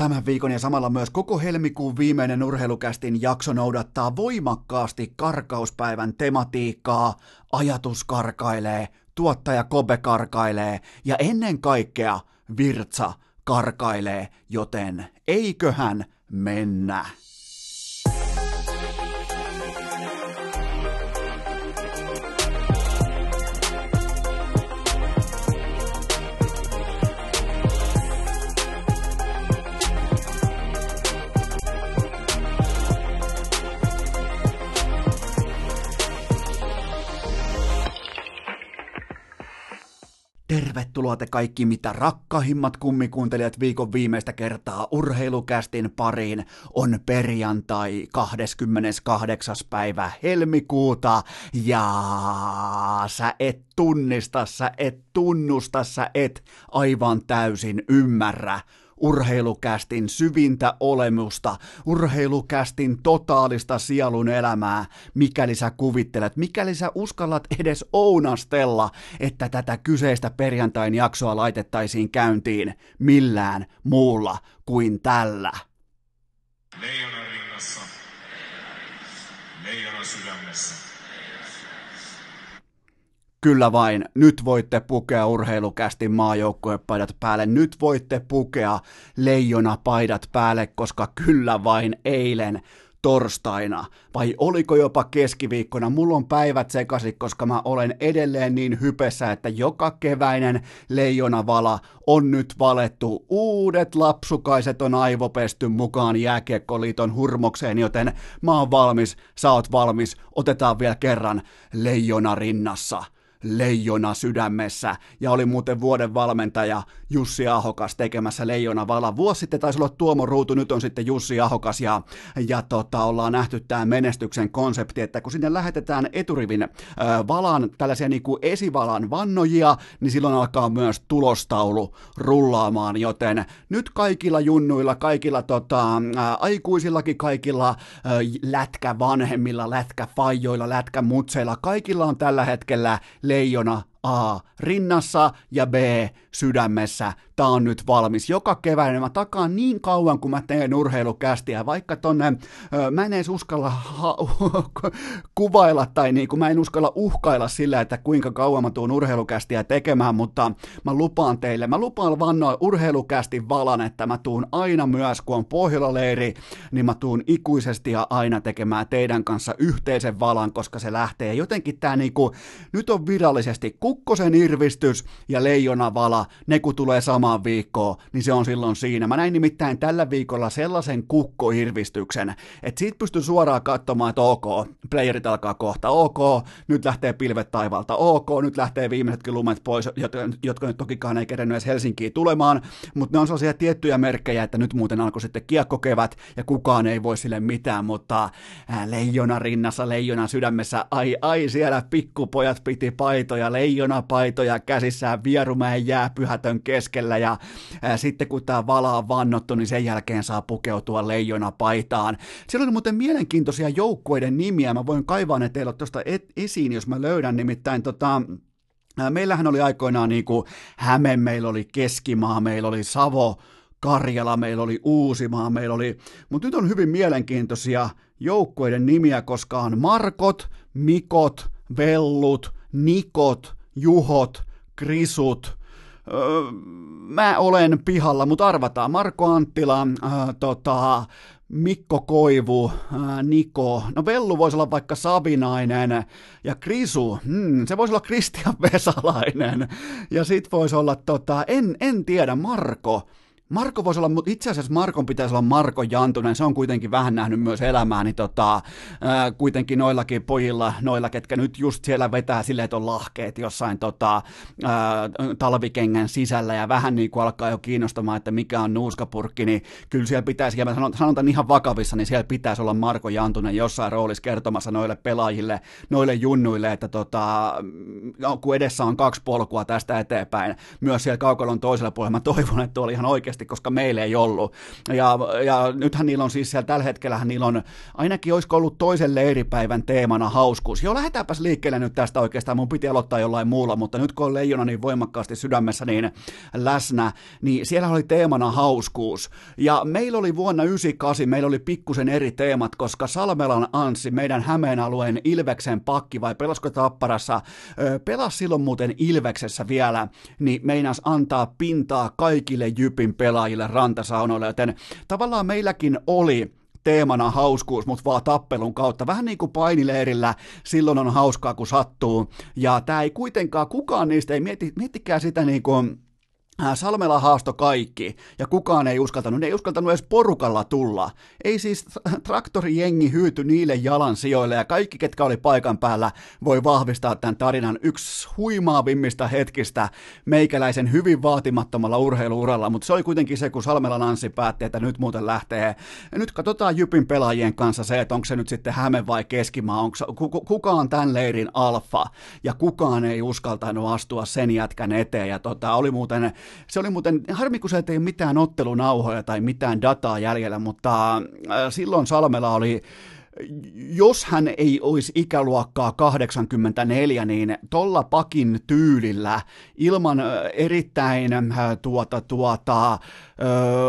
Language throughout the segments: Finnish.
Tämän viikon ja samalla myös koko helmikuun viimeinen urheilukästin jakso noudattaa voimakkaasti karkauspäivän tematiikkaa. Ajatus karkailee, tuottaja Kobe karkailee ja ennen kaikkea virtsa karkailee, joten eiköhän mennä. Tervetuloa te kaikki mitä rakkahimmat kummikuuntelijat viikon viimeistä kertaa urheilukästin pariin. On perjantai 28. päivä helmikuuta ja sä et tunnista, sä et tunnusta, sä et aivan täysin ymmärrä urheilukästin syvintä olemusta, urheilukästin totaalista sielun elämää, mikäli sä kuvittelet, mikäli sä uskallat edes ounastella, että tätä kyseistä perjantain jaksoa laitettaisiin käyntiin millään muulla kuin tällä. Leijona rinnassa, leijona sydämessä. Kyllä vain, nyt voitte pukea urheilukästi maajoukkuepaidat päälle, nyt voitte pukea leijona paidat päälle, koska kyllä vain eilen torstaina, vai oliko jopa keskiviikkona, mulla on päivät sekaisin, koska mä olen edelleen niin hypessä, että joka keväinen leijonavala on nyt valettu, uudet lapsukaiset on aivopesty mukaan jääkiekkoliiton hurmokseen, joten mä oon valmis, sä oot valmis, otetaan vielä kerran leijona rinnassa leijona sydämessä. Ja oli muuten vuoden valmentaja Jussi Ahokas tekemässä leijona vala. Vuosi sitten taisi olla Tuomo Ruutu, nyt on sitten Jussi Ahokas ja, ja tota, ollaan nähty tämä menestyksen konsepti, että kun sinne lähetetään eturivin äh, valan, tällaisia niin kuin esivalan vannojia, niin silloin alkaa myös tulostaulu rullaamaan, joten nyt kaikilla junnuilla, kaikilla tota, äh, aikuisillakin, kaikilla äh, lätkävanhemmilla, lätkäfajoilla, lätkämutseilla, kaikilla on tällä hetkellä leijona A rinnassa ja B sydämessä. Tää on nyt valmis. Joka keväinen mä takaan niin kauan, kun mä teen urheilukästiä, vaikka tonne, mä en edes uskalla ha- kuvailla tai niin kuin mä en uskalla uhkailla sillä, että kuinka kauan mä tuun urheilukästiä tekemään, mutta mä lupaan teille, mä lupaan vannoa urheilukästi valan, että mä tuun aina myös, kun on Pohjola-leiri, niin mä tuun ikuisesti ja aina tekemään teidän kanssa yhteisen valan, koska se lähtee jotenkin tää niinku, nyt on virallisesti, Kukkosen irvistys ja Leijona vala, ne kun tulee samaan viikkoon, niin se on silloin siinä. Mä näin nimittäin tällä viikolla sellaisen kukkoirvistyksen, että siitä pystyy suoraan katsomaan, että ok, playerit alkaa kohta, ok, nyt lähtee pilvet taivalta, ok, nyt lähtee viimeisetkin lumet pois, jotka, jotka nyt tokikaan ei kerennyt edes Helsinkiin tulemaan, mutta ne on sellaisia tiettyjä merkkejä, että nyt muuten alkoi sitten kiekkokevät ja kukaan ei voi sille mitään, mutta leijona rinnassa, leijona sydämessä, ai ai siellä pikkupojat piti paitoja, leijona leijonapaitoja käsissään Vierumäen jääpyhätön keskellä ja ää, sitten kun tämä vala on vannottu, niin sen jälkeen saa pukeutua leijonapaitaan. Siellä oli muuten mielenkiintoisia joukkueiden nimiä, mä voin kaivaa ne teille tuosta esiin, jos mä löydän nimittäin tota, Meillähän oli aikoinaan niin kuin Häme, meillä oli Keskimaa, meillä oli Savo, Karjala, meillä oli Uusimaa, meillä oli, mutta nyt on hyvin mielenkiintoisia joukkueiden nimiä, koska on Markot, Mikot, Vellut, Nikot, Juhot, Krisut, öö, mä olen pihalla, mutta arvataan. Marko Anttila, öö, tota, Mikko Koivu, ää, Niko, no Vellu voisi olla vaikka Savinainen ja Krisu, hmm, se voisi olla Kristian Vesalainen. Ja sit voisi olla, tota, en, en tiedä, Marko, Marko voisi olla, mutta itse asiassa Markon pitäisi olla Marko Jantunen, se on kuitenkin vähän nähnyt myös elämää, niin tota, ää, kuitenkin noillakin pojilla, noilla ketkä nyt just siellä vetää silleen, että on lahkeet jossain tota, ää, talvikengän sisällä ja vähän niin kuin alkaa jo kiinnostamaan, että mikä on nuuskapurkki, niin kyllä siellä pitäisi, ja mä sanon, sanon ihan vakavissa, niin siellä pitäisi olla Marko Jantunen jossain roolissa kertomassa noille pelaajille, noille junnuille, että tota, kun edessä on kaksi polkua tästä eteenpäin, myös siellä kaukalon toisella puolella, mä toivon, että oli ihan oikeasti mahdollisesti, koska meillä ei ollut. Ja, ja nythän niillä on siis siellä tällä hetkellä, niillä on ainakin olisiko ollut toisen leiripäivän teemana hauskuus. Joo, lähdetäänpäs liikkeelle nyt tästä oikeastaan, mun piti aloittaa jollain muulla, mutta nyt kun on leijona niin voimakkaasti sydämessä niin läsnä, niin siellä oli teemana hauskuus. Ja meillä oli vuonna 98, meillä oli pikkusen eri teemat, koska Salmelan Anssi, meidän Hämeen alueen Ilveksen pakki vai pelasko Tapparassa, pelasi silloin muuten Ilveksessä vielä, niin meinas antaa pintaa kaikille Jypin pelaajille rantasaunoille, joten tavallaan meilläkin oli teemana hauskuus, mutta vaan tappelun kautta. Vähän niin kuin painileirillä, silloin on hauskaa kun sattuu. Ja tämä ei kuitenkaan, kukaan niistä ei mieti, miettikää sitä niin kuin Salmela haasto kaikki, ja kukaan ei uskaltanut, ne ei uskaltanut edes porukalla tulla. Ei siis traktorijengi hyyty niille jalan sijoille, ja kaikki, ketkä oli paikan päällä, voi vahvistaa tämän tarinan yksi huimaavimmista hetkistä meikäläisen hyvin vaatimattomalla urheiluuralla, mutta se oli kuitenkin se, kun Salmela Nanssi päätti, että nyt muuten lähtee. Nyt katsotaan Jypin pelaajien kanssa se, että onko se nyt sitten Häme vai Keskimaa, onko, kuka on tämän leirin alfa, ja kukaan ei uskaltanut astua sen jätkän eteen, ja tota, oli muuten se oli muuten, harmi kun se ei mitään ottelunauhoja tai mitään dataa jäljellä, mutta äh, silloin Salmela oli jos hän ei olisi ikäluokkaa 84, niin tolla pakin tyylillä, ilman erittäin tuota, tuota,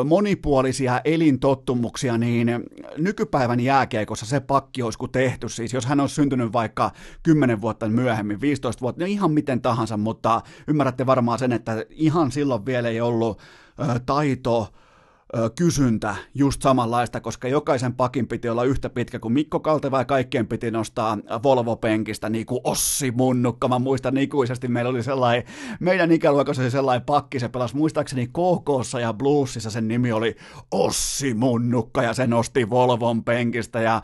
monipuolisia elintottumuksia, niin nykypäivän jääkiekossa se pakki olisi kuin tehty. Siis jos hän olisi syntynyt vaikka 10 vuotta myöhemmin, 15 vuotta, niin ihan miten tahansa, mutta ymmärrätte varmaan sen, että ihan silloin vielä ei ollut taito, kysyntä just samanlaista, koska jokaisen pakin piti olla yhtä pitkä kuin Mikko Kalteva ja kaikkien piti nostaa Volvo-penkistä niin kuin Ossi Munnukka. Mä muistan ikuisesti, meillä oli sellainen, meidän ikäluokassa oli sellainen pakki, se pelasi muistaakseni KKssa ja Bluesissa, sen nimi oli Ossi Munnukka ja se nosti Volvon penkistä ja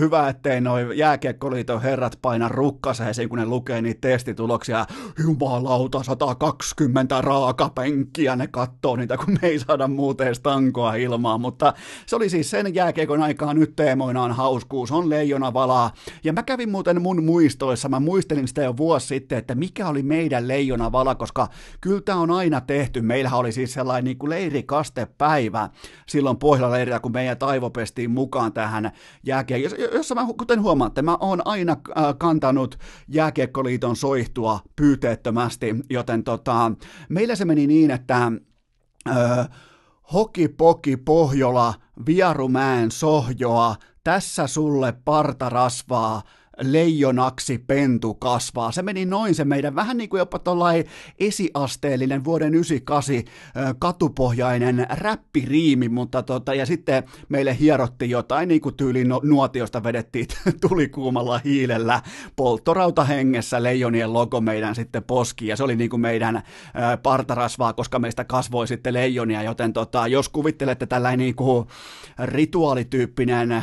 hyvä, ettei noin jääkiekkoliiton herrat paina rukkaseeseen, kun ne lukee niitä testituloksia. Jumalauta, 120 raakapenkkiä, ne kattoo niitä, kun me ei saada muuten tankoa ilmaan, mutta se oli siis sen jääkiekon aikaa nyt teemoinaan hauskuus, on leijona valaa. Ja mä kävin muuten mun muistoissa, mä muistelin sitä jo vuosi sitten, että mikä oli meidän leijona vala, koska kyllä tämä on aina tehty. Meillähän oli siis sellainen niin kuin leirikastepäivä silloin pohjalla leirillä, kun meidän taivo pestiin mukaan tähän jääkiekkoon, jossa mä, kuten huomaatte, mä oon aina äh, kantanut jääkiekkoliiton soihtua pyyteettömästi, joten tota, meillä se meni niin, että öö, Hokipoki Pohjola, Viarumäen sohjoa, tässä sulle partarasvaa, leijonaksi pentu kasvaa. Se meni noin se meidän vähän niin kuin jopa tuollainen esiasteellinen vuoden 98 katupohjainen räppiriimi, mutta tota, ja sitten meille hierottiin jotain niin kuin tyyliin nuotiosta vedettiin tulikuumalla hiilellä polttorauta hengessä leijonien logo meidän sitten poski ja se oli niin kuin meidän partarasvaa, koska meistä kasvoi sitten leijonia, joten tota, jos kuvittelette tällainen niin kuin rituaalityyppinen öö,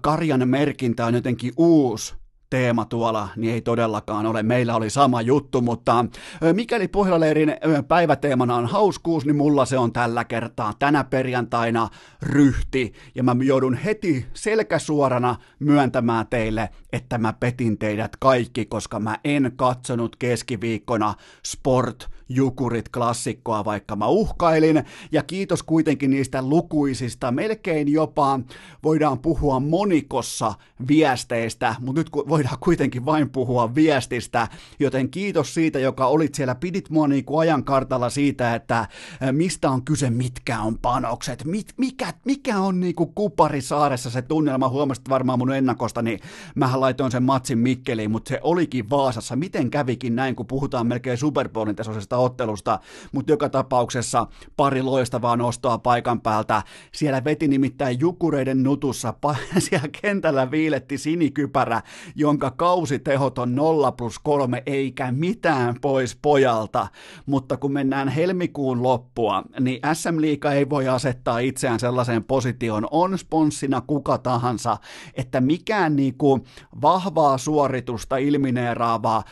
karjan merkintä on jotenkin uusi teema tuolla, niin ei todellakaan ole. Meillä oli sama juttu, mutta mikäli Pohjoleirin päiväteemana on hauskuus, niin mulla se on tällä kertaa tänä perjantaina ryhti. Ja mä joudun heti selkäsuorana myöntämään teille, että mä petin teidät kaikki, koska mä en katsonut keskiviikkona Sport Jukurit klassikkoa, vaikka mä uhkailin, ja kiitos kuitenkin niistä lukuisista, melkein jopa voidaan puhua monikossa viesteistä, mutta nyt voidaan kuitenkin vain puhua viestistä, joten kiitos siitä, joka olit siellä, pidit mua niin kuin ajan kartalla siitä, että mistä on kyse, mitkä on panokset, mit, mikä, mikä on niin kuin Kuparisaaressa se tunnelma, huomasit varmaan mun ennakosta, niin mähän laitoin sen matsin Mikkeliin, mutta se olikin Vaasassa, miten kävikin näin, kun puhutaan melkein Super Bowlin tasoisesta tästä ottelusta, mutta joka tapauksessa pari loistavaa nostoa paikan päältä. Siellä veti nimittäin jukureiden nutussa, siellä kentällä viiletti sinikypärä, jonka kausitehot on 0 plus 3 eikä mitään pois pojalta. Mutta kun mennään helmikuun loppua, niin SM Liiga ei voi asettaa itseään sellaiseen positioon, on sponssina kuka tahansa, että mikään niinku vahvaa suoritusta ilmineeraava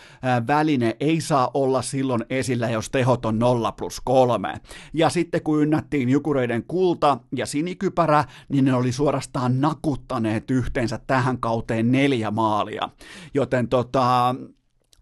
väline ei saa olla silloin esillä, jos tehot on 0 plus 3. Ja sitten kun ynnättiin Jukureiden kulta ja sinikypärä, niin ne oli suorastaan nakuttaneet yhteensä tähän kauteen neljä maalia. Joten tota,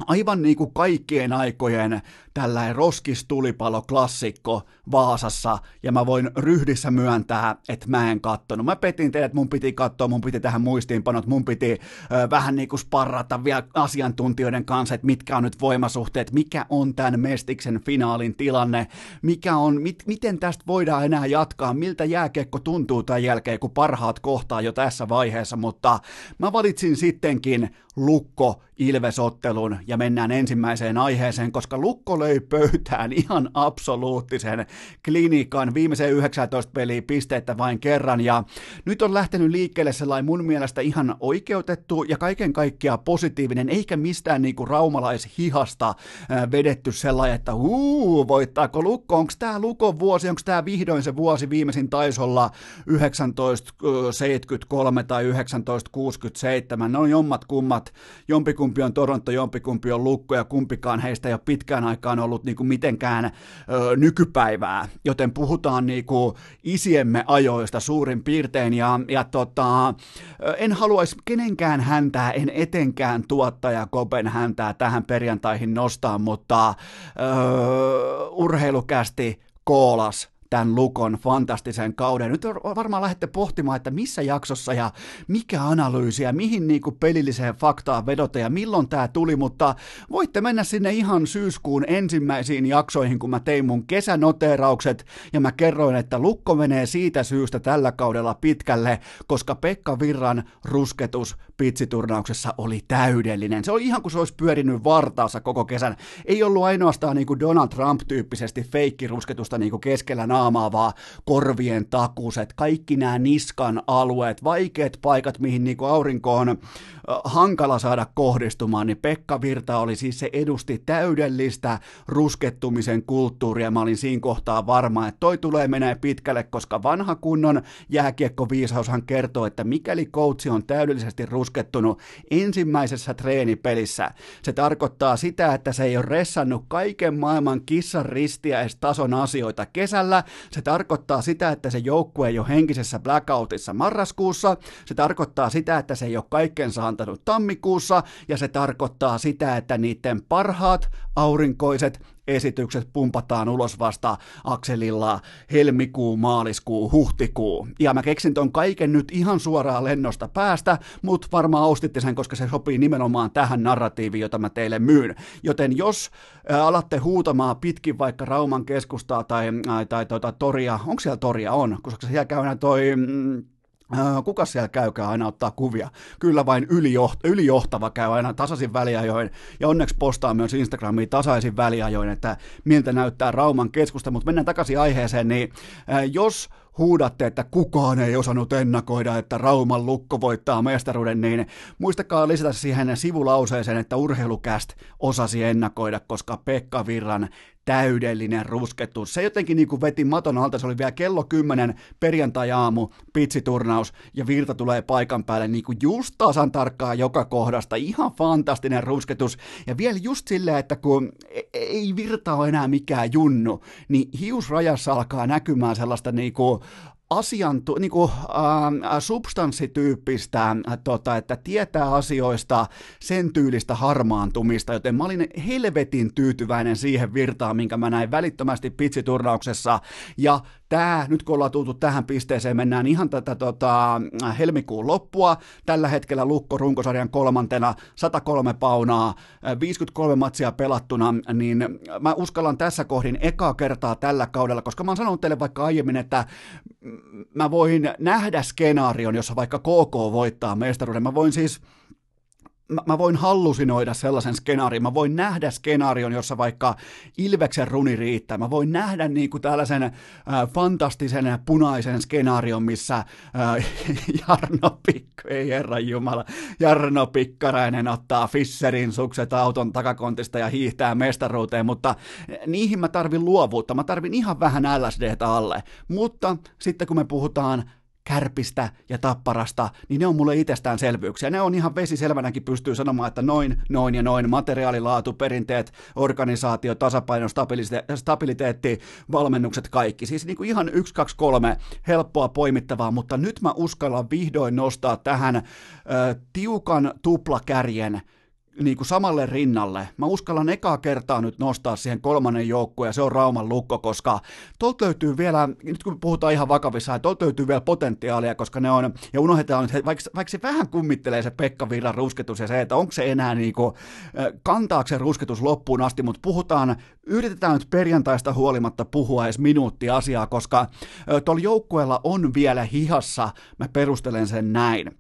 aivan niin kuin kaikkien aikojen tällainen roskistulipalo-klassikko Vaasassa, ja mä voin ryhdissä myöntää, että mä en kattonut. Mä petin teille, että mun piti katsoa, mun piti tähän muistiinpanot, mun piti ö, vähän niin kuin sparrata vielä asiantuntijoiden kanssa, että mitkä on nyt voimasuhteet, mikä on tämän Mestiksen finaalin tilanne, mikä on, mit, miten tästä voidaan enää jatkaa, miltä jääkiekko tuntuu tämän jälkeen, kun parhaat kohtaa jo tässä vaiheessa, mutta mä valitsin sittenkin Lukko Ilvesottelun ja mennään ensimmäiseen aiheeseen, koska Lukko löi pöytään ihan absoluuttisen klinikan. Viimeiseen 19 peliä pisteitä vain kerran. Ja nyt on lähtenyt liikkeelle sellainen mun mielestä ihan oikeutettu ja kaiken kaikkiaan positiivinen, eikä mistään niinku raumalaishihasta vedetty sellainen, että uu, voittaako Lukko, onko tämä Lukon vuosi, onko tämä vihdoin se vuosi? Viimeisin taisolla 1973 tai 1967, ne on jommat kummat. Jompikumpi on Toronto, jompikumpi on Lukko ja kumpikaan heistä ei ole pitkään aikaan ollut niin kuin mitenkään ö, nykypäivää, joten puhutaan niin kuin isiemme ajoista suurin piirtein. Ja, ja tota, en haluaisi kenenkään häntää, en etenkään tuottaja Kopen häntää tähän perjantaihin nostaa, mutta ö, urheilukästi koolas tämän Lukon fantastisen kauden. Nyt varmaan lähdette pohtimaan, että missä jaksossa ja mikä analyysi ja mihin niin kuin pelilliseen faktaan vedota ja milloin tämä tuli, mutta voitte mennä sinne ihan syyskuun ensimmäisiin jaksoihin, kun mä tein mun kesänoteeraukset ja mä kerroin, että Lukko menee siitä syystä tällä kaudella pitkälle, koska Pekka Virran rusketus pitsiturnauksessa oli täydellinen. Se oli ihan kuin se olisi pyörinyt vartaassa koko kesän. Ei ollut ainoastaan niin kuin Donald Trump-tyyppisesti feikkirusketusta niin kuin keskellä naamaavaa korvien takuset, kaikki nämä niskan alueet, vaikeat paikat, mihin niin kuin aurinko on hankala saada kohdistumaan, niin Pekka Virta oli siis se edusti täydellistä ruskettumisen kulttuuria. Mä olin siinä kohtaa varma, että toi tulee menee pitkälle, koska vanha kunnon jääkiekkoviisaushan kertoo, että mikäli coachi on täydellisesti ruskettunut ensimmäisessä treenipelissä, se tarkoittaa sitä, että se ei ole ressannut kaiken maailman kissan ristiäis tason asioita kesällä. Se tarkoittaa sitä, että se joukkue ei ole henkisessä blackoutissa marraskuussa. Se tarkoittaa sitä, että se ei ole kaiken saanut antanut tammikuussa, ja se tarkoittaa sitä, että niiden parhaat aurinkoiset esitykset pumpataan ulos vasta akselilla helmikuu, maaliskuu, huhtikuu. Ja mä keksin ton kaiken nyt ihan suoraan lennosta päästä, mutta varmaan ostitte sen, koska se sopii nimenomaan tähän narratiiviin, jota mä teille myyn. Joten jos alatte huutamaan pitkin vaikka Rauman keskustaa tai, tai, tai tuota, toria, onko siellä toria on, koska siellä käy toi... Mm, kuka siellä käykää aina ottaa kuvia? Kyllä vain ylijoht- ylijohtava käy aina tasaisin väliajoin, ja onneksi postaa myös Instagramiin tasaisin väliajoin, että miltä näyttää Rauman keskusta, mutta mennään takaisin aiheeseen, niin jos huudatte, että kukaan ei osannut ennakoida, että Rauman lukko voittaa mestaruuden, niin muistakaa lisätä siihen sivulauseeseen, että urheilukäst osasi ennakoida, koska Pekka Virran täydellinen rusketus. Se jotenkin niin kuin veti maton alta, se oli vielä kello 10 perjantai-aamu, pitsiturnaus, ja Virta tulee paikan päälle niin kuin just tasan tarkkaan joka kohdasta. Ihan fantastinen rusketus. Ja vielä just silleen, että kun e-, ei Virta ole enää mikään junnu, niin hiusrajassa alkaa näkymään sellaista niin kuin asiantu, niin kuin, äh, substanssityyppistä, äh, tota, että tietää asioista sen tyylistä harmaantumista, joten mä olin helvetin tyytyväinen siihen virtaan, minkä mä näin välittömästi pitsiturnauksessa, ja tämä, nyt kun ollaan tultu tähän pisteeseen, mennään ihan tätä tota, helmikuun loppua, tällä hetkellä Lukko runkosarjan kolmantena, 103 paunaa, 53 matsia pelattuna, niin mä uskallan tässä kohdin ekaa kertaa tällä kaudella, koska mä oon sanonut teille vaikka aiemmin, että mä voin nähdä skenaarion, jossa vaikka KK voittaa mestaruuden, mä voin siis mä, mä voin hallusinoida sellaisen skenaarion, mä voin nähdä skenaarion, jossa vaikka Ilveksen runi riittää, mä voin nähdä niin kuin tällaisen äh, fantastisen punaisen skenaarion, missä äh, Jarno Pikku, ei herra jumala, Jarno Pikkarainen ottaa Fisserin sukset auton takakontista ja hiihtää mestaruuteen, mutta niihin mä tarvin luovuutta, mä tarvin ihan vähän LSDtä alle, mutta sitten kun me puhutaan kärpistä ja tapparasta, niin ne on mulle itsestäänselvyyksiä. Ne on ihan vesiselvänäkin pystyy sanomaan, että noin, noin ja noin, materiaalilaatu, perinteet, organisaatio, tasapaino, stabiliteetti, valmennukset, kaikki. Siis niin kuin ihan yksi, kaksi, kolme helppoa poimittavaa, mutta nyt mä uskallan vihdoin nostaa tähän ö, tiukan tuplakärjen niin kuin samalle rinnalle. Mä uskallan ekaa kertaa nyt nostaa siihen kolmannen joukkueen ja se on Rauman lukko, koska tuolta löytyy vielä, nyt kun puhutaan ihan vakavissa, tuolta löytyy vielä potentiaalia, koska ne on, ja unohdetaan että vaikka, vaikka se vähän kummittelee se Pekka Virran rusketus ja se, että onko se enää niin kuin, kantaako se rusketus loppuun asti, mutta puhutaan, yritetään nyt perjantaista huolimatta puhua edes minuutti asiaa, koska tuolla joukkueella on vielä hihassa, mä perustelen sen näin.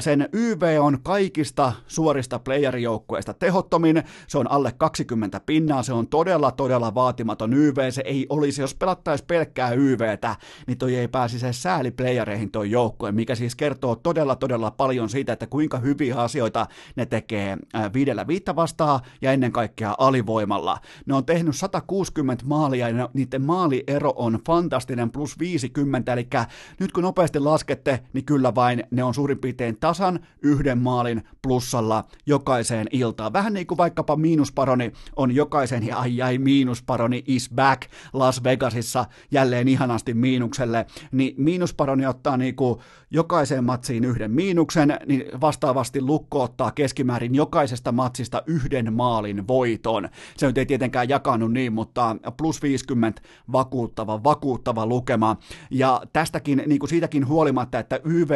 Sen YV on kaikista suorista playeri joukkueesta tehottomin, se on alle 20 pinnaa, se on todella todella vaatimaton YV, se ei olisi, jos pelattaisi pelkkää YVtä, niin toi ei pääsisi sääliplayereihin toi joukkue, mikä siis kertoo todella todella paljon siitä, että kuinka hyviä asioita ne tekee viidellä viittä vastaan ja ennen kaikkea alivoimalla. Ne on tehnyt 160 maalia ja niiden maaliero on fantastinen plus 50, eli nyt kun nopeasti laskette, niin kyllä vain ne on suurin piirtein tasan yhden maalin plussalla jokaisen jokaiseen iltaan. Vähän niin kuin vaikkapa miinusparoni on jokaisen, ja ai ai miinusparoni is back Las Vegasissa jälleen ihanasti miinukselle, niin miinusparoni ottaa niin kuin jokaiseen matsiin yhden miinuksen, niin vastaavasti lukko ottaa keskimäärin jokaisesta matsista yhden maalin voiton. Se nyt ei tietenkään jakanut niin, mutta plus 50 vakuuttava, vakuuttava lukema. Ja tästäkin, niin kuin siitäkin huolimatta, että YV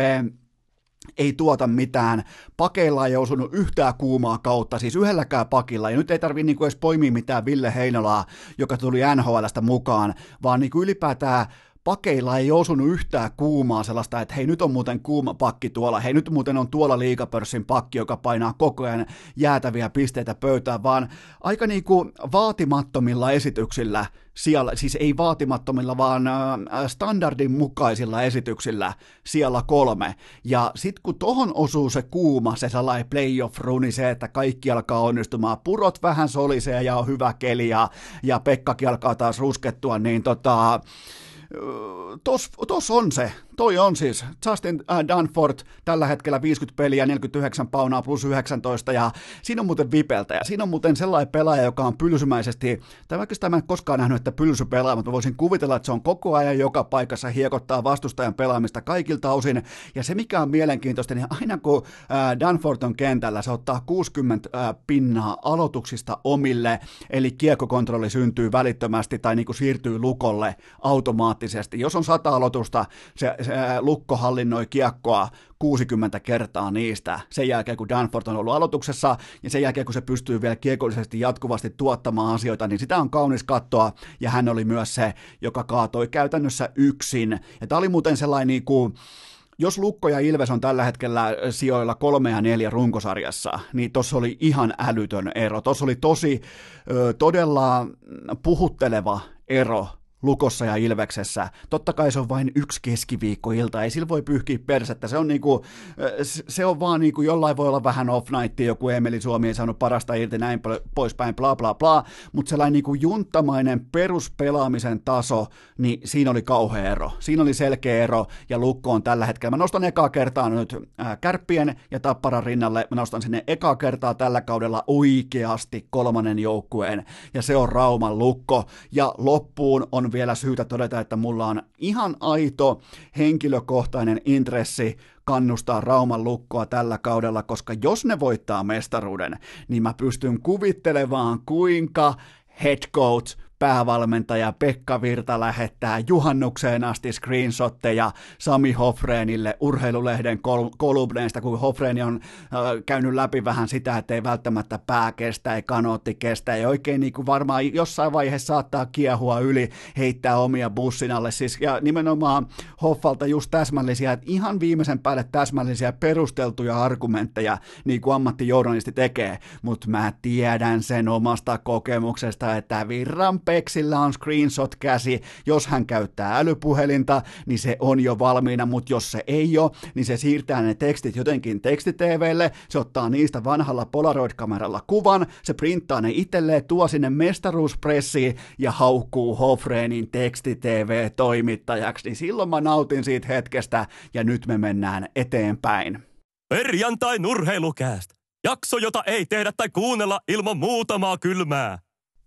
ei tuota mitään. Pakeilla ei osunut yhtään kuumaa kautta, siis yhdelläkään pakilla. Ja nyt ei tarvi niinku edes poimia mitään Ville Heinolaa, joka tuli NHLstä mukaan, vaan niinku ylipäätään pakeilla ei osunut yhtään kuumaa sellaista, että hei nyt on muuten kuuma pakki tuolla, hei nyt muuten on tuolla liikapörssin pakki, joka painaa koko ajan jäätäviä pisteitä pöytään, vaan aika niinku vaatimattomilla esityksillä siellä, siis ei vaatimattomilla, vaan standardin mukaisilla esityksillä siellä kolme. Ja sitten kun tohon osuu se kuuma, se sellainen playoff-runi, se, että kaikki alkaa onnistumaan, purot vähän solisee ja on hyvä keli ja, ja Pekkakin alkaa taas ruskettua, niin tota, tos, tos on se, toi on siis Justin äh, Danford tällä hetkellä 50 peliä, 49 paunaa plus 19 ja siinä on muuten vipeltä ja siinä on muuten sellainen pelaaja, joka on pylsymäisesti, tai vaikka mä en koskaan nähnyt, että pylsy pelaa, mutta voisin kuvitella, että se on koko ajan joka paikassa hiekottaa vastustajan pelaamista kaikilta osin ja se mikä on mielenkiintoista, niin aina kun äh, Danford on kentällä, se ottaa 60 äh, pinnaa aloituksista omille, eli kiekkokontrolli syntyy välittömästi tai niin kuin siirtyy lukolle automaattisesti. Jos on sata aloitusta, se se Lukko hallinnoi kiekkoa 60 kertaa niistä sen jälkeen, kun Danford on ollut aloituksessa ja sen jälkeen, kun se pystyy vielä kiekollisesti jatkuvasti tuottamaan asioita, niin sitä on kaunis katsoa ja hän oli myös se, joka kaatoi käytännössä yksin. Ja tämä oli muuten sellainen niin kuin, jos Lukko ja Ilves on tällä hetkellä sijoilla kolme ja neljä runkosarjassa, niin tuossa oli ihan älytön ero. Tuossa oli tosi todella puhutteleva ero Lukossa ja Ilveksessä. Totta kai se on vain yksi keskiviikkoilta, ei sillä voi pyyhkiä persettä. Se on, niinku, se on vaan niinku, jollain voi olla vähän off night, joku Emeli Suomi ei saanut parasta irti, näin poispäin, bla bla bla, mutta sellainen niinku junttamainen peruspelaamisen taso, niin siinä oli kauhea ero. Siinä oli selkeä ero, ja Lukko on tällä hetkellä. Mä nostan ekaa kertaa nyt kärppien ja tapparan rinnalle, mä nostan sinne ekaa kertaa tällä kaudella oikeasti kolmannen joukkueen, ja se on Rauman Lukko, ja loppuun on vielä syytä todeta, että mulla on ihan aito henkilökohtainen intressi kannustaa Rauman lukkoa tällä kaudella, koska jos ne voittaa mestaruuden, niin mä pystyn kuvittelemaan, kuinka head coach päävalmentaja Pekka Virta lähettää juhannukseen asti screenshotteja Sami Hofreenille urheilulehden kol- kolumneista, kun Hofreeni on äh, käynyt läpi vähän sitä, että ei välttämättä pää kestä, ei kanootti kestä, ja oikein niin kuin varmaan jossain vaiheessa saattaa kiehua yli, heittää omia bussin alle, siis, ja nimenomaan Hoffalta just täsmällisiä, että ihan viimeisen päälle täsmällisiä perusteltuja argumentteja, niin kuin ammattijournalisti tekee, mutta mä tiedän sen omasta kokemuksesta, että Virran Peksillä on screenshot-käsi, jos hän käyttää älypuhelinta, niin se on jo valmiina, mutta jos se ei ole, niin se siirtää ne tekstit jotenkin tekstiteveelle, se ottaa niistä vanhalla Polaroid-kameralla kuvan, se printtaa ne itselleen, tuo sinne mestaruuspressiin ja haukkuu Hofreenin tekstitv-toimittajaksi, niin silloin mä nautin siitä hetkestä ja nyt me mennään eteenpäin. Perjantai nurheilukääst. Jakso, jota ei tehdä tai kuunnella ilman muutamaa kylmää.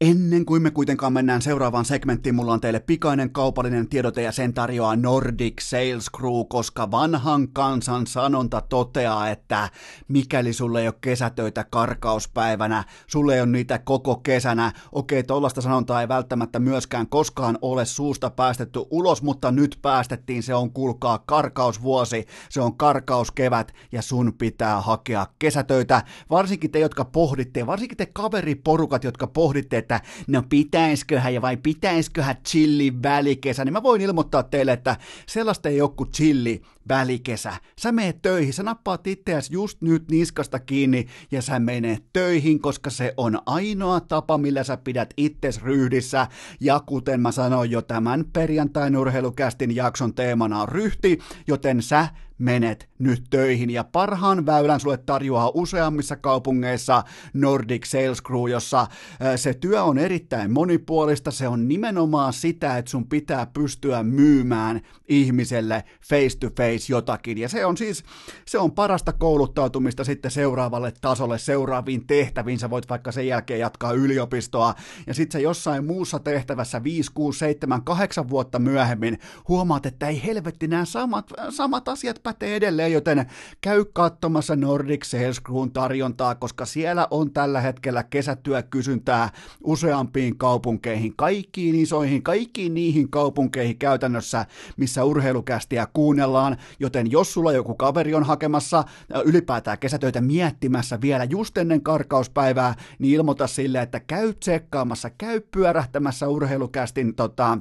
Ennen kuin me kuitenkaan mennään seuraavaan segmenttiin, mulla on teille pikainen kaupallinen tiedote ja sen tarjoaa Nordic Sales Crew, koska vanhan kansan sanonta toteaa, että mikäli sulle ei ole kesätöitä karkauspäivänä, sulle ei ole niitä koko kesänä, okei, tollasta sanontaa ei välttämättä myöskään koskaan ole suusta päästetty ulos, mutta nyt päästettiin, se on kuulkaa karkausvuosi, se on karkauskevät ja sun pitää hakea kesätöitä, varsinkin te, jotka pohditte, varsinkin te kaveriporukat, jotka pohditte, että no pitäisköhän ja vai pitäisköhän chilli välikesä, niin mä voin ilmoittaa teille, että sellaista ei ole kuin chilli välikesä. Sä meet töihin, sä nappaat itseäsi just nyt niskasta kiinni ja sä menet töihin, koska se on ainoa tapa, millä sä pidät itses ryhdissä. Ja kuten mä sanoin jo tämän perjantain urheilukästin jakson teemana on ryhti, joten sä menet nyt töihin ja parhaan väylän sulle tarjoaa useammissa kaupungeissa Nordic Sales Crew, jossa se työ on erittäin monipuolista, se on nimenomaan sitä, että sun pitää pystyä myymään ihmiselle face to face jotakin. Ja se on siis, se on parasta kouluttautumista sitten seuraavalle tasolle, seuraaviin tehtäviin, sä voit vaikka sen jälkeen jatkaa yliopistoa. Ja sitten sä jossain muussa tehtävässä 5, 6, 7, 8 vuotta myöhemmin huomaat, että ei helvetti nämä samat, samat asiat pätee edelleen, joten käy katsomassa Nordic Sales Crewn tarjontaa, koska siellä on tällä hetkellä kesätyökysyntää useampiin kaupunkeihin, kaikkiin isoihin, kaikkiin niihin kaupunkeihin käytännössä, missä urheilukästiä kuunnellaan, joten jos sulla joku kaveri on hakemassa ylipäätään kesätöitä miettimässä vielä just ennen karkauspäivää, niin ilmoita sille, että käy tsekkaamassa, käy pyörähtämässä urheilukästin tota,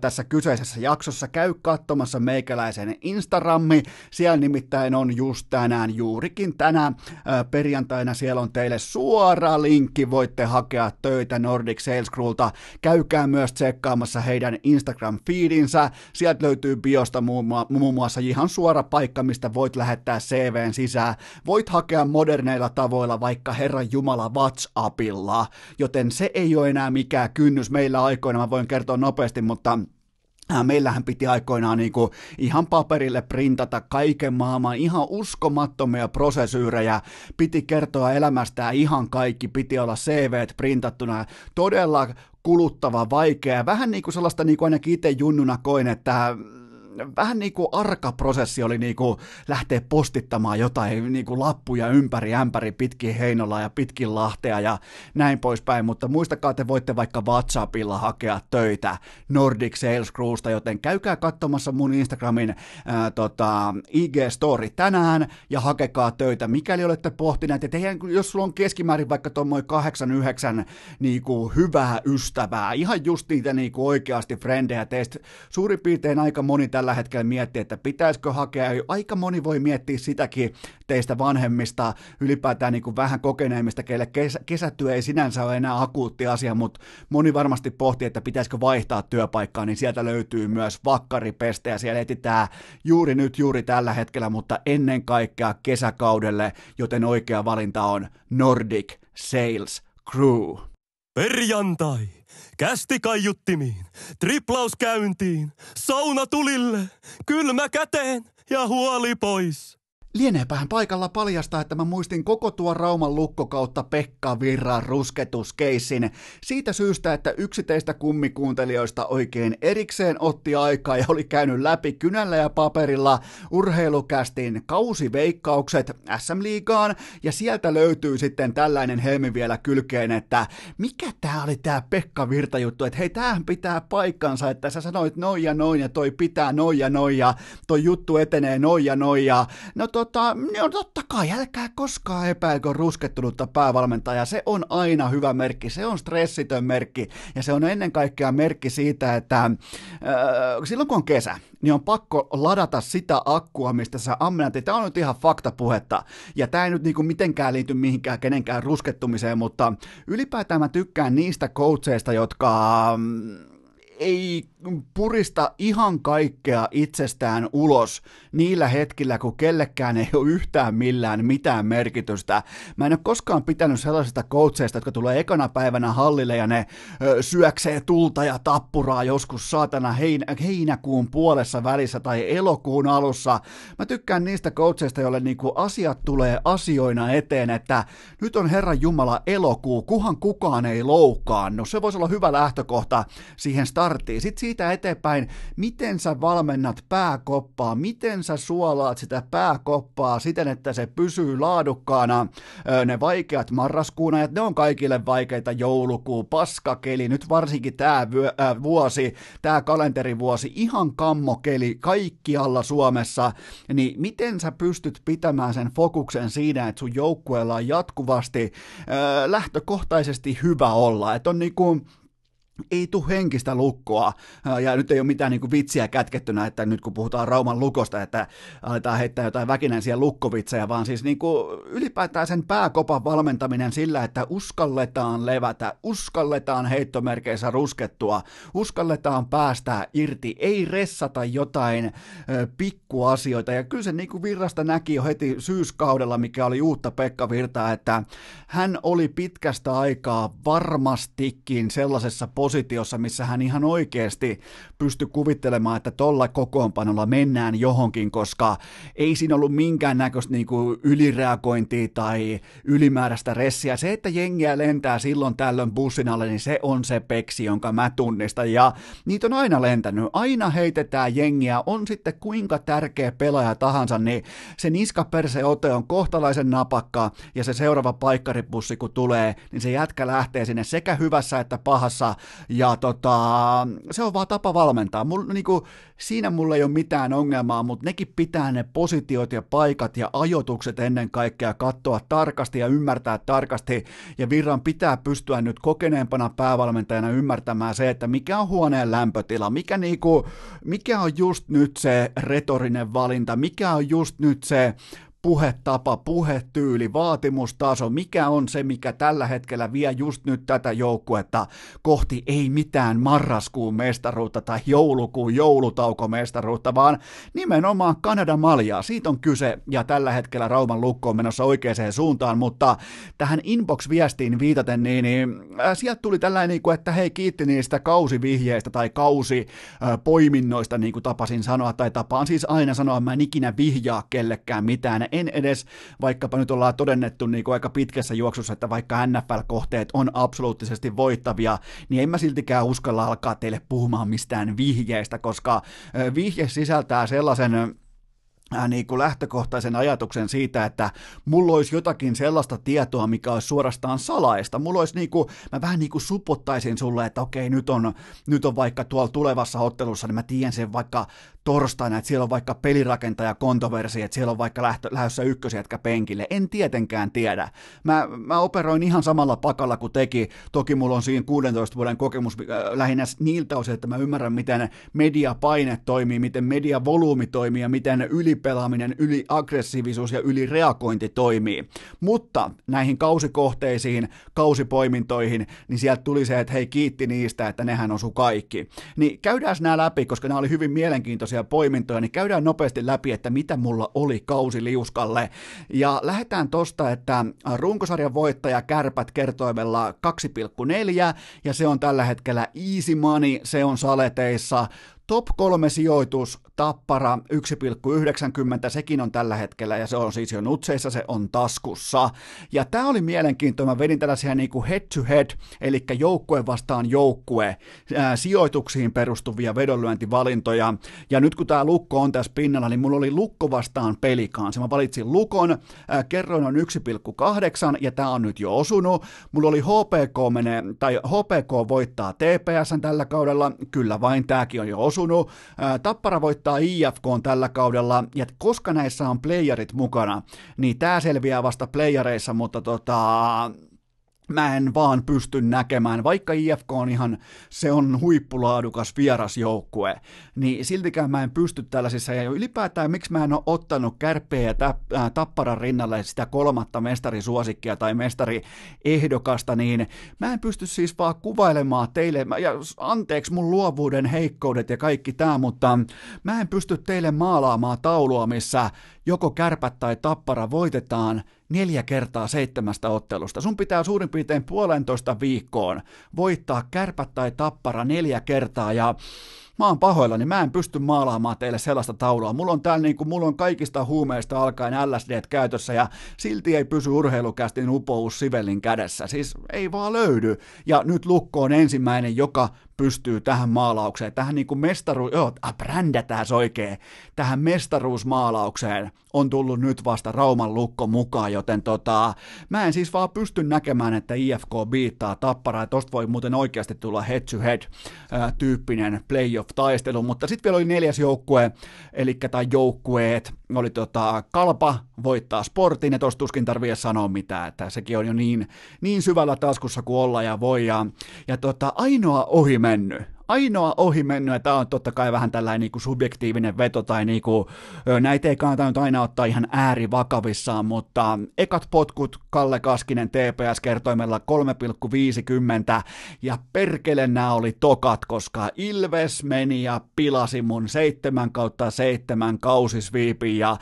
tässä kyseisessä jaksossa, käy katsomassa meikäläisen Instagrammi, siellä nimittäin on just tänään, juurikin tänään perjantaina siellä on teille suora linkki, voitte hakea töitä Nordic Sales Crewlta. Käykää myös tsekkaamassa heidän Instagram-feedinsä, sieltä löytyy biosta muun muassa ihan suora paikka, mistä voit lähettää CVn sisään. Voit hakea moderneilla tavoilla vaikka Herran Jumala WhatsAppilla, joten se ei ole enää mikään kynnys. Meillä aikoina, mä voin kertoa nopeasti, mutta Äh, meillähän piti aikoinaan niin kuin ihan paperille printata kaiken maailman ihan uskomattomia prosesyyrejä, piti kertoa elämästään ihan kaikki, piti olla CV printattuna, todella kuluttava, vaikea, vähän niin kuin sellaista niin kuin ainakin itse junnuna koin, että vähän niin kuin arka prosessi oli niin kuin lähteä postittamaan jotain niin kuin lappuja ympäri ämpäri pitkin Heinola ja pitkin Lahtea ja näin poispäin, mutta muistakaa te voitte vaikka WhatsAppilla hakea töitä Nordic Sales Crewsta, joten käykää katsomassa mun Instagramin ää, tota, IG-story tänään ja hakekaa töitä, mikäli olette pohtineet, että eihän, jos sulla on keskimäärin vaikka tuommoinen 8-9 niin kuin hyvää ystävää, ihan just niitä niin kuin oikeasti frendejä teistä, suurin piirtein aika moni tällä tällä hetkellä miettiä, että pitäisikö hakea, aika moni voi miettiä sitäkin teistä vanhemmista, ylipäätään niin kuin vähän kokeneemmista, keille kesä, kesätyö ei sinänsä ole enää akuutti asia, mutta moni varmasti pohtii, että pitäisikö vaihtaa työpaikkaa, niin sieltä löytyy myös vakkaripeste ja siellä etsitään juuri nyt, juuri tällä hetkellä, mutta ennen kaikkea kesäkaudelle, joten oikea valinta on Nordic Sales Crew. Perjantai! Kästi kaiuttimiin, triplaus käyntiin, sauna tulille, kylmä käteen ja huoli pois. Lieneepähän paikalla paljastaa, että mä muistin koko tuo Rauman lukkokautta Pekka Virran rusketuskeissin. Siitä syystä, että yksi teistä kummikuuntelijoista oikein erikseen otti aikaa ja oli käynyt läpi kynällä ja paperilla urheilukästin kausiveikkaukset SM-liigaan ja sieltä löytyy sitten tällainen helmi vielä kylkeen, että mikä tää oli tää Pekka Virta juttu, että hei tämähän pitää paikkansa, että sä sanoit noin ja noin ja toi pitää noin ja noin ja toi juttu etenee noin ja noin ja no to tota, no totta kai, älkää koskaan epäilkö ruskettunutta päävalmentajaa. Se on aina hyvä merkki, se on stressitön merkki ja se on ennen kaikkea merkki siitä, että äh, silloin kun on kesä, niin on pakko ladata sitä akkua, mistä sä ammennat. Tämä on nyt ihan faktapuhetta ja tämä ei nyt niinku mitenkään liity mihinkään kenenkään ruskettumiseen, mutta ylipäätään mä tykkään niistä coacheista, jotka mm, ei purista ihan kaikkea itsestään ulos niillä hetkillä, kun kellekään ei ole yhtään millään mitään merkitystä. Mä en ole koskaan pitänyt sellaisista coacheista, jotka tulee ekana päivänä hallille ja ne ö, syöksee tulta ja tappuraa joskus saatana heinä, heinäkuun puolessa välissä tai elokuun alussa. Mä tykkään niistä coacheista, joille niinku asiat tulee asioina eteen, että nyt on Herran Jumala elokuu, kuhan kukaan ei loukkaannu. Se voisi olla hyvä lähtökohta siihen starttiin. Sitten siitä eteenpäin, miten sä valmennat pääkoppaa, miten sä suolaat sitä pääkoppaa siten, että se pysyy laadukkaana. Ne vaikeat marraskuun ajat, ne on kaikille vaikeita joulukuu, paskakeli, nyt varsinkin tämä vuosi, tämä kalenterivuosi, ihan kammokeli kaikkialla Suomessa, niin miten sä pystyt pitämään sen fokuksen siinä, että sun joukkueella on jatkuvasti lähtökohtaisesti hyvä olla, että on niinku ei tule henkistä lukkoa, ja nyt ei ole mitään niin kuin vitsiä kätkettynä, että nyt kun puhutaan Rauman lukosta, että aletaan heittää jotain väkinäisiä lukkovitsejä, vaan siis niin kuin ylipäätään sen pääkopan valmentaminen sillä, että uskalletaan levätä, uskalletaan heittomerkeissä ruskettua, uskalletaan päästä irti, ei ressata jotain pikkuasioita, ja kyllä se niin kuin Virrasta näki jo heti syyskaudella, mikä oli uutta Pekka Virtaa, että hän oli pitkästä aikaa varmastikin sellaisessa positiossa, missä hän ihan oikeasti pystyi kuvittelemaan, että tolla kokoonpanolla mennään johonkin, koska ei siinä ollut minkäännäköistä niin kuin ylireagointia tai ylimääräistä ressiä. Se, että jengiä lentää silloin tällöin bussin alle, niin se on se peksi, jonka mä tunnistan. Ja niitä on aina lentänyt. Aina heitetään jengiä, on sitten kuinka tärkeä pelaaja tahansa, niin se niskaperse-ote on kohtalaisen napakka ja se seuraava paikkaribussi kun tulee, niin se jätkä lähtee sinne sekä hyvässä että pahassa ja tota, se on vaan tapa valmentaa. Mul, niinku, siinä mulla ei ole mitään ongelmaa, mutta nekin pitää ne positiot ja paikat ja ajotukset ennen kaikkea katsoa tarkasti ja ymmärtää tarkasti. Ja Virran pitää pystyä nyt kokeneempana päävalmentajana ymmärtämään se, että mikä on huoneen lämpötila, mikä, niinku, mikä on just nyt se retorinen valinta, mikä on just nyt se puhetapa, puhetyyli, vaatimustaso, mikä on se, mikä tällä hetkellä vie just nyt tätä joukkuetta kohti ei mitään marraskuun mestaruutta tai joulukuun joulutaukomestaruutta, vaan nimenomaan Kanadan maljaa. Siitä on kyse ja tällä hetkellä Rauman lukko on menossa oikeaan suuntaan, mutta tähän inbox-viestiin viitaten, niin, niin äh, sieltä tuli tällainen, niin kuin, että hei kiitti niistä kausivihjeistä tai kausipoiminnoista, äh, niin kuin tapasin sanoa, tai tapaan siis aina sanoa, mä en ikinä vihjaa kellekään mitään, en edes, vaikkapa nyt ollaan todennettu niin kuin aika pitkässä juoksussa, että vaikka NFL-kohteet on absoluuttisesti voittavia, niin en mä siltikään uskalla alkaa teille puhumaan mistään vihjeistä, koska vihje sisältää sellaisen niin kuin lähtökohtaisen ajatuksen siitä, että mulla olisi jotakin sellaista tietoa, mikä olisi suorastaan salaista. Mulla olisi niin kuin, mä vähän niin kuin supottaisin sulle, että okei, nyt on, nyt on vaikka tuolla tulevassa ottelussa, niin mä tiedän sen vaikka torstaina, että siellä on vaikka pelirakentaja kontoversi, että siellä on vaikka lähtö, lähdössä ykkösjätkä penkille. En tietenkään tiedä. Mä, mä operoin ihan samalla pakalla kuin teki. Toki mulla on siinä 16 vuoden kokemus äh, lähinnä niiltä osin, että mä ymmärrän, miten mediapaine toimii, miten mediavolyymi toimii ja miten ylipelaaminen, yliaggressiivisuus ja ylireagointi toimii. Mutta näihin kausikohteisiin, kausipoimintoihin, niin sieltä tuli se, että hei kiitti niistä, että nehän osu kaikki. Niin käydään nämä läpi, koska nämä oli hyvin mielenkiintoisia tämmöisiä poimintoja, niin käydään nopeasti läpi, että mitä mulla oli kausi liuskalle. Ja lähdetään tosta, että runkosarjan voittaja Kärpät kertoimella 2,4, ja se on tällä hetkellä easy money, se on saleteissa. Top kolme sijoitus, Tappara 1,90, sekin on tällä hetkellä, ja se on siis jo nutseissa, se on taskussa. Ja tämä oli mielenkiintoinen, mä vedin tällaisia niin kuin head to head, eli joukkue vastaan joukkue, ää, sijoituksiin perustuvia vedonlyöntivalintoja, ja nyt kun tämä lukko on tässä pinnalla, niin mulla oli lukko vastaan pelikaan. Mä valitsin lukon, ää, kerroin on 1,8, ja tämä on nyt jo osunut. Mulla oli HPK menee, tai HPK voittaa TPS tällä kaudella, kyllä vain tämäkin on jo osunut osunut. Tappara voittaa IFK tällä kaudella, ja koska näissä on playerit mukana, niin tämä selviää vasta playereissa, mutta tota, mä en vaan pysty näkemään, vaikka IFK on ihan, se on huippulaadukas vierasjoukkue, niin siltikään mä en pysty tällaisissa, ja ylipäätään miksi mä en ole ottanut kärpeä ja tapparan rinnalle sitä kolmatta mestarisuosikkia tai mestariehdokasta, niin mä en pysty siis vaan kuvailemaan teille, ja anteeksi mun luovuuden heikkoudet ja kaikki tämä, mutta mä en pysty teille maalaamaan taulua, missä joko kärpät tai tappara voitetaan neljä kertaa seitsemästä ottelusta. Sun pitää suurin piirtein puolentoista viikkoon voittaa kärpät tai tappara neljä kertaa ja mä oon pahoillani, mä en pysty maalaamaan teille sellaista taulua. Mulla on täällä niin kuin, mulla on kaikista huumeista alkaen LSD käytössä ja silti ei pysy urheilukästin upous Sivellin kädessä. Siis ei vaan löydy. Ja nyt Lukko on ensimmäinen, joka pystyy tähän maalaukseen, tähän niin kuin mestaru... Joo, äh, brändätään oikein. Tähän mestaruusmaalaukseen on tullut nyt vasta Rauman lukko mukaan, joten tota, mä en siis vaan pysty näkemään, että IFK biittaa tapparaa, tosta voi muuten oikeasti tulla head-to-head äh, tyyppinen playoff-taistelu, mutta sitten vielä oli neljäs joukkue, eli tai joukkueet, oli tota, Kalpa voittaa sportin, ja tosta tuskin tarvii sanoa mitään, että sekin on jo niin, niin syvällä taskussa kuin olla ja voi, ja, ja tota, ainoa ohi mennyt, ainoa ohi mennyt, ja tämä on totta kai vähän tällainen niin kuin subjektiivinen veto, tai niin kuin, näitä ei kannata nyt aina ottaa ihan äärivakavissaan, mutta ekat potkut Kalle Kaskinen TPS-kertoimella 3,50, ja perkele nämä oli tokat, koska Ilves meni ja pilasi mun 7 kautta 7 kausisviipin, ja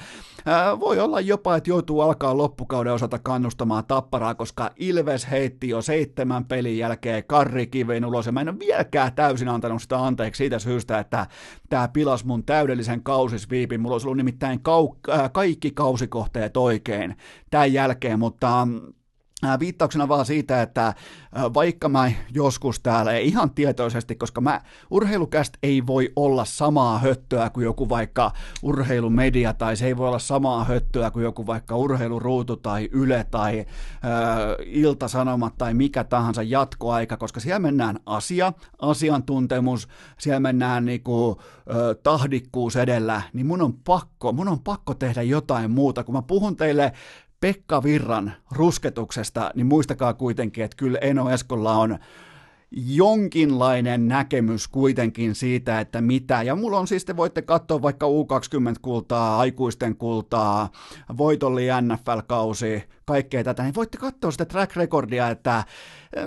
ää, voi olla jopa, että joutuu alkaa loppukauden osalta kannustamaan tapparaa, koska Ilves heitti jo seitsemän pelin jälkeen Karri Kiveen ulos, ja mä en ole vieläkään täysin antanut sitä anteeksi siitä syystä, että tämä pilas mun täydellisen kausisviipin. Mulla olisi ollut nimittäin kau- äh, kaikki kausikohteet oikein tämän jälkeen, mutta viittauksena vaan siitä, että vaikka mä joskus täällä, ei ihan tietoisesti, koska mä, urheilukäst ei voi olla samaa höttöä kuin joku vaikka urheilumedia, tai se ei voi olla samaa höttöä kuin joku vaikka urheiluruutu tai Yle tai äh, Iltasanomat tai mikä tahansa jatkoaika, koska siellä mennään asia, asiantuntemus, siellä mennään niinku, äh, tahdikkuus edellä, niin mun on pakko, mun on pakko tehdä jotain muuta, kun mä puhun teille Pekka Virran rusketuksesta, niin muistakaa kuitenkin, että kyllä Eno Eskolla on jonkinlainen näkemys kuitenkin siitä, että mitä, ja mulla on siis, te voitte katsoa vaikka U20-kultaa, aikuisten kultaa, voitolli NFL-kausi, kaikkea tätä, niin voitte katsoa sitä track recordia, että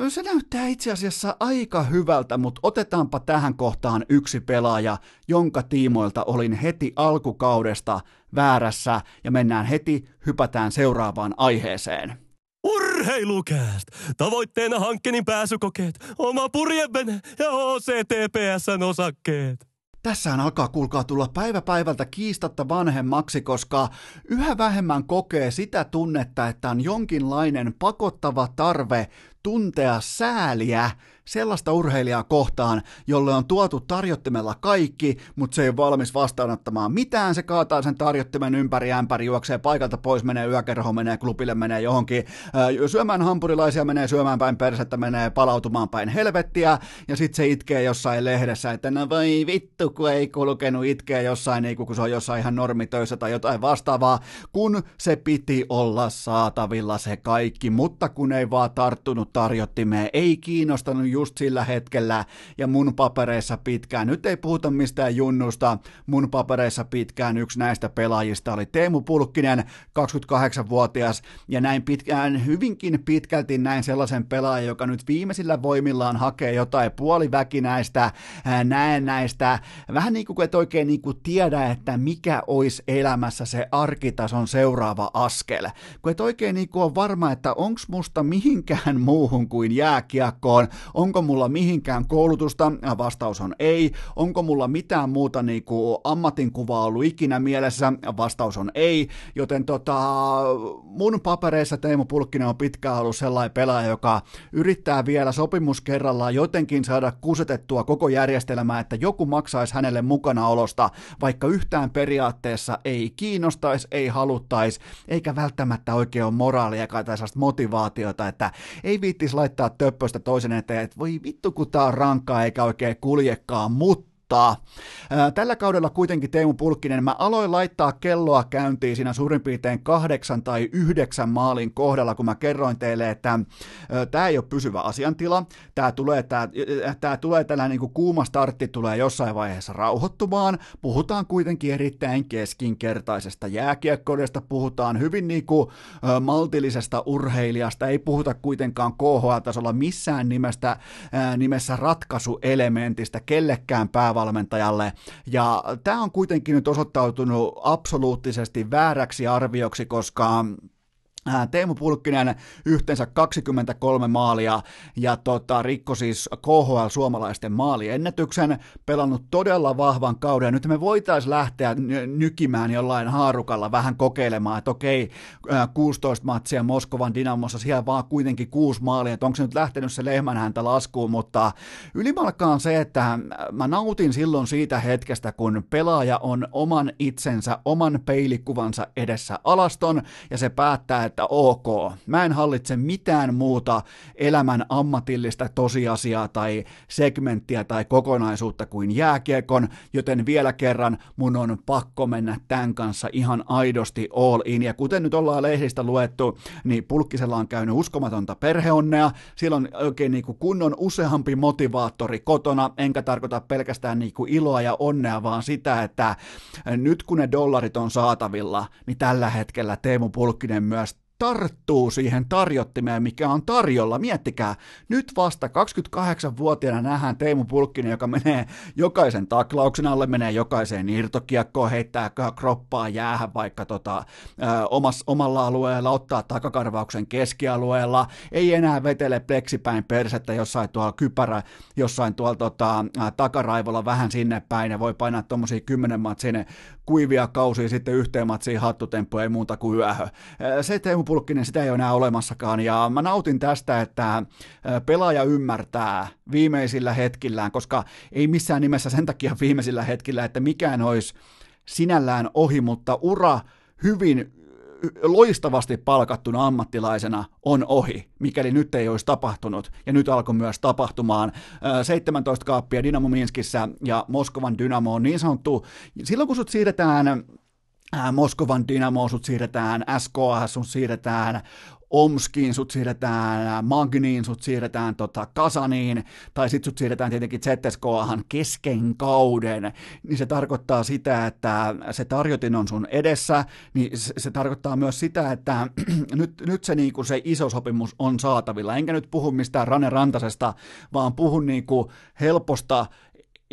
se näyttää itse asiassa aika hyvältä, mutta otetaanpa tähän kohtaan yksi pelaaja, jonka tiimoilta olin heti alkukaudesta väärässä, ja mennään heti, hypätään seuraavaan aiheeseen. Urheilukääst! Tavoitteena hankkeenin pääsykokeet, oma purjevene ja OCTPSn osakkeet. Tässähän alkaa kuulkaa tulla päivä päivältä kiistatta vanhemmaksi, koska yhä vähemmän kokee sitä tunnetta, että on jonkinlainen pakottava tarve tuntea sääliä sellaista urheilijaa kohtaan, jolle on tuotu tarjottimella kaikki, mutta se ei ole valmis vastaanottamaan mitään, se kaataa sen tarjottimen ympäri ämpäri, juoksee paikalta pois, menee yökerho, menee klubille, menee johonkin, syömään hampurilaisia, menee syömään päin persettä, menee palautumaan päin helvettiä, ja sitten se itkee jossain lehdessä, että no voi vittu, kun ei kulkenut, itkee jossain, niin kun se on jossain ihan normitöissä tai jotain vastaavaa, kun se piti olla saatavilla se kaikki, mutta kun ei vaan tarttunut tarjottimeen, ei kiinnostanut just sillä hetkellä ja mun papereissa pitkään. Nyt ei puhuta mistään junnusta, mun papereissa pitkään yksi näistä pelaajista oli Teemu Pulkkinen, 28-vuotias ja näin pitkään, hyvinkin pitkälti näin sellaisen pelaajan, joka nyt viimeisillä voimillaan hakee jotain puoliväkinäistä, näen näistä, vähän niin kuin et oikein niin kuin tiedä, että mikä olisi elämässä se arkitason seuraava askel. Kun et oikein niin kuin on varma, että onko musta mihinkään muuhun kuin jääkiekkoon, onko mulla mihinkään koulutusta? Vastaus on ei. Onko mulla mitään muuta niin kuin ammatinkuvaa ollut ikinä mielessä? Vastaus on ei. Joten tota, mun papereissa Teemu Pulkkinen on pitkään ollut sellainen pelaaja, joka yrittää vielä sopimus kerrallaan jotenkin saada kusetettua koko järjestelmää, että joku maksaisi hänelle mukanaolosta, vaikka yhtään periaatteessa ei kiinnostaisi, ei haluttaisi, eikä välttämättä oikein ole moraalia tai motivaatiota, että ei viittisi laittaa töppöstä toisen eteen, että voi vittu kun tää on rankkaa eikä oikein kuljekaan, mutta mutta ää, tällä kaudella kuitenkin Teemu Pulkkinen, mä aloin laittaa kelloa käyntiin siinä suurin piirtein kahdeksan tai yhdeksän maalin kohdalla, kun mä kerroin teille, että tämä ei ole pysyvä asiantila, tämä tulee, tää, tää tulee tällainen niin kuuma startti tulee jossain vaiheessa rauhoittumaan, puhutaan kuitenkin erittäin keskinkertaisesta jääkiekkoudesta, puhutaan hyvin niin kuin, maltillisesta urheilijasta, ei puhuta kuitenkaan KHL-tasolla missään nimestä, nimessä ratkaisuelementistä kellekään päävalmentajalle, ja tämä on kuitenkin nyt osoittautunut absoluuttisesti vääräksi arvioksi, koska Teemu Pulkkinen yhteensä 23 maalia ja tota, rikko siis KHL suomalaisten maaliennätyksen, pelannut todella vahvan kauden. Nyt me voitaisiin lähteä nykimään jollain haarukalla vähän kokeilemaan, että okei, 16 matsia Moskovan Dynamossa, siellä vaan kuitenkin kuusi maalia, että onko se nyt lähtenyt se lehmän häntä laskuun, mutta ylimalkaan se, että mä nautin silloin siitä hetkestä, kun pelaaja on oman itsensä, oman peilikuvansa edessä alaston ja se päättää, että ok, mä en hallitse mitään muuta elämän ammatillista tosiasiaa tai segmenttiä tai kokonaisuutta kuin jääkiekon, joten vielä kerran mun on pakko mennä tämän kanssa ihan aidosti all in. Ja kuten nyt ollaan lehdistä luettu, niin Pulkkisella on käynyt uskomatonta perheonnea, sillä on oikein niin kuin kunnon useampi motivaattori kotona, enkä tarkoita pelkästään niin kuin iloa ja onnea, vaan sitä, että nyt kun ne dollarit on saatavilla, niin tällä hetkellä Teemu Pulkkinen myös tarttuu siihen tarjottimeen, mikä on tarjolla. Miettikää, nyt vasta 28-vuotiaana nähdään Teemu Pulkkinen, joka menee jokaisen taklauksen alle, menee jokaiseen irtokiekkoon, heittää kroppaa jäähän vaikka tota, ö, omas, omalla alueella, ottaa takakarvauksen keskialueella, ei enää vetele pleksipäin persettä jossain tuolla kypärä, jossain tuolla tota, takaraivolla vähän sinne päin ja voi painaa tuommoisia kymmenen matsin kuivia kausia sitten yhteen matsiin hattutemppu, ei muuta kuin yöhö. Se Teemu Pulkkinen, sitä ei ole enää olemassakaan, ja mä nautin tästä, että pelaaja ymmärtää viimeisillä hetkillään, koska ei missään nimessä sen takia viimeisillä hetkillä, että mikään olisi sinällään ohi, mutta ura hyvin loistavasti palkattuna ammattilaisena on ohi, mikäli nyt ei olisi tapahtunut, ja nyt alkoi myös tapahtumaan. 17 kaappia Dynamo Minskissä ja Moskovan Dynamo on niin sanottu, silloin kun sut siirretään Moskovan Dynamo, sut siirretään SKH, sut siirretään Omskiin, sut siirretään Magniin, sut siirretään tota Kasaniin, tai sit sut siirretään tietenkin ZSKahan kesken kauden, niin se tarkoittaa sitä, että se tarjotin on sun edessä, niin se, se tarkoittaa myös sitä, että nyt, nyt se, niinku, se iso sopimus on saatavilla. Enkä nyt puhu mistään Rane Rantasesta, vaan puhun niinku helposta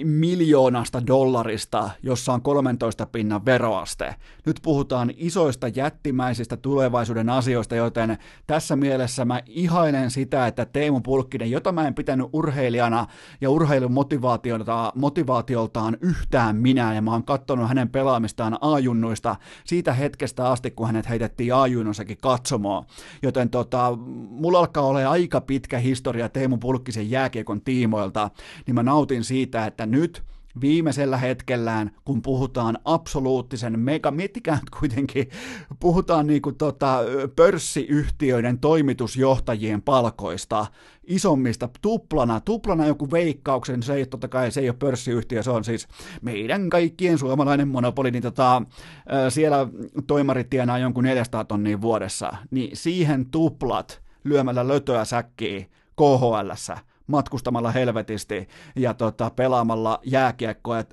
miljoonasta dollarista, jossa on 13 pinnan veroaste. Nyt puhutaan isoista jättimäisistä tulevaisuuden asioista, joten tässä mielessä mä ihailen sitä, että Teemu Pulkkinen, jota mä en pitänyt urheilijana ja urheilun motivaatiolta, motivaatioltaan yhtään minä, ja mä oon katsonut hänen pelaamistaan ajunnuista siitä hetkestä asti, kun hänet heitettiin ajunnossakin katsomaan. Joten tota, mulla alkaa olla aika pitkä historia Teemu Pulkkisen jääkiekon tiimoilta, niin mä nautin siitä, että nyt viimeisellä hetkellään, kun puhutaan absoluuttisen mega, miettikää kuitenkin, puhutaan niin kuin tota, pörssiyhtiöiden toimitusjohtajien palkoista, isommista, tuplana, tuplana joku veikkauksen, se ei totta kai, se ei ole pörssiyhtiö, se on siis meidän kaikkien suomalainen monopoli, niin tota, siellä toimarit tienaa jonkun 400 tonnia vuodessa, niin siihen tuplat lyömällä lötöä säkkiä KHLssä, matkustamalla helvetisti ja tota, pelaamalla jääkiekkoa ja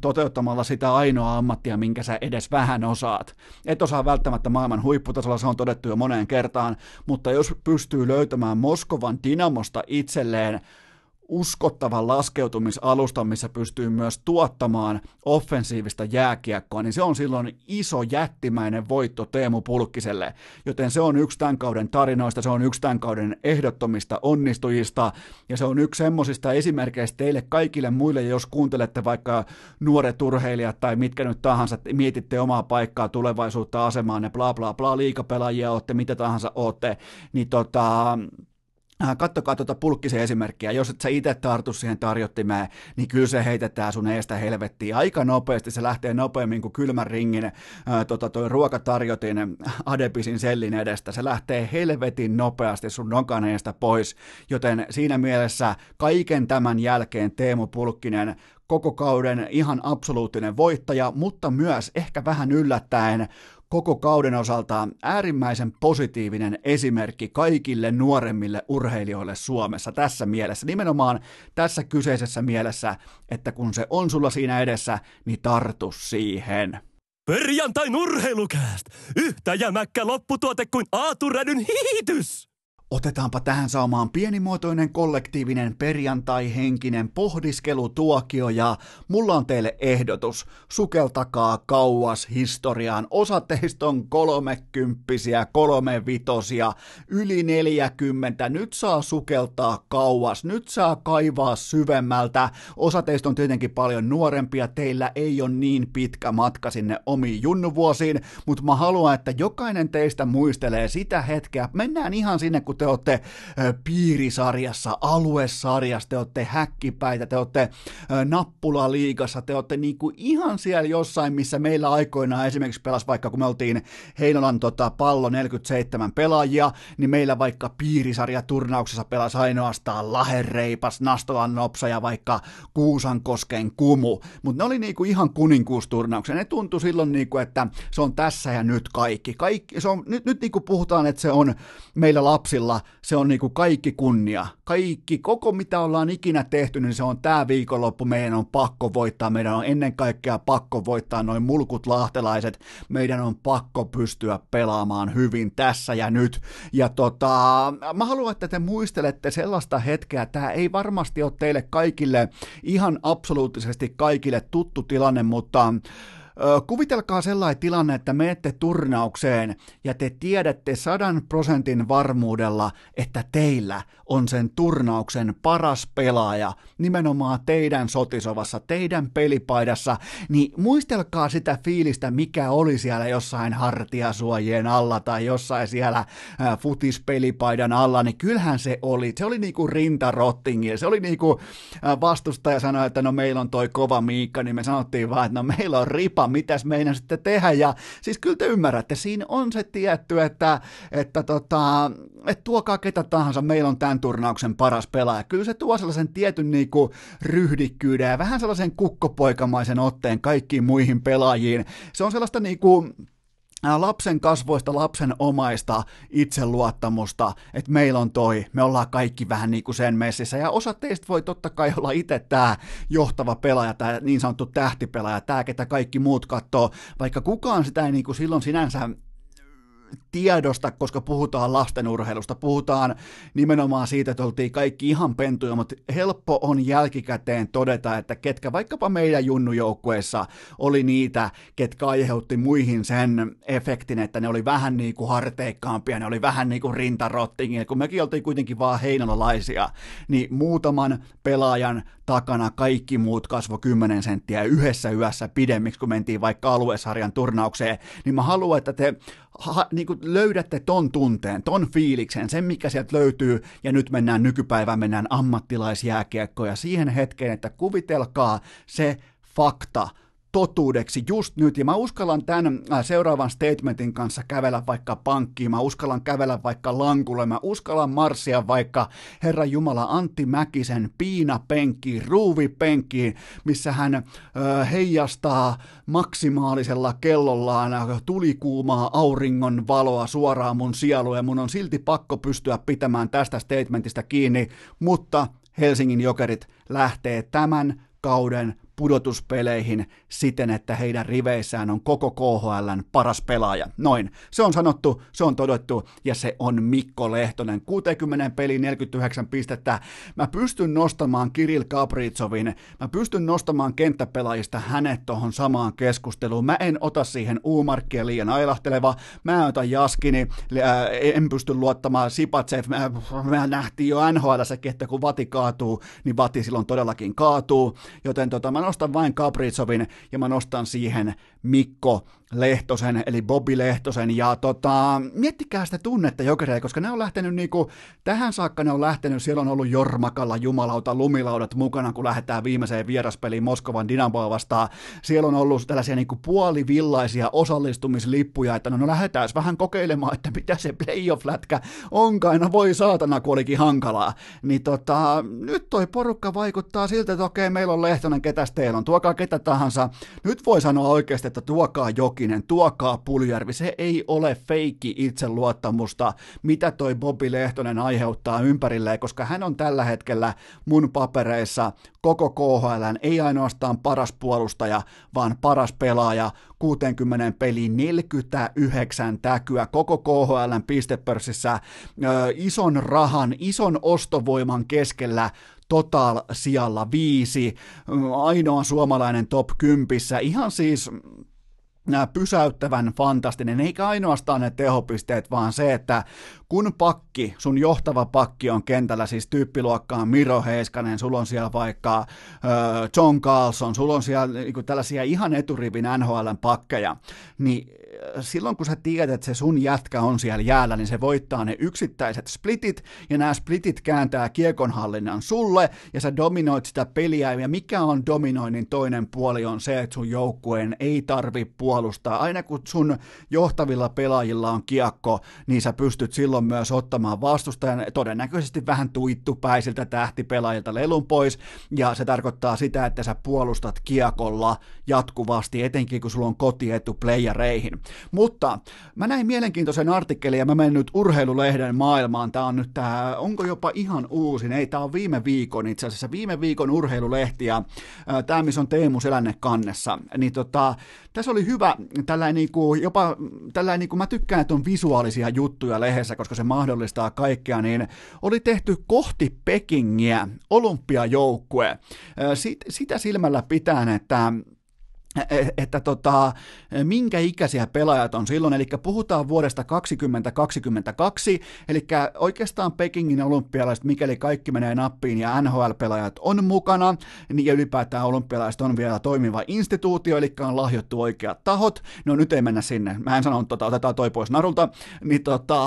toteuttamalla sitä ainoa ammattia, minkä sä edes vähän osaat. Et osaa välttämättä maailman huipputasolla, se on todettu jo moneen kertaan, mutta jos pystyy löytämään Moskovan Dinamosta itselleen uskottavan laskeutumisalustan, missä pystyy myös tuottamaan offensiivista jääkiekkoa, niin se on silloin iso jättimäinen voitto Teemu Pulkkiselle. Joten se on yksi tämän kauden tarinoista, se on yksi tämän kauden ehdottomista onnistujista, ja se on yksi semmoisista esimerkkeistä teille kaikille muille, jos kuuntelette vaikka nuoret urheilijat tai mitkä nyt tahansa, mietitte omaa paikkaa, tulevaisuutta, asemaa, ne bla bla bla, liikapelaajia olette, mitä tahansa olette, niin tota, kattokaa tuota pulkkisen esimerkkiä, jos et sä itse tartu siihen tarjottimeen, niin kyllä se heitetään sun eestä helvettiin. Aika nopeasti, se lähtee nopeammin kuin kylmän ringin ää, äh, tota, toi ruokatarjotin Adepisin sellin edestä, se lähtee helvetin nopeasti sun nokan eestä pois, joten siinä mielessä kaiken tämän jälkeen Teemu Pulkkinen koko kauden ihan absoluuttinen voittaja, mutta myös ehkä vähän yllättäen koko kauden osalta äärimmäisen positiivinen esimerkki kaikille nuoremmille urheilijoille Suomessa tässä mielessä, nimenomaan tässä kyseisessä mielessä, että kun se on sulla siinä edessä, niin tartu siihen. Perjantain urheilukääst! Yhtä jämäkkä lopputuote kuin Aaturädyn hiitys! Otetaanpa tähän saamaan pienimuotoinen kollektiivinen perjantai-henkinen pohdiskelutuokio ja mulla on teille ehdotus. Sukeltakaa kauas historiaan. Osa teistä on kolmekymppisiä, kolmevitosia, yli neljäkymmentä. Nyt saa sukeltaa kauas, nyt saa kaivaa syvemmältä. Osa teistä on tietenkin paljon nuorempia, teillä ei ole niin pitkä matka sinne omiin junnuvuosiin, mutta mä haluan, että jokainen teistä muistelee sitä hetkeä. Mennään ihan sinne, kun te olette piirisarjassa, aluesarjassa, te olette häkkipäitä, te olette nappulaliigassa, te olette niinku ihan siellä jossain, missä meillä aikoinaan esimerkiksi pelas vaikka, kun me oltiin Heinolan tota, pallo 47 pelaajia, niin meillä vaikka piirisarja turnauksessa pelasi ainoastaan Laherreipas, Nastolan Nopsa ja vaikka Kuusankosken Kumu, mutta ne oli niinku ihan kuninkuusturnauksia, ne tuntui silloin niinku, että se on tässä ja nyt kaikki, kaikki se on, nyt, nyt niinku puhutaan, että se on meillä lapsilla kaudella se on niinku kaikki kunnia. Kaikki, koko mitä ollaan ikinä tehty, niin se on tämä viikonloppu, meidän on pakko voittaa, meidän on ennen kaikkea pakko voittaa noin mulkut lahtelaiset, meidän on pakko pystyä pelaamaan hyvin tässä ja nyt. Ja tota, mä haluan, että te muistelette sellaista hetkeä, tämä ei varmasti ole teille kaikille ihan absoluuttisesti kaikille tuttu tilanne, mutta Kuvitelkaa sellainen tilanne, että menette turnaukseen ja te tiedätte sadan prosentin varmuudella, että teillä on sen turnauksen paras pelaaja nimenomaan teidän sotisovassa, teidän pelipaidassa, niin muistelkaa sitä fiilistä, mikä oli siellä jossain hartiasuojien alla tai jossain siellä futispelipaidan alla, niin kyllähän se oli, se oli niinku rintarottingi, se oli niinku vastustaja sanoi, että no meillä on toi kova Miikka, niin me sanottiin vaan, että no meillä on ripa, mitäs meidän sitten tehdä, ja siis kyllä te ymmärrätte, siinä on se tietty, että, että, tota, että tuokaa ketä tahansa, meillä on tämän turnauksen paras pelaaja. Kyllä se tuo sellaisen tietyn niinku ryhdikkyyden ja vähän sellaisen kukkopoikamaisen otteen kaikkiin muihin pelaajiin. Se on sellaista niinku, lapsen kasvoista, lapsen omaista itseluottamusta, että meillä on toi, me ollaan kaikki vähän niin kuin sen messissä, ja osa teistä voi totta kai olla itse tämä johtava pelaaja, tämä niin sanottu tähtipelaaja, tämä ketä kaikki muut katsoo, vaikka kukaan sitä ei niin kuin silloin sinänsä tiedosta, koska puhutaan lastenurheilusta, puhutaan nimenomaan siitä, että oltiin kaikki ihan pentuja, mutta helppo on jälkikäteen todeta, että ketkä vaikkapa meidän junnujoukkueessa oli niitä, ketkä aiheutti muihin sen efektin, että ne oli vähän niin kuin harteikkaampia, ne oli vähän niin kuin rintarottingin, kun mekin oltiin kuitenkin vaan heinolalaisia, niin muutaman pelaajan takana kaikki muut kasvo 10 senttiä yhdessä yössä pidemmiksi, kun mentiin vaikka aluesarjan turnaukseen, niin mä haluan, että te ha, niin kuin löydätte ton tunteen, ton fiiliksen, sen mikä sieltä löytyy, ja nyt mennään nykypäivään, mennään ammattilaisjääkiekkoon, ja siihen hetkeen, että kuvitelkaa se fakta, totuudeksi. Just nyt, ja mä uskallan tämän äh, seuraavan statementin kanssa kävellä vaikka pankkiin, mä uskallan kävellä vaikka lankulle, mä uskallan marssia vaikka Herra Jumala Antti Mäkisen piinapenkkiin, ruuvipenkkiin, missä hän ö, äh, heijastaa maksimaalisella kellollaan tulikuumaa auringon valoa suoraan mun sieluun, ja mun on silti pakko pystyä pitämään tästä statementista kiinni, mutta Helsingin jokerit lähtee tämän kauden pudotuspeleihin siten, että heidän riveissään on koko KHLn paras pelaaja. Noin. Se on sanottu, se on todettu ja se on Mikko Lehtonen. 60 peli 49 pistettä. Mä pystyn nostamaan Kirill Kapritsovin, mä pystyn nostamaan kenttäpelaajista hänet tuohon samaan keskusteluun. Mä en ota siihen Uumarkkia liian ailahteleva, mä en ota Jaskini, en pysty luottamaan Sipatsev, mä, mä nähtiin jo NHL että kun Vati kaatuu, niin Vati silloin todellakin kaatuu, joten tota, mä nostan vain Kapritsovin ja mä nostan siihen Mikko Lehtosen, eli Bobby Lehtosen, ja tota, miettikää sitä tunnetta jokereille, koska ne on lähtenyt niinku, tähän saakka ne on lähtenyt, siellä on ollut Jormakalla jumalauta lumilaudat mukana, kun lähdetään viimeiseen vieraspeliin Moskovan Dynamoa vastaan, siellä on ollut tällaisia niinku puolivillaisia osallistumislippuja, että no, no lähdetään vähän kokeilemaan, että mitä se playoff-lätkä onkaan, no voi saatana, kun olikin hankalaa, niin tota, nyt toi porukka vaikuttaa siltä, että okei, meillä on Lehtonen, ketäs teillä on, tuokaa ketä tahansa. Nyt voi sanoa oikeasti, että tuokaa Jokinen, tuokaa Puljärvi. Se ei ole feikki itseluottamusta, mitä toi Bobi Lehtonen aiheuttaa ympärilleen, koska hän on tällä hetkellä mun papereissa koko KHL, ei ainoastaan paras puolustaja, vaan paras pelaaja, 60 peliin 49 täkyä koko KHLn pistepörssissä, ison rahan, ison ostovoiman keskellä Total sijalla viisi, ainoa suomalainen top 10, ihan siis pysäyttävän fantastinen, eikä ainoastaan ne tehopisteet, vaan se, että kun pakki, sun johtava pakki on kentällä, siis tyyppiluokkaan Miro Heiskanen, sulla on siellä vaikka John Carlson, sulla on siellä niin tällaisia ihan eturivin NHLn pakkeja, niin silloin kun sä tiedät, että se sun jätkä on siellä jäällä, niin se voittaa ne yksittäiset splitit, ja nämä splitit kääntää kiekonhallinnan sulle, ja sä dominoit sitä peliä, ja mikä on dominoinnin toinen puoli on se, että sun joukkueen ei tarvi puolustaa. Aina kun sun johtavilla pelaajilla on kiekko, niin sä pystyt silloin myös ottamaan vastustajan todennäköisesti vähän tuittupäisiltä tähtipelaajilta lelun pois, ja se tarkoittaa sitä, että sä puolustat kiekolla jatkuvasti, etenkin kun sulla on kotietu playereihin. Mutta mä näin mielenkiintoisen artikkelin ja mä menen nyt urheilulehden maailmaan. Tää on nyt tää, onko jopa ihan uusi? Ei, tää on viime viikon itse asiassa, viime viikon urheilulehti ja tää, missä on Teemu Selänne kannessa. Niin tota, tässä oli hyvä tällainen niinku, jopa tällainen niinku, mä tykkään, että on visuaalisia juttuja lehdessä, koska se mahdollistaa kaikkea, niin oli tehty kohti Pekingiä olympiajoukkue. Sitä silmällä pitäen, että että tota, minkä ikäisiä pelaajat on silloin, eli puhutaan vuodesta 2022, eli oikeastaan Pekingin olympialaiset, mikäli kaikki menee nappiin ja NHL-pelaajat on mukana, niin ja ylipäätään olympialaiset on vielä toimiva instituutio, eli on lahjottu oikeat tahot, no nyt ei mennä sinne, mä en sano, tota, otetaan toi pois narulta, niin tota,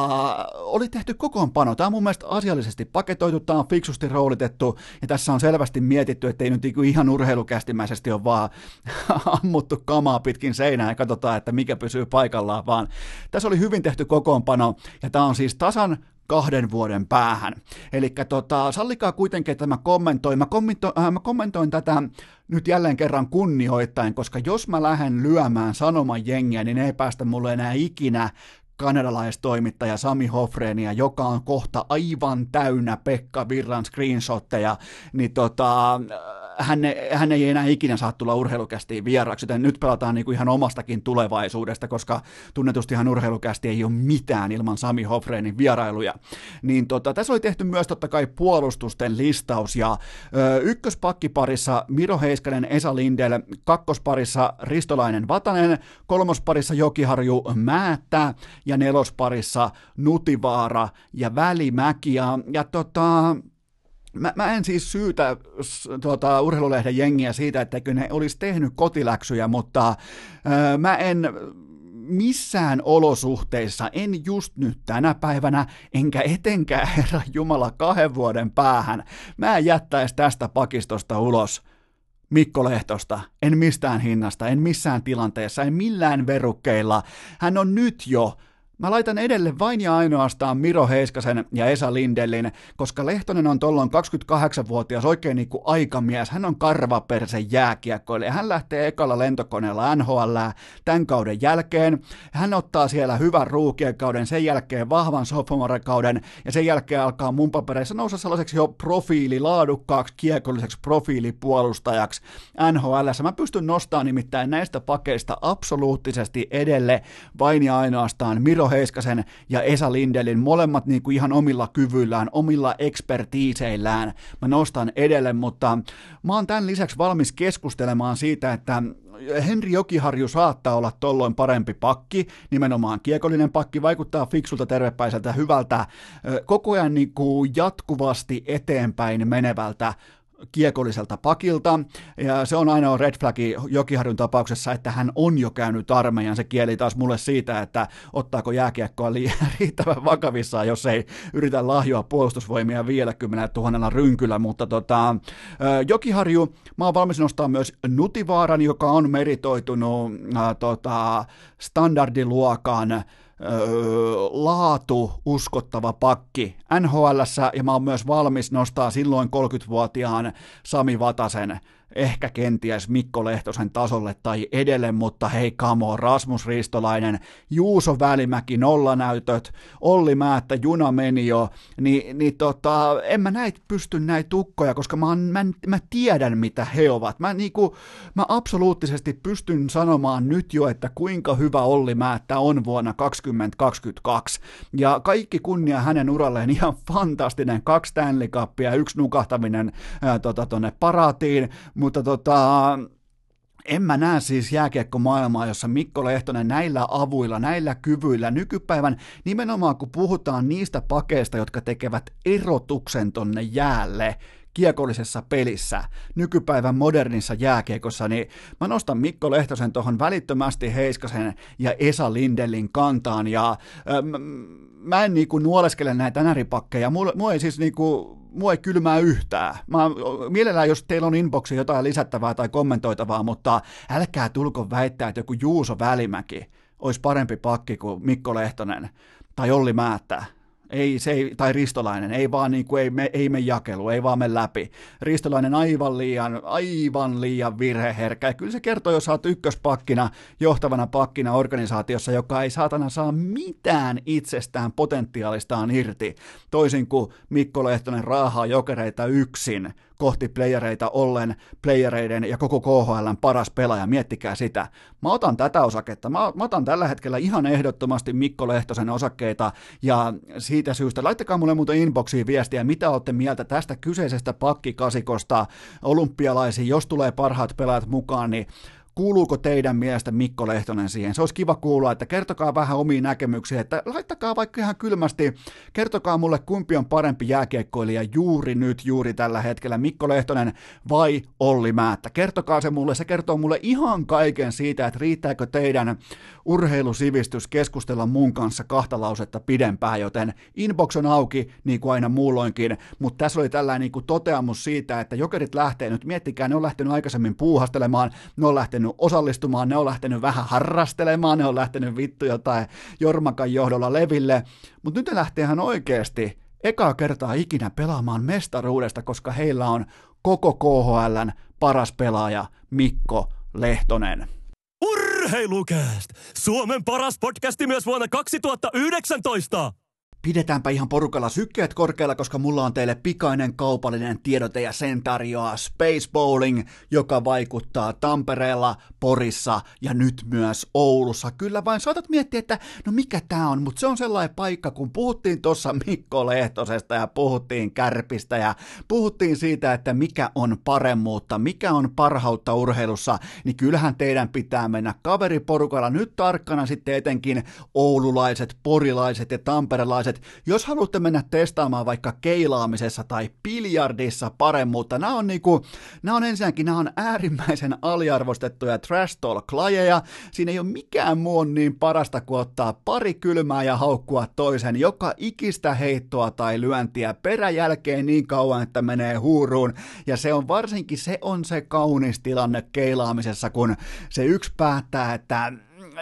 oli tehty kokoonpano, tämä on mun mielestä asiallisesti paketoitu, tämä on fiksusti roolitettu, ja tässä on selvästi mietitty, että ei nyt niinku ihan urheilukästimäisesti ole vaan ammuttu kamaa pitkin seinää ja katsotaan, että mikä pysyy paikallaan, vaan tässä oli hyvin tehty kokoonpano, ja tämä on siis tasan kahden vuoden päähän. Eli tota, sallikaa kuitenkin, että mä kommentoin, mä, kommentoin, äh, mä kommentoin tätä nyt jälleen kerran kunnioittain, koska jos mä lähden lyömään sanoman jengiä, niin ei päästä mulle enää ikinä kanadalaistoimittaja Sami Hofreenia, joka on kohta aivan täynnä Pekka Virran screenshotteja, niin tota, hän, hän ei enää ikinä saa tulla urheilukästiin vieraaksi, joten nyt pelataan niin kuin ihan omastakin tulevaisuudesta, koska tunnetustihan urheilukästi ei ole mitään ilman Sami Hofreenin vierailuja. Niin tota, tässä oli tehty myös totta kai puolustusten listaus, ja ö, ykköspakkiparissa Miro Heiskanen, Esa Lindel, kakkosparissa Ristolainen Vatanen, kolmosparissa Jokiharju Määttä, ja nelosparissa Nutivaara ja Välimäki, ja, ja tota, Mä, mä en siis syytä tuota, urheilulehden jengiä siitä, että ne olisi tehnyt kotiläksyjä, mutta öö, mä en missään olosuhteissa, en just nyt tänä päivänä, enkä etenkään herra Jumala kahden vuoden päähän, mä en jättäisi tästä pakistosta ulos Mikko Lehtosta, en mistään hinnasta, en missään tilanteessa, en millään verukkeilla. Hän on nyt jo Mä laitan edelle vain ja ainoastaan Miro Heiskasen ja Esa Lindellin, koska Lehtonen on tollon 28-vuotias oikein niin kuin aikamies. Hän on karvaperse jääkiekkoille. Hän lähtee ekalla lentokoneella NHL tämän kauden jälkeen. Hän ottaa siellä hyvän ruukien kauden, sen jälkeen vahvan sophomore-kauden ja sen jälkeen alkaa mun papereissa nousta sellaiseksi jo profiili, laadukkaaksi kiekolliseksi profiilipuolustajaksi NHL. Mä pystyn nostamaan nimittäin näistä pakeista absoluuttisesti edelle vain ja ainoastaan Miro Miro Heiskasen ja Esa Lindelin, molemmat niin kuin ihan omilla kyvyillään, omilla ekspertiiseillään. Mä nostan edelle, mutta mä oon tämän lisäksi valmis keskustelemaan siitä, että Henri Jokiharju saattaa olla tolloin parempi pakki, nimenomaan kiekollinen pakki, vaikuttaa fiksulta, tervepäiseltä, hyvältä, koko ajan niin kuin jatkuvasti eteenpäin menevältä kiekolliselta pakilta, ja se on ainoa red flagi Jokiharjun tapauksessa, että hän on jo käynyt armeijan. Se kieli taas mulle siitä, että ottaako jääkiekkoa liian riittävän vakavissaan, jos ei yritä lahjoa puolustusvoimia 50 000 rynkyllä, mutta tota, Jokiharju, mä oon valmis nostaa myös Nutivaaran, joka on meritoitunut äh, tota, standardiluokan laatu uskottava pakki nhl ja mä oon myös valmis nostaa silloin 30-vuotiaan Sami Vatasen ehkä kenties Mikko Lehtosen tasolle tai edelle, mutta hei kamo, Rasmus Ristolainen, Juuso Välimäki, nollanäytöt, Olli Määttä, juna meni jo, niin, niin tota, en mä näitä pysty näitä tukkoja, koska mä, mä, mä tiedän mitä he ovat. Mä, niinku, mä absoluuttisesti pystyn sanomaan nyt jo, että kuinka hyvä Olli Määttä on vuonna 2022. Ja kaikki kunnia hänen uralleen ihan fantastinen, kaksi Stanley Cupia, yksi nukahtaminen ää, tota, tonne paraatiin, mutta tota, en mä näe siis jääkiekko-maailmaa, jossa Mikko Lehtonen näillä avuilla, näillä kyvyillä, nykypäivän nimenomaan kun puhutaan niistä pakeista, jotka tekevät erotuksen tonne jäälle, kiekollisessa pelissä, nykypäivän modernissa jääkiekossa, niin mä nostan Mikko Lehtosen tuohon välittömästi Heiskasen ja Esa Lindellin kantaan, ja äh, mä en niinku nuoleskele näitä näripakkeja, mulla, mulla ei siis niinku, mua ei kylmää yhtään. Mä, mielellään, jos teillä on inboxi jotain lisättävää tai kommentoitavaa, mutta älkää tulko väittää, että joku Juuso Välimäki olisi parempi pakki kuin Mikko Lehtonen tai Olli Määttä ei, se ei, tai Ristolainen, ei vaan niin kuin, ei, me, ei me jakelu, ei vaan me läpi. Ristolainen aivan liian, aivan liian virheherkkä. Ja kyllä se kertoo, jos saat ykköspakkina, johtavana pakkina organisaatiossa, joka ei saatana saa mitään itsestään potentiaalistaan irti. Toisin kuin Mikko Lehtonen raahaa jokereita yksin kohti playereita ollen playereiden ja koko KHLn paras pelaaja, miettikää sitä. Mä otan tätä osaketta, mä, mä otan tällä hetkellä ihan ehdottomasti Mikko Lehtosen osakkeita ja siitä syystä, laittakaa mulle muuten inboxiin viestiä, mitä olette mieltä tästä kyseisestä pakkikasikosta. Olympialaisiin, jos tulee parhaat pelaajat mukaan, niin Kuuluuko teidän mielestä Mikko Lehtonen siihen? Se olisi kiva kuulla, että kertokaa vähän omiin näkemyksiä, että laittakaa vaikka ihan kylmästi, kertokaa mulle kumpi on parempi jääkiekkoilija juuri nyt, juuri tällä hetkellä, Mikko Lehtonen vai Olli Määttä. Kertokaa se mulle, se kertoo mulle ihan kaiken siitä, että riittääkö teidän urheilusivistys keskustella mun kanssa kahta lausetta pidempään, joten inbox on auki, niin kuin aina muulloinkin, mutta tässä oli tällainen niin kuin toteamus siitä, että jokerit lähtee nyt, miettikää, ne on lähtenyt aikaisemmin puuhastelemaan, ne on lähtenyt osallistumaan, ne on lähtenyt vähän harrastelemaan, ne on lähtenyt vittu jotain Jormakan johdolla leville, mutta nyt ne lähtee ihan oikeasti ekaa kertaa ikinä pelaamaan mestaruudesta, koska heillä on koko KHLn paras pelaaja Mikko Lehtonen. Urheilukääst! Suomen paras podcasti myös vuonna 2019! Pidetäänpä ihan porukalla sykkeet korkealla, koska mulla on teille pikainen kaupallinen tiedote ja sen tarjoaa Space Bowling, joka vaikuttaa Tampereella, Porissa ja nyt myös Oulussa. Kyllä vain saatat miettiä, että no mikä tää on, mutta se on sellainen paikka, kun puhuttiin tuossa Mikko Lehtosesta ja puhuttiin Kärpistä ja puhuttiin siitä, että mikä on paremmuutta, mikä on parhautta urheilussa, niin kyllähän teidän pitää mennä kaveriporukalla nyt tarkkana sitten etenkin oululaiset, porilaiset ja tamperelaiset, että jos haluatte mennä testaamaan vaikka keilaamisessa tai biljardissa paremmuutta, nämä on, niinku, nämä on ensinnäkin nämä on äärimmäisen aliarvostettuja trash talk lajeja. Siinä ei ole mikään muu niin parasta kuin ottaa pari kylmää ja haukkua toisen joka ikistä heittoa tai lyöntiä peräjälkeen niin kauan, että menee huuruun. Ja se on varsinkin, se on se kaunis tilanne keilaamisessa, kun se yksi päättää, että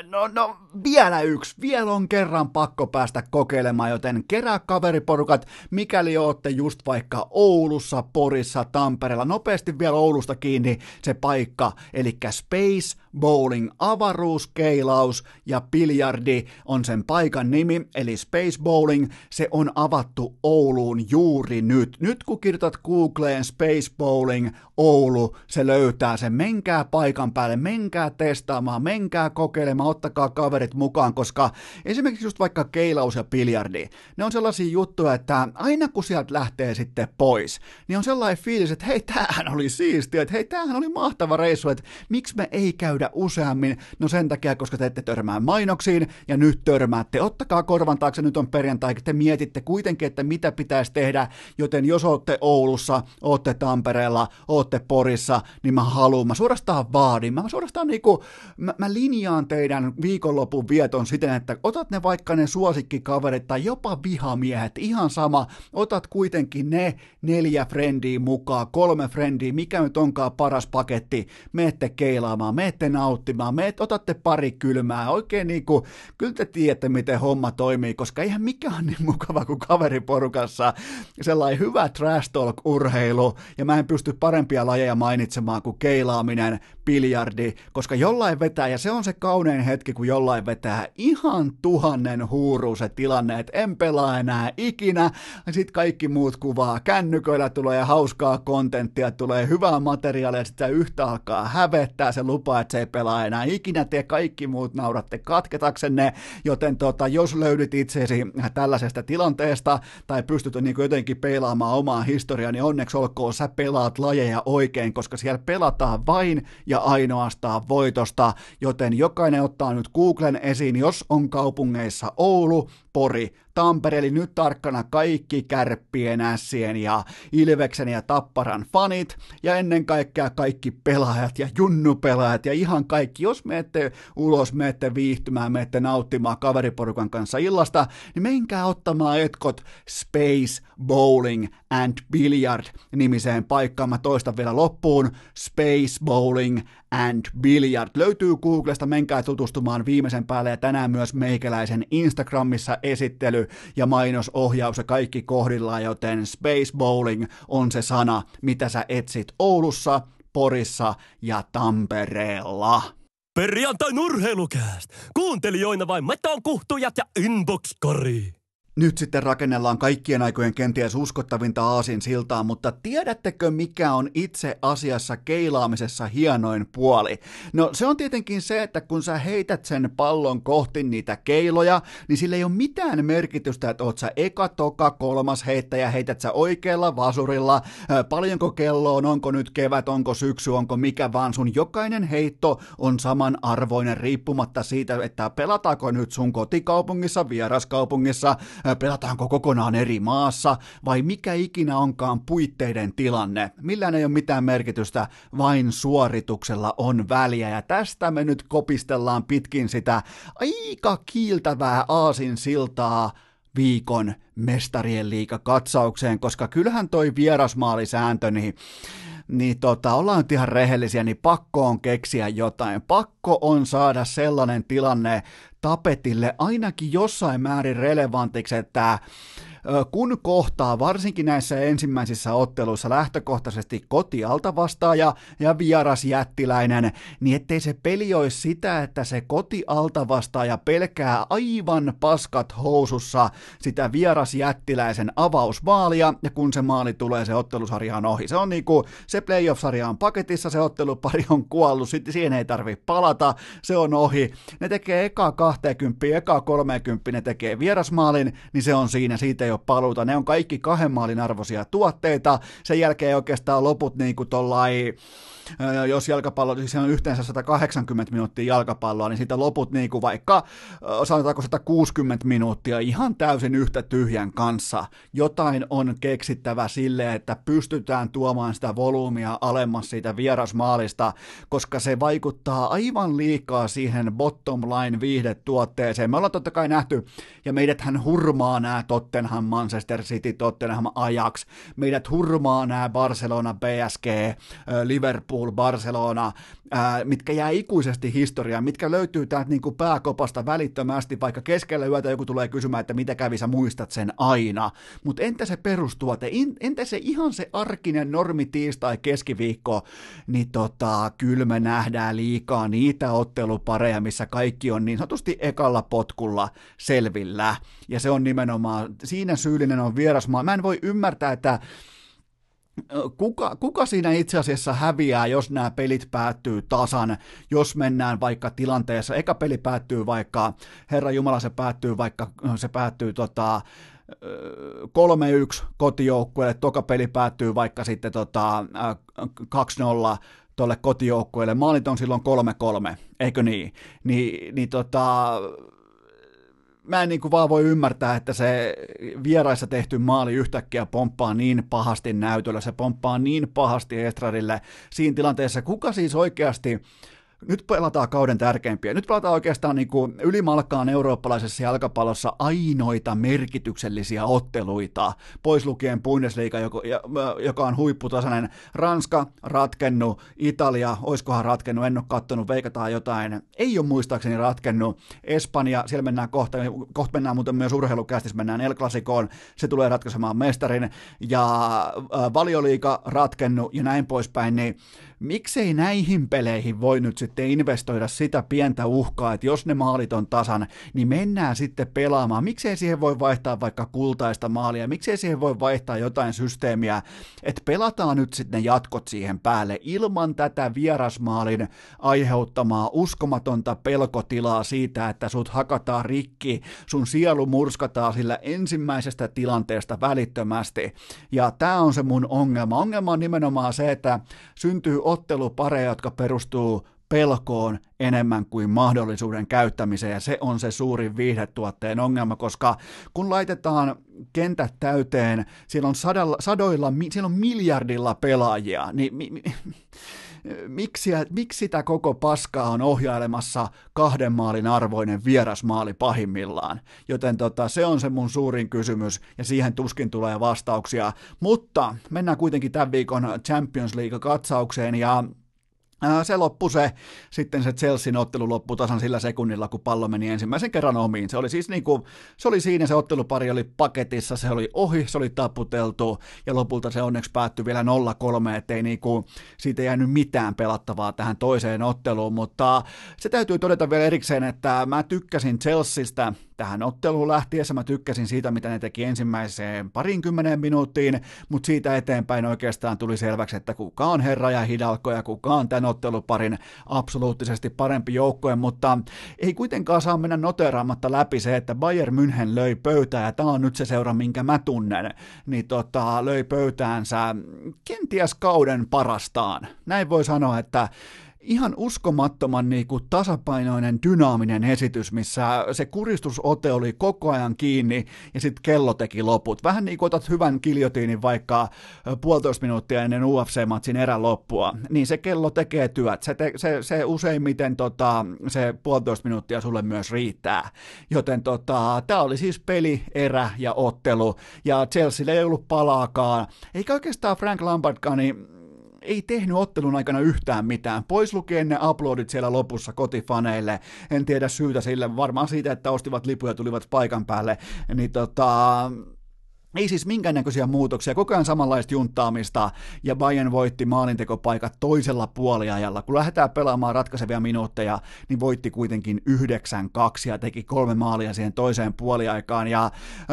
no, no vielä yksi, vielä on kerran pakko päästä kokeilemaan, joten kerää kaveriporukat, mikäli ootte just vaikka Oulussa, Porissa, Tampereella, nopeasti vielä Oulusta kiinni se paikka, eli Space Bowling, avaruuskeilaus ja biljardi on sen paikan nimi, eli Space Bowling, se on avattu Ouluun juuri nyt. Nyt kun kirjoitat Googleen Space Bowling Oulu, se löytää sen. Menkää paikan päälle, menkää testaamaan, menkää kokeilemaan, ottakaa kaverit mukaan, koska esimerkiksi just vaikka keilaus ja biljardi, ne on sellaisia juttuja, että aina kun sieltä lähtee sitten pois, niin on sellainen fiilis, että hei, tämähän oli siistiä, että hei, tämähän oli mahtava reissu, että miksi me ei käydä useammin? No sen takia, koska te ette törmää mainoksiin ja nyt törmäätte. Ottakaa korvan taakse, nyt on perjantai, te mietitte kuitenkin, että mitä pitäisi tehdä, joten jos olette Oulussa, olette Tampereella, olette Porissa, niin mä haluan, mä suorastaan vaadin, mä suorastaan niinku, mä, mä linjaan teidän viikonlopun vieton siten, että otat ne vaikka ne suosikkikaverit tai jopa vihamiehet, ihan sama, otat kuitenkin ne neljä frendiä mukaan, kolme frendiä, mikä nyt onkaan paras paketti, meette keilaamaan, meette nauttimaan, me otatte pari kylmää, oikein niin kuin, kyllä te tiedätte, miten homma toimii, koska eihän mikään niin mukava kuin kaveriporukassa sellainen hyvä trash talk-urheilu, ja mä en pysty parempia lajeja mainitsemaan kuin keilaaminen, biljardi, koska jollain vetää, ja se on se kaunein hetki, kun jollain vetää. Ihan tuhannen huuru se tilanne, että en pelaa enää ikinä, ja sitten kaikki muut kuvaa, kännyköillä tulee hauskaa kontenttia, tulee hyvää materiaalia, ja sitten yhtä alkaa hävettää. Se lupa, että se ei pelaa enää ikinä, te kaikki muut nauratte katketaksenne, joten tota, jos löydit itsesi tällaisesta tilanteesta, tai pystyt niin jotenkin peilaamaan omaa historiaa, niin onneksi olkoon, sä pelaat lajeja oikein, koska siellä pelataan vain ja ainoastaan voitosta, joten jokainen ottaa nyt Googlen esiin, jos on kaupungeissa Oulu, Pori, Tampere, eli nyt tarkkana kaikki kärppien, ässien ja Ilveksen ja Tapparan fanit, ja ennen kaikkea kaikki pelaajat ja junnupelaajat ja ihan kaikki, jos menette ulos, menette viihtymään, menette nauttimaan kaveriporukan kanssa illasta, niin menkää ottamaan etkot Space Bowling and Billiard nimiseen paikkaan. Mä toistan vielä loppuun, Space Bowling and Billiard. Löytyy Googlesta, menkää tutustumaan viimeisen päälle ja tänään myös meikäläisen Instagramissa esittely ja mainosohjaus ja kaikki kohdillaan, joten Space Bowling on se sana, mitä sä etsit Oulussa, Porissa ja Tampereella. Perjantai urheilukääst! Kuuntelijoina vain meton kuhtujat ja inbox-kori. Nyt sitten rakennellaan kaikkien aikojen kenties uskottavinta aasin siltaa, mutta tiedättekö mikä on itse asiassa keilaamisessa hienoin puoli? No se on tietenkin se, että kun sä heität sen pallon kohti niitä keiloja, niin sillä ei ole mitään merkitystä, että oot sä eka, toka, kolmas heittäjä, heität sä oikealla vasurilla, paljonko kello on, onko nyt kevät, onko syksy, onko mikä vaan, sun jokainen heitto on samanarvoinen riippumatta siitä, että pelataanko nyt sun kotikaupungissa, vieraskaupungissa, pelataanko kokonaan eri maassa vai mikä ikinä onkaan puitteiden tilanne. Millään ei ole mitään merkitystä, vain suorituksella on väliä ja tästä me nyt kopistellaan pitkin sitä aika kiiltävää aasin siltaa viikon mestarien liiga katsaukseen, koska kyllähän toi vierasmaalisääntö, niin niin tota, ollaan nyt ihan rehellisiä, niin pakko on keksiä jotain. Pakko on saada sellainen tilanne tapetille ainakin jossain määrin relevantiksi, että kun kohtaa varsinkin näissä ensimmäisissä otteluissa lähtökohtaisesti kotialta vastaaja ja vieras jättiläinen, niin ettei se peli olisi sitä, että se kotialta vastaaja pelkää aivan paskat housussa sitä vieras jättiläisen avausmaalia, ja kun se maali tulee, se ottelusarja on ohi. Se on niinku, se playoff-sarja on paketissa, se ottelupari on kuollut, sitten siihen ei tarvi palata, se on ohi. Ne tekee eka 20, eka 30, ne tekee vierasmaalin, niin se on siinä, siitä ei ole paluuta. Ne on kaikki kahden maalin arvoisia tuotteita. Sen jälkeen oikeastaan loput niin kuin tollai, jos jalkapallo, siis on yhteensä 180 minuuttia jalkapalloa, niin siitä loput niin kuin vaikka sanotaanko 160 minuuttia ihan täysin yhtä tyhjän kanssa. Jotain on keksittävä sille, että pystytään tuomaan sitä volyymia alemmas siitä vierasmaalista, koska se vaikuttaa aivan liikaa siihen bottom line viihdetuotteeseen. Me ollaan totta kai nähty, ja meidäthän hurmaa nämä Tottenham, Manchester City, Tottenham, Ajax, meidät hurmaa nämä Barcelona, PSG, Liverpool, Barcelona, ää, mitkä jää ikuisesti historiaan, mitkä löytyy täältä niin kuin pääkopasta välittömästi, vaikka keskellä yötä joku tulee kysymään, että mitä kävi, sä muistat sen aina. Mutta entä se perustuote, entä se ihan se arkinen normi tiistai keskiviikko, niin tota, kyllä me nähdään liikaa niitä ottelupareja, missä kaikki on niin sanotusti ekalla potkulla selvillä. Ja se on nimenomaan, siinä syyllinen on vierasmaa. Mä en voi ymmärtää, että Kuka, kuka siinä itse asiassa häviää, jos nämä pelit päättyy tasan, jos mennään vaikka tilanteessa, eka peli päättyy vaikka, Herra Jumala se päättyy vaikka, se päättyy tota, 3-1 kotijoukkueelle, toka peli päättyy vaikka sitten tota, 2-0 tuolle kotijoukkueelle, maalit on silloin 3-3, eikö niin? Ni, niin tota, mä en niin kuin vaan voi ymmärtää, että se vieraissa tehty maali yhtäkkiä pomppaa niin pahasti näytöllä, se pomppaa niin pahasti Estradille siinä tilanteessa. Kuka siis oikeasti nyt pelataan kauden tärkeimpiä. Nyt pelataan oikeastaan niin kuin ylimalkaan eurooppalaisessa jalkapallossa ainoita merkityksellisiä otteluita, pois lukien Bundesliga, joka on huipputasainen. Ranska ratkennut, Italia, oiskohan ratkennut, en ole kattonut, veikataan jotain. Ei ole muistaakseni ratkennut. Espanja, siellä mennään kohta, kohta mennään muuten myös urheilukästissä, mennään El Clasicoon, se tulee ratkaisemaan mestarin. Ja valioliika ratkennut ja näin poispäin, niin miksei näihin peleihin voi nyt sitten investoida sitä pientä uhkaa, että jos ne maalit on tasan, niin mennään sitten pelaamaan. Miksei siihen voi vaihtaa vaikka kultaista maalia, miksei siihen voi vaihtaa jotain systeemiä, että pelataan nyt sitten ne jatkot siihen päälle ilman tätä vierasmaalin aiheuttamaa uskomatonta pelkotilaa siitä, että sut hakataan rikki, sun sielu murskataan sillä ensimmäisestä tilanteesta välittömästi. Ja tämä on se mun ongelma. Ongelma on nimenomaan se, että syntyy ottelupareja, jotka perustuu pelkoon enemmän kuin mahdollisuuden käyttämiseen, ja se on se suurin viihdetuotteen ongelma, koska kun laitetaan kentät täyteen, siellä on sadalla, sadoilla, siellä on miljardilla pelaajia, niin mi, mi, miksi, miksi sitä koko paskaa on ohjailemassa kahden maalin arvoinen vierasmaali pahimmillaan? Joten tota, se on se mun suurin kysymys, ja siihen tuskin tulee vastauksia. Mutta mennään kuitenkin tämän viikon Champions League-katsaukseen, ja se loppui se, sitten se Chelsean ottelu loppui tasan sillä sekunnilla, kun pallo meni ensimmäisen kerran omiin. Se oli siis niin kuin, se oli siinä, se ottelupari oli paketissa, se oli ohi, se oli taputeltu, ja lopulta se onneksi päättyi vielä 0-3, ettei niin kuin, siitä jäänyt mitään pelattavaa tähän toiseen otteluun, mutta se täytyy todeta vielä erikseen, että mä tykkäsin Chelseastä, tähän otteluun lähtiessä mä tykkäsin siitä, mitä ne teki ensimmäiseen parinkymmeneen minuuttiin, mutta siitä eteenpäin oikeastaan tuli selväksi, että kuka on herra ja hidalko ja kuka on tämän otteluparin absoluuttisesti parempi joukkue, mutta ei kuitenkaan saa mennä noteraamatta läpi se, että Bayern München löi pöytää, ja tämä on nyt se seura, minkä mä tunnen, niin tota, löi pöytäänsä kenties kauden parastaan. Näin voi sanoa, että ihan uskomattoman niin kuin tasapainoinen, dynaaminen esitys, missä se kuristusote oli koko ajan kiinni ja sitten kello teki loput. Vähän niin kuin otat hyvän kiljotiinin vaikka puolitoista minuuttia ennen UFC-matsin erän loppua, niin se kello tekee työt. Se, te, se, se useimmiten tota, se puolitoista minuuttia sulle myös riittää. Joten tota, tämä oli siis peli, erä ja ottelu, ja Chelsea ei ollut palaakaan, eikä oikeastaan Frank Lampardkaan, niin ei tehnyt ottelun aikana yhtään mitään. Pois lukien ne uploadit siellä lopussa kotifaneille. En tiedä syytä sille, varmaan siitä, että ostivat lipuja ja tulivat paikan päälle. Niin tota, ei siis minkäännäköisiä muutoksia, koko ajan samanlaista junttaamista, ja Bayern voitti maalintekopaikat toisella puoliajalla. Kun lähdetään pelaamaan ratkaisevia minuutteja, niin voitti kuitenkin 9-2 ja teki kolme maalia siihen toiseen puoliaikaan. Ja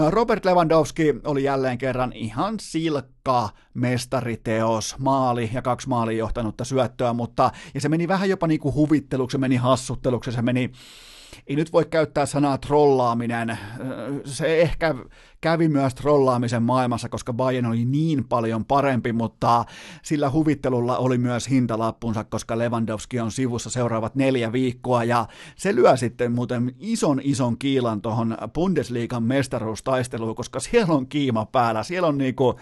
Robert Lewandowski oli jälleen kerran ihan silkka mestariteos, maali ja kaksi maaliin johtanutta syöttöä, mutta ja se meni vähän jopa niin kuin huvitteluksi, se meni hassutteluksi, se meni ei nyt voi käyttää sanaa trollaaminen. Se ehkä kävi myös trollaamisen maailmassa, koska Bayern oli niin paljon parempi, mutta sillä huvittelulla oli myös hintalappunsa, koska Lewandowski on sivussa seuraavat neljä viikkoa, ja se lyö sitten muuten ison ison kiilan tuohon Bundesliigan mestaruustaisteluun, koska siellä on kiima päällä, siellä on niinku,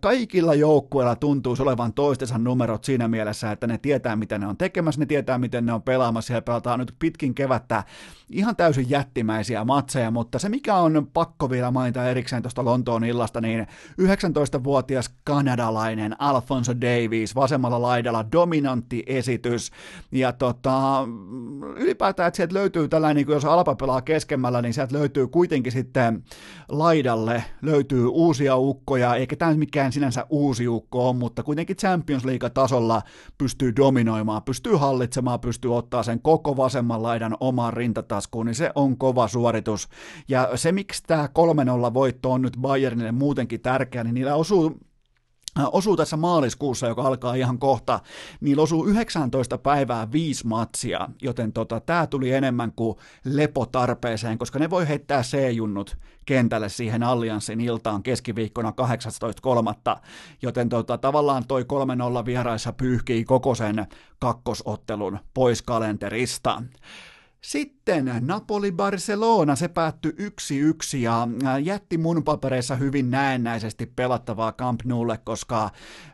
kaikilla joukkueilla tuntuu olevan toistensa numerot siinä mielessä, että ne tietää, mitä ne on tekemässä, ne tietää, miten ne on pelaamassa, siellä pelataan nyt pitkin kevättä ihan täysin jättimäisiä matseja, mutta se mikä on pakko vielä mainita erikseen tuosta Lontoon illasta, niin 19-vuotias kanadalainen Alfonso Davies vasemmalla laidalla dominantti esitys, ja tota, ylipäätään, että sieltä löytyy tällainen, niin jos Alpa pelaa keskemmällä, niin sieltä löytyy kuitenkin sitten laidalle, löytyy uusia ukkoja, eikä tämä mikään sinänsä uusi ukko on, mutta kuitenkin Champions League-tasolla pystyy dominoimaan, pystyy hallitsemaan, pystyy ottaa sen koko vasemman laidan omaan rintataskuun, niin se on kova suoritus. Ja se, miksi tämä 3-0 voitto on nyt Bayernille muutenkin tärkeä, niin niillä osuu osuu tässä maaliskuussa, joka alkaa ihan kohta, niin osuu 19 päivää viisi matsia, joten tota, tämä tuli enemmän kuin lepotarpeeseen, koska ne voi heittää C-junnut kentälle siihen Allianssin iltaan keskiviikkona 18.3. Joten tota, tavallaan toi 3-0 vieraissa pyyhkii koko sen kakkosottelun pois kalenterista. Sitten Napoli-Barcelona, se päättyi yksi yksi ja jätti mun papereissa hyvin näennäisesti pelattavaa Camp Noulle, koska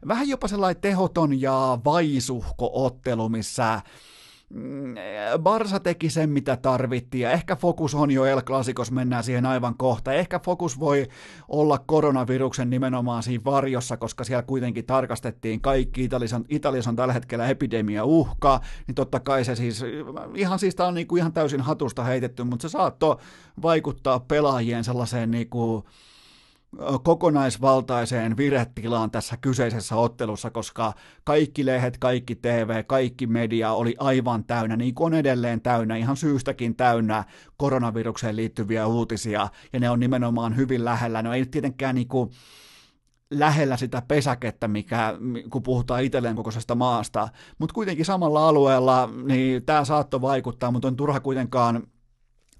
vähän jopa sellainen tehoton ja vaisuhko ottelu, missä Barsa teki sen, mitä tarvittiin, ja ehkä fokus on jo El Clasicos, mennään siihen aivan kohta. Ehkä fokus voi olla koronaviruksen nimenomaan siinä varjossa, koska siellä kuitenkin tarkastettiin kaikki. Italiassa on, Italiassa on tällä hetkellä epidemia uhka, niin totta kai se siis, ihan siis tämä on niinku ihan täysin hatusta heitetty, mutta se saattoi vaikuttaa pelaajien sellaiseen niinku, kokonaisvaltaiseen viretilaan tässä kyseisessä ottelussa, koska kaikki lehdet, kaikki TV, kaikki media oli aivan täynnä, niin kuin on edelleen täynnä, ihan syystäkin täynnä koronavirukseen liittyviä uutisia, ja ne on nimenomaan hyvin lähellä. No ei tietenkään niin kuin lähellä sitä pesäkettä, mikä, kun puhutaan itselleen kokoisesta maasta, mutta kuitenkin samalla alueella, niin tämä saattoi vaikuttaa, mutta on turha kuitenkaan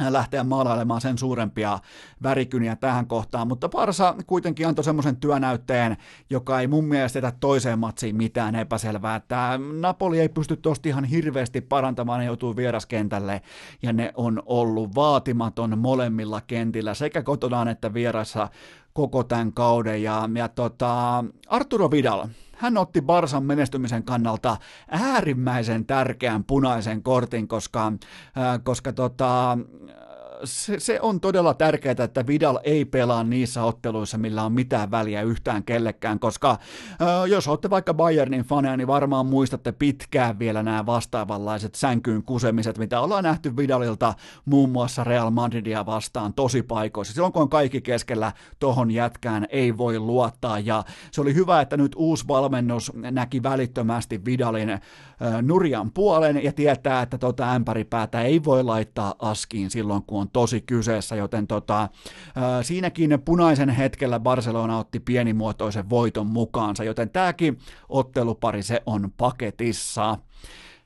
lähteä maalailemaan sen suurempia värikyniä tähän kohtaan, mutta Parsa kuitenkin antoi semmoisen työnäytteen, joka ei mun mielestä jätä toiseen matsiin mitään epäselvää, että Napoli ei pysty tosta ihan hirveästi parantamaan, ne joutuu vieraskentälle, ja ne on ollut vaatimaton molemmilla kentillä, sekä kotonaan että vierassa koko tämän kauden, ja, ja tota, Arturo Vidal, hän otti Barsan menestymisen kannalta äärimmäisen tärkeän punaisen kortin, koska, äh, koska tota, se, se on todella tärkeää, että Vidal ei pelaa niissä otteluissa, millä on mitään väliä yhtään kellekään, koska äh, jos olette vaikka Bayernin faneja, niin varmaan muistatte pitkään vielä nämä vastaavanlaiset sänkyyn kusemiset, mitä ollaan nähty Vidalilta muun muassa Real Madridia vastaan tosi paikoissa. Silloin kun on kaikki keskellä, tohon jätkään ei voi luottaa, ja se oli hyvä, että nyt uusi valmennus näki välittömästi Vidalin äh, nurjan puolen ja tietää, että tota ämpäripäätä ei voi laittaa askiin silloin, kun on tosi kyseessä, joten tota, siinäkin punaisen hetkellä Barcelona otti pienimuotoisen voiton mukaansa, joten tämäkin ottelupari se on paketissa.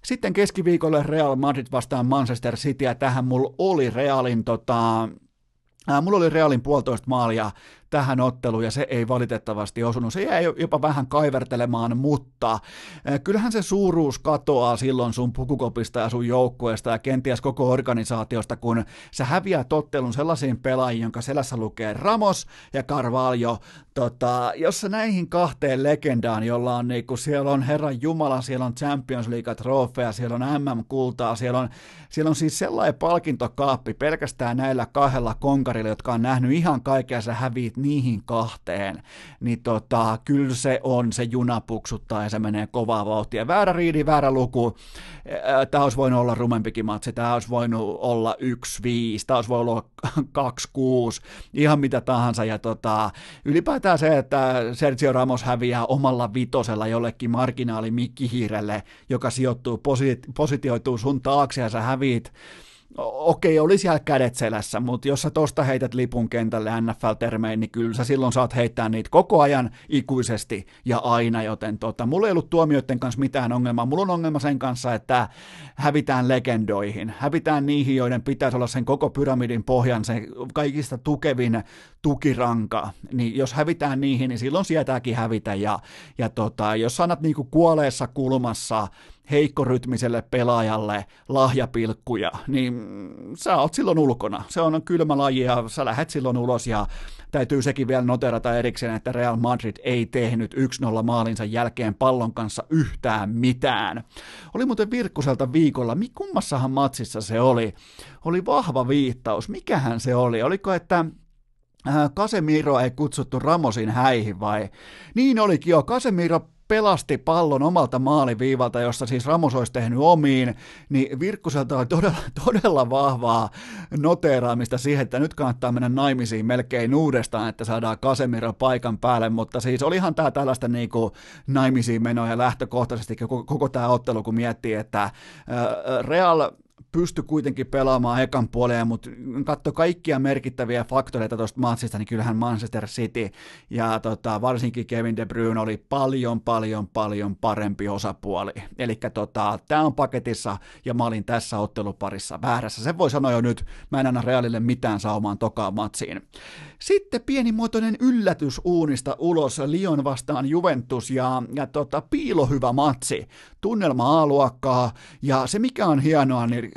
Sitten keskiviikolle Real Madrid vastaan Manchester City, ja tähän mulla oli Realin tota, Mulla oli Realin puolitoista maalia tähän otteluun ja se ei valitettavasti osunut. Se jäi jopa vähän kaivertelemaan, mutta kyllähän se suuruus katoaa silloin sun pukukopista ja sun joukkueesta ja kenties koko organisaatiosta, kun sä häviät ottelun sellaisiin pelaajiin, jonka selässä lukee Ramos ja Carvalho. Tota, jos näihin kahteen legendaan, jolla on niinku, siellä on Herran Jumala, siellä on Champions League trofeja, siellä on MM-kultaa, siellä on, siellä on siis sellainen palkintokaappi pelkästään näillä kahdella konkarilla, jotka on nähnyt ihan kaikkea, sä häviit niihin kahteen, niin tota, kyllä se on, se juna puksuttaa ja se menee kovaa vauhtia. Väärä riidi, väärä luku. Tämä olisi voinut olla rumempikin matsi, tämä olisi voinut olla 1-5, tämä olisi voinut olla 2-6, ihan mitä tahansa. Ja tota, ylipäätään se, että Sergio Ramos häviää omalla vitosella jollekin marginaali mikkihiirelle, joka sijoittuu, posi- positioituu sun taakse ja sä häviit okei, oli siellä kädet selässä, mutta jos sä tosta heität lipun kentälle NFL-termein, niin kyllä sä silloin saat heittää niitä koko ajan ikuisesti ja aina, joten tota, mulla ei ollut tuomioiden kanssa mitään ongelmaa. Mulla on ongelma sen kanssa, että hävitään legendoihin, hävitään niihin, joiden pitäisi olla sen koko pyramidin pohjan, se kaikista tukevin tukiranka, niin jos hävitään niihin, niin silloin sietääkin hävitä, ja, ja tota, jos sanat niinku kuoleessa kulmassa, heikkorytmiselle pelaajalle lahjapilkkuja, niin sä oot silloin ulkona. Se on kylmä laji ja sä lähet silloin ulos ja täytyy sekin vielä noterata erikseen, että Real Madrid ei tehnyt 1-0 maalinsa jälkeen pallon kanssa yhtään mitään. Oli muuten Virkkuselta viikolla, kummassahan matsissa se oli? Oli vahva viittaus, mikähän se oli? Oliko, että Kasemiro äh, ei kutsuttu Ramosin häihin vai? Niin olikin jo, Kasemiro pelasti pallon omalta maaliviivalta, jossa siis Ramos olisi tehnyt omiin, niin Virkkuselta oli todella, todella vahvaa noteeraamista siihen, että nyt kannattaa mennä naimisiin melkein uudestaan, että saadaan Casemiro paikan päälle, mutta siis olihan tämä tällaista niin kuin naimisiin menoja lähtökohtaisesti koko, koko tämä ottelu, kun miettii, että Real pysty kuitenkin pelaamaan ekan puoleen, mutta katso kaikkia merkittäviä faktoreita tuosta matsista, niin kyllähän Manchester City ja tota, varsinkin Kevin De Bruyne oli paljon, paljon, paljon parempi osapuoli. Eli tota, tämä on paketissa ja mä olin tässä otteluparissa väärässä. Se voi sanoa jo nyt, mä en anna Realille mitään saumaan tokaan matsiin. Sitten pienimuotoinen yllätys uunista ulos, Lyon vastaan Juventus ja, ja tota, piilohyvä matsi, tunnelma A-luokkaa. Ja se mikä on hienoa, niin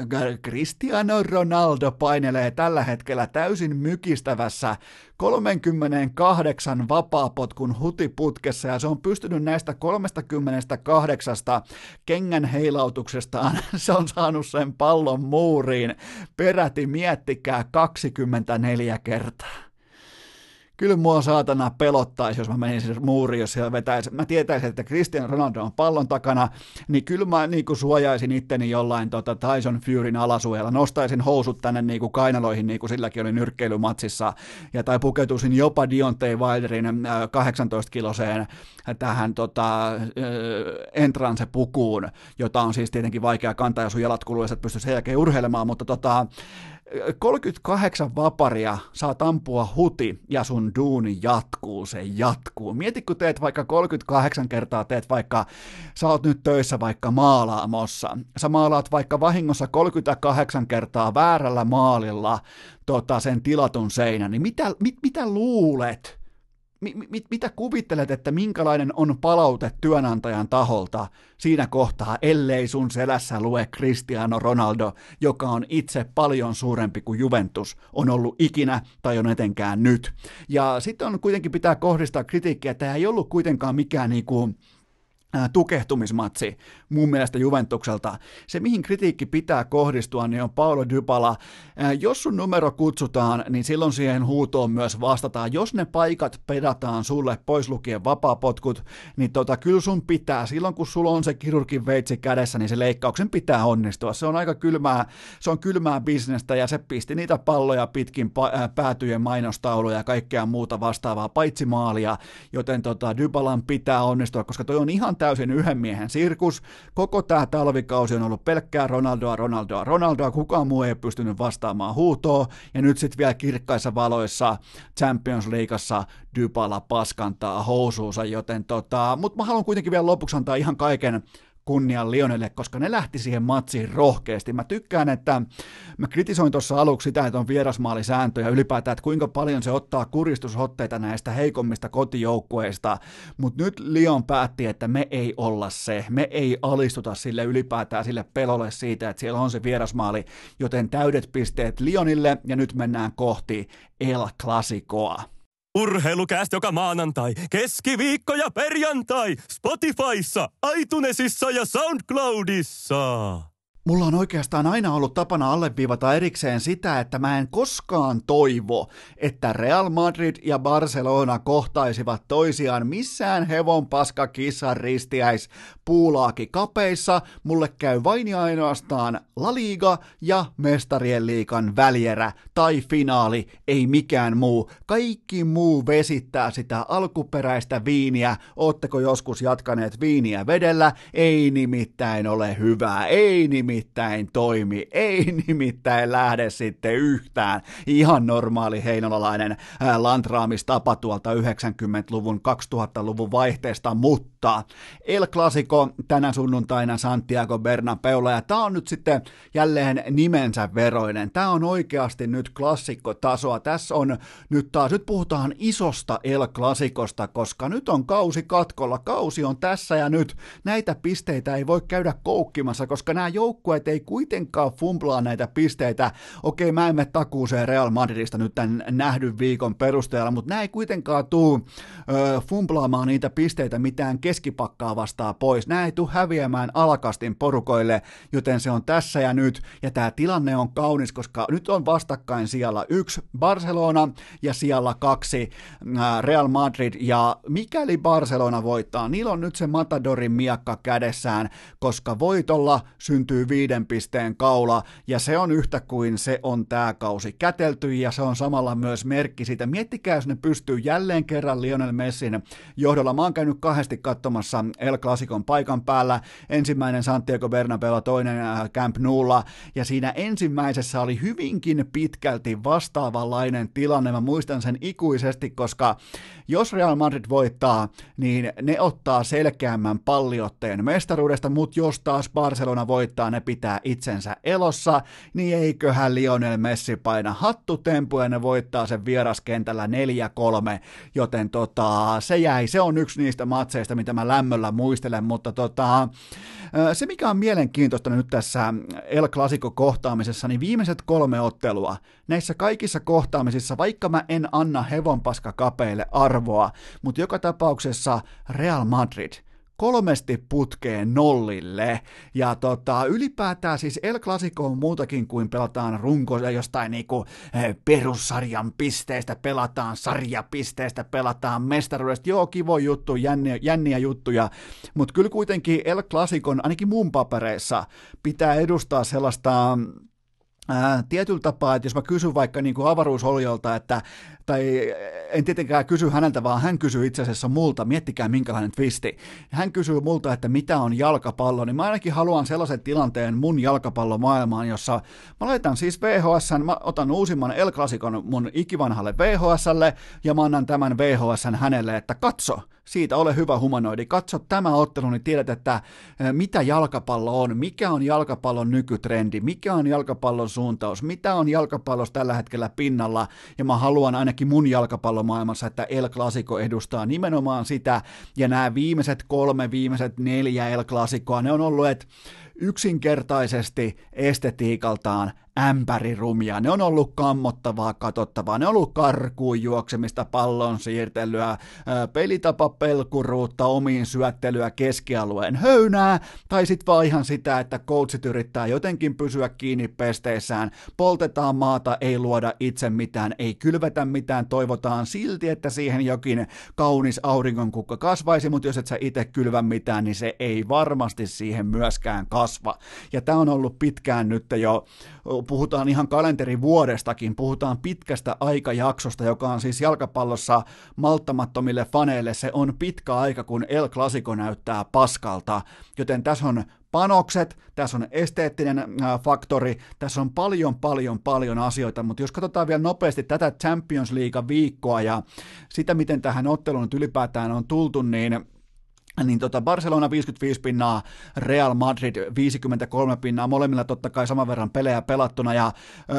Cristiano Ronaldo painelee tällä hetkellä täysin mykistävässä 38 vapaapotkun hutiputkessa. Ja se on pystynyt näistä 38 kengän heilautuksestaan, se on saanut sen pallon muuriin. Peräti miettikää 24 kertaa kyllä mua saatana pelottaisi, jos mä menisin muuriin, jos siellä vetäisi. Mä tietäisin, että Cristiano Ronaldo on pallon takana, niin kyllä mä niin kuin suojaisin itteni jollain tota Tyson Furyn alasuojalla, nostaisin housut tänne niin kuin kainaloihin, niin kuin silläkin oli nyrkkeilymatsissa, ja tai pukeutuisin jopa Dionte Wilderin 18-kiloseen äh, tähän tota, äh, entrance-pukuun, jota on siis tietenkin vaikea kantaa, jos sun jalat kuluu, ja sä et pysty sen jälkeen urheilemaan, mutta tota, 38 vaparia saa ampua huti ja sun duuni jatkuu, se jatkuu. Mieti, kun teet vaikka 38 kertaa, teet vaikka, sä oot nyt töissä vaikka maalaamossa. Sä maalaat vaikka vahingossa 38 kertaa väärällä maalilla tota, sen tilatun seinän, niin mitä, mit, mitä luulet? Mit, mit, mitä kuvittelet, että minkälainen on palaute työnantajan taholta siinä kohtaa, ellei sun selässä lue Cristiano Ronaldo, joka on itse paljon suurempi kuin Juventus on ollut ikinä tai on etenkään nyt. Ja sitten on kuitenkin pitää kohdistaa kritiikkiä, että tämä ei ollut kuitenkaan mikään niinku, tukehtumismatsi mun mielestä Juventukselta. Se, mihin kritiikki pitää kohdistua, niin on Paolo Dybala. Jos sun numero kutsutaan, niin silloin siihen huutoon myös vastataan. Jos ne paikat pedataan sulle pois lukien vapaapotkut, niin tota, kyllä sun pitää, silloin kun sulla on se kirurgin veitsi kädessä, niin se leikkauksen pitää onnistua. Se on aika kylmää, se on kylmää bisnestä ja se pisti niitä palloja pitkin päätyjen mainostauluja ja kaikkea muuta vastaavaa, paitsi maalia, joten tota, Dybalan pitää onnistua, koska toi on ihan täysin yhden miehen sirkus. Koko tämä talvikausi on ollut pelkkää Ronaldoa, Ronaldoa, Ronaldoa. Kukaan muu ei pystynyt vastaamaan huutoa. Ja nyt sitten vielä kirkkaissa valoissa Champions Leagueassa Dybala paskantaa housuunsa, joten tota, mutta mä haluan kuitenkin vielä lopuksi antaa ihan kaiken kunnian Lionelle, koska ne lähti siihen matsiin rohkeasti. Mä tykkään, että mä kritisoin tuossa aluksi sitä, että on vierasmaalisääntöjä ylipäätään, että kuinka paljon se ottaa kuristusotteita näistä heikommista kotijoukkueista, mutta nyt Lion päätti, että me ei olla se, me ei alistuta sille ylipäätään sille pelolle siitä, että siellä on se vierasmaali, joten täydet pisteet Lionille ja nyt mennään kohti El Clasicoa. Urheilukääst joka maanantai, keskiviikko ja perjantai Spotifyssa, iTunesissa ja SoundCloudissa. Mulla on oikeastaan aina ollut tapana alleviivata erikseen sitä, että mä en koskaan toivo, että Real Madrid ja Barcelona kohtaisivat toisiaan missään hevon paska kissan ristiäis puulaaki kapeissa. Mulle käy vain ja ainoastaan La Liga ja Mestarien liikan välierä tai finaali, ei mikään muu. Kaikki muu vesittää sitä alkuperäistä viiniä. Ootteko joskus jatkaneet viiniä vedellä? Ei nimittäin ole hyvää, ei nimittäin nimittäin toimi, ei nimittäin lähde sitten yhtään ihan normaali heinolalainen lantraamistapa tuolta 90-luvun, 2000-luvun vaihteesta, mutta El Clasico tänä sunnuntaina Santiago Bernabeulla ja tämä on nyt sitten jälleen nimensä veroinen. Tämä on oikeasti nyt klassikkotasoa. Tässä on nyt taas, nyt puhutaan isosta El Clasicosta, koska nyt on kausi katkolla, kausi on tässä ja nyt. Näitä pisteitä ei voi käydä koukkimassa, koska nämä jouk- joukkueet ei kuitenkaan fumblaa näitä pisteitä. Okei, mä en mene takuuseen Real Madridista nyt tämän nähdyn viikon perusteella, mutta nämä ei kuitenkaan tuu ö, fumblaamaan niitä pisteitä mitään keskipakkaa vastaa pois. Nämä ei tule häviämään alakastin porukoille, joten se on tässä ja nyt. Ja tämä tilanne on kaunis, koska nyt on vastakkain siellä yksi Barcelona ja siellä kaksi Real Madrid. Ja mikäli Barcelona voittaa, niillä on nyt se Matadorin miakka kädessään, koska voitolla syntyy viiden pisteen kaula, ja se on yhtä kuin se on tämä kausi kätelty, ja se on samalla myös merkki siitä. Miettikää, jos ne pystyy jälleen kerran Lionel Messin johdolla. Mä oon käynyt kahdesti katsomassa El Clasicon paikan päällä. Ensimmäinen Santiago Bernabeu, toinen äh, Camp Noulla, ja siinä ensimmäisessä oli hyvinkin pitkälti vastaavanlainen tilanne. Mä muistan sen ikuisesti, koska jos Real Madrid voittaa, niin ne ottaa selkeämmän palliotteen mestaruudesta, mutta jos taas Barcelona voittaa, ne pitää itsensä elossa, niin eiköhän Lionel Messi paina hattutempu ja ne voittaa sen vieraskentällä 4-3, joten tota, se jäi, se on yksi niistä matseista, mitä mä lämmöllä muistelen, mutta tota, se mikä on mielenkiintoista nyt tässä El Clasico kohtaamisessa, niin viimeiset kolme ottelua, näissä kaikissa kohtaamisissa, vaikka mä en anna hevonpaska kapeille arvoa, mutta joka tapauksessa Real Madrid – kolmesti putkeen nollille. Ja tota, ylipäätään siis El Clasico on muutakin kuin pelataan runko jostain niinku eh, perussarjan pisteistä, pelataan sarjapisteistä, pelataan mestaruudesta. Joo, kivo juttu, jänniä, jänniä juttuja, mutta kyllä kuitenkin El Clasicon, ainakin mun papereissa, pitää edustaa sellaista ää, tietyllä tapaa, että jos mä kysyn vaikka niin kuin avaruusoljolta, että, tai en tietenkään kysy häneltä, vaan hän kysyy itse asiassa multa, miettikää minkälainen twisti. Hän kysyy multa, että mitä on jalkapallo, niin mä ainakin haluan sellaisen tilanteen mun jalkapallomaailmaan, jossa mä laitan siis VHS, mä otan uusimman Clasicon mun ikivanhalle VHSlle, ja mä annan tämän VHSn hänelle, että katso, siitä ole hyvä humanoidi, katso tämä ottelu, niin tiedät, että mitä jalkapallo on, mikä on jalkapallon nykytrendi, mikä on jalkapallon suuntaus, mitä on jalkapallossa tällä hetkellä pinnalla, ja mä haluan ainakin mun jalkapallomaailmassa, että El Clasico edustaa nimenomaan sitä, ja nämä viimeiset kolme, viimeiset neljä El Clasicoa, ne on ollut, että yksinkertaisesti estetiikaltaan ämpärirumia. Ne on ollut kammottavaa, katsottavaa. Ne on ollut karkuun juoksemista, pallon siirtelyä, pelitapa pelkuruutta, omiin syöttelyä, keskialueen höynää, tai sitten vaan ihan sitä, että coachit yrittää jotenkin pysyä kiinni pesteissään, poltetaan maata, ei luoda itse mitään, ei kylvetä mitään, toivotaan silti, että siihen jokin kaunis auringonkukka kasvaisi, mutta jos et sä itse kylvä mitään, niin se ei varmasti siihen myöskään kasva. Ja tämä on ollut pitkään nyt jo puhutaan ihan kalenterivuodestakin, puhutaan pitkästä aikajaksosta, joka on siis jalkapallossa malttamattomille faneille, se on pitkä aika, kun El Clasico näyttää paskalta, joten tässä on panokset, tässä on esteettinen äh, faktori, tässä on paljon, paljon, paljon asioita, mutta jos katsotaan vielä nopeasti tätä Champions League viikkoa ja sitä, miten tähän otteluun nyt ylipäätään on tultu, niin niin tota Barcelona 55 pinnaa, Real Madrid 53 pinnaa, molemmilla totta kai saman verran pelejä pelattuna, ja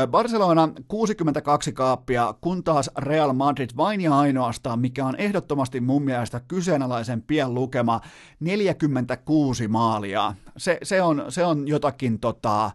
Barcelona 62 kaappia, kun taas Real Madrid vain ja ainoastaan, mikä on ehdottomasti mun mielestä kyseenalaisen pian lukema, 46 maalia. Se, se, on, se on jotakin tota,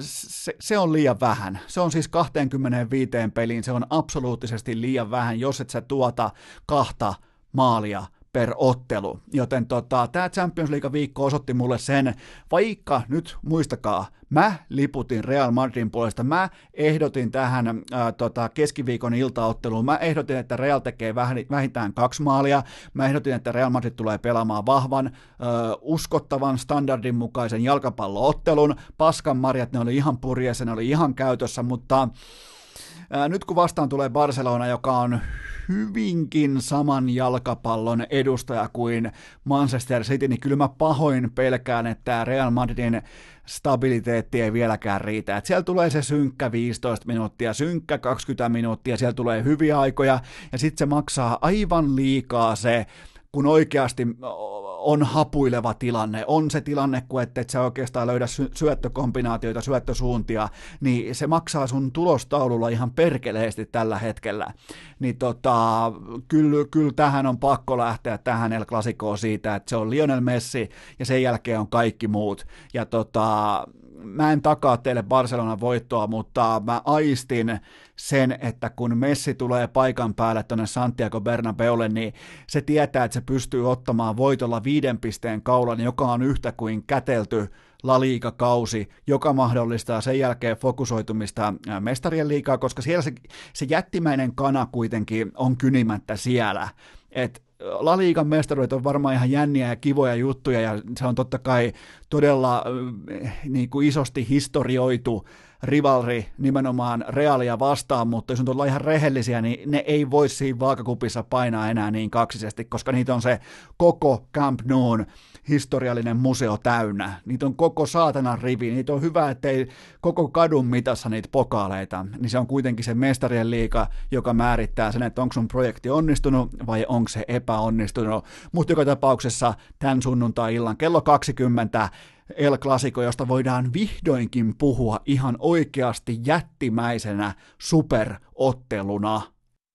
se, se on liian vähän. Se on siis 25 peliin, se on absoluuttisesti liian vähän, jos et sä tuota kahta maalia per ottelu. Joten tota, tämä Champions League-viikko osoitti mulle sen, vaikka nyt muistakaa, mä liputin Real Madridin puolesta, mä ehdotin tähän ää, tota, keskiviikon iltaotteluun, mä ehdotin, että Real tekee vähintään kaksi maalia, mä ehdotin, että Real Madrid tulee pelaamaan vahvan, ää, uskottavan, standardin mukaisen jalkapalloottelun, paskan marjat, ne oli ihan purjeessa, ne oli ihan käytössä, mutta nyt kun vastaan tulee Barcelona, joka on hyvinkin saman jalkapallon edustaja kuin Manchester City, niin kyllä mä pahoin pelkään, että Real Madridin stabiliteetti ei vieläkään riitä. Et siellä tulee se synkkä 15 minuuttia, synkkä 20 minuuttia, siellä tulee hyviä aikoja, ja sitten se maksaa aivan liikaa se, kun oikeasti on hapuileva tilanne, on se tilanne, kun et, et sä oikeastaan löydä sy- syöttökombinaatioita, syöttösuuntia, niin se maksaa sun tulostaululla ihan perkeleesti tällä hetkellä. Niin tota, kyllä, kyllä tähän on pakko lähteä tähän El Clasicoon siitä, että se on Lionel Messi ja sen jälkeen on kaikki muut. Ja tota, mä en takaa teille Barcelonan voittoa, mutta mä aistin sen, että kun Messi tulee paikan päälle tuonne Santiago Bernabeulle, niin se tietää, että se pystyy ottamaan voitolla viiden pisteen kaulan, joka on yhtä kuin kätelty La Liga-kausi, joka mahdollistaa sen jälkeen fokusoitumista mestarien liikaa, koska siellä se, se jättimäinen kana kuitenkin on kynimättä siellä. Et La Liigan mestaruudet on varmaan ihan jänniä ja kivoja juttuja, ja se on totta kai todella niin kuin isosti historioitu rivalri nimenomaan Realia vastaan, mutta jos on tuolla ihan rehellisiä, niin ne ei voi siinä vaakakupissa painaa enää niin kaksisesti, koska niitä on se koko Camp Noon historiallinen museo täynnä. Niitä on koko saatanan rivi, niitä on hyvä, ettei koko kadun mitassa niitä pokaaleita, niin se on kuitenkin se mestarien liika, joka määrittää sen, että onko sun projekti onnistunut vai onko se epäonnistunut. Mutta joka tapauksessa tämän sunnuntai-illan kello 20 El Clasico, josta voidaan vihdoinkin puhua ihan oikeasti jättimäisenä superotteluna.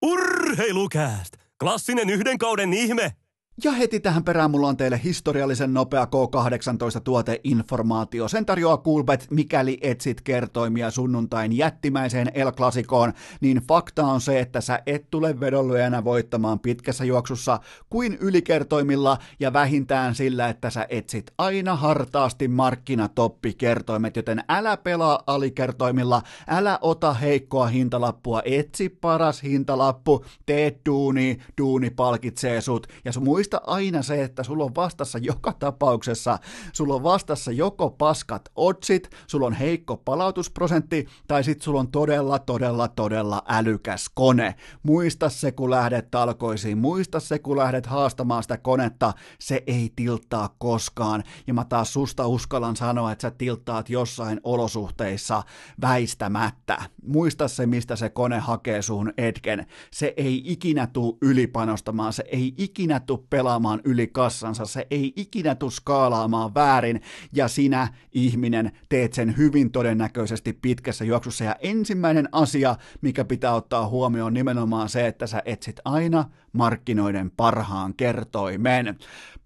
Urheilukääst! Klassinen yhden kauden ihme! Ja heti tähän perään mulla on teille historiallisen nopea K18-tuoteinformaatio. Sen tarjoaa Coolbet, mikäli etsit kertoimia sunnuntain jättimäiseen El Clasicoon, niin fakta on se, että sä et tule vedonlyönä voittamaan pitkässä juoksussa kuin ylikertoimilla ja vähintään sillä, että sä etsit aina hartaasti markkinatoppikertoimet, joten älä pelaa alikertoimilla, älä ota heikkoa hintalappua, etsi paras hintalappu, tee duuni, duuni palkitsee sut ja sun muista aina se, että sulla on vastassa joka tapauksessa, sulla on vastassa joko paskat otsit, sulla on heikko palautusprosentti, tai sitten sulla on todella, todella, todella älykäs kone. Muista se, kun lähdet talkoisiin, muista se, kun lähdet haastamaan sitä konetta, se ei tilttaa koskaan. Ja mä taas susta uskallan sanoa, että sä tilttaat jossain olosuhteissa väistämättä. Muista se, mistä se kone hakee suun etken. Se ei ikinä tuu ylipanostamaan, se ei ikinä tuu pelaamaan yli kassansa, se ei ikinä tule skaalaamaan väärin, ja sinä, ihminen, teet sen hyvin todennäköisesti pitkässä juoksussa. Ja ensimmäinen asia, mikä pitää ottaa huomioon, on nimenomaan se, että sä etsit aina markkinoiden parhaan kertoimen.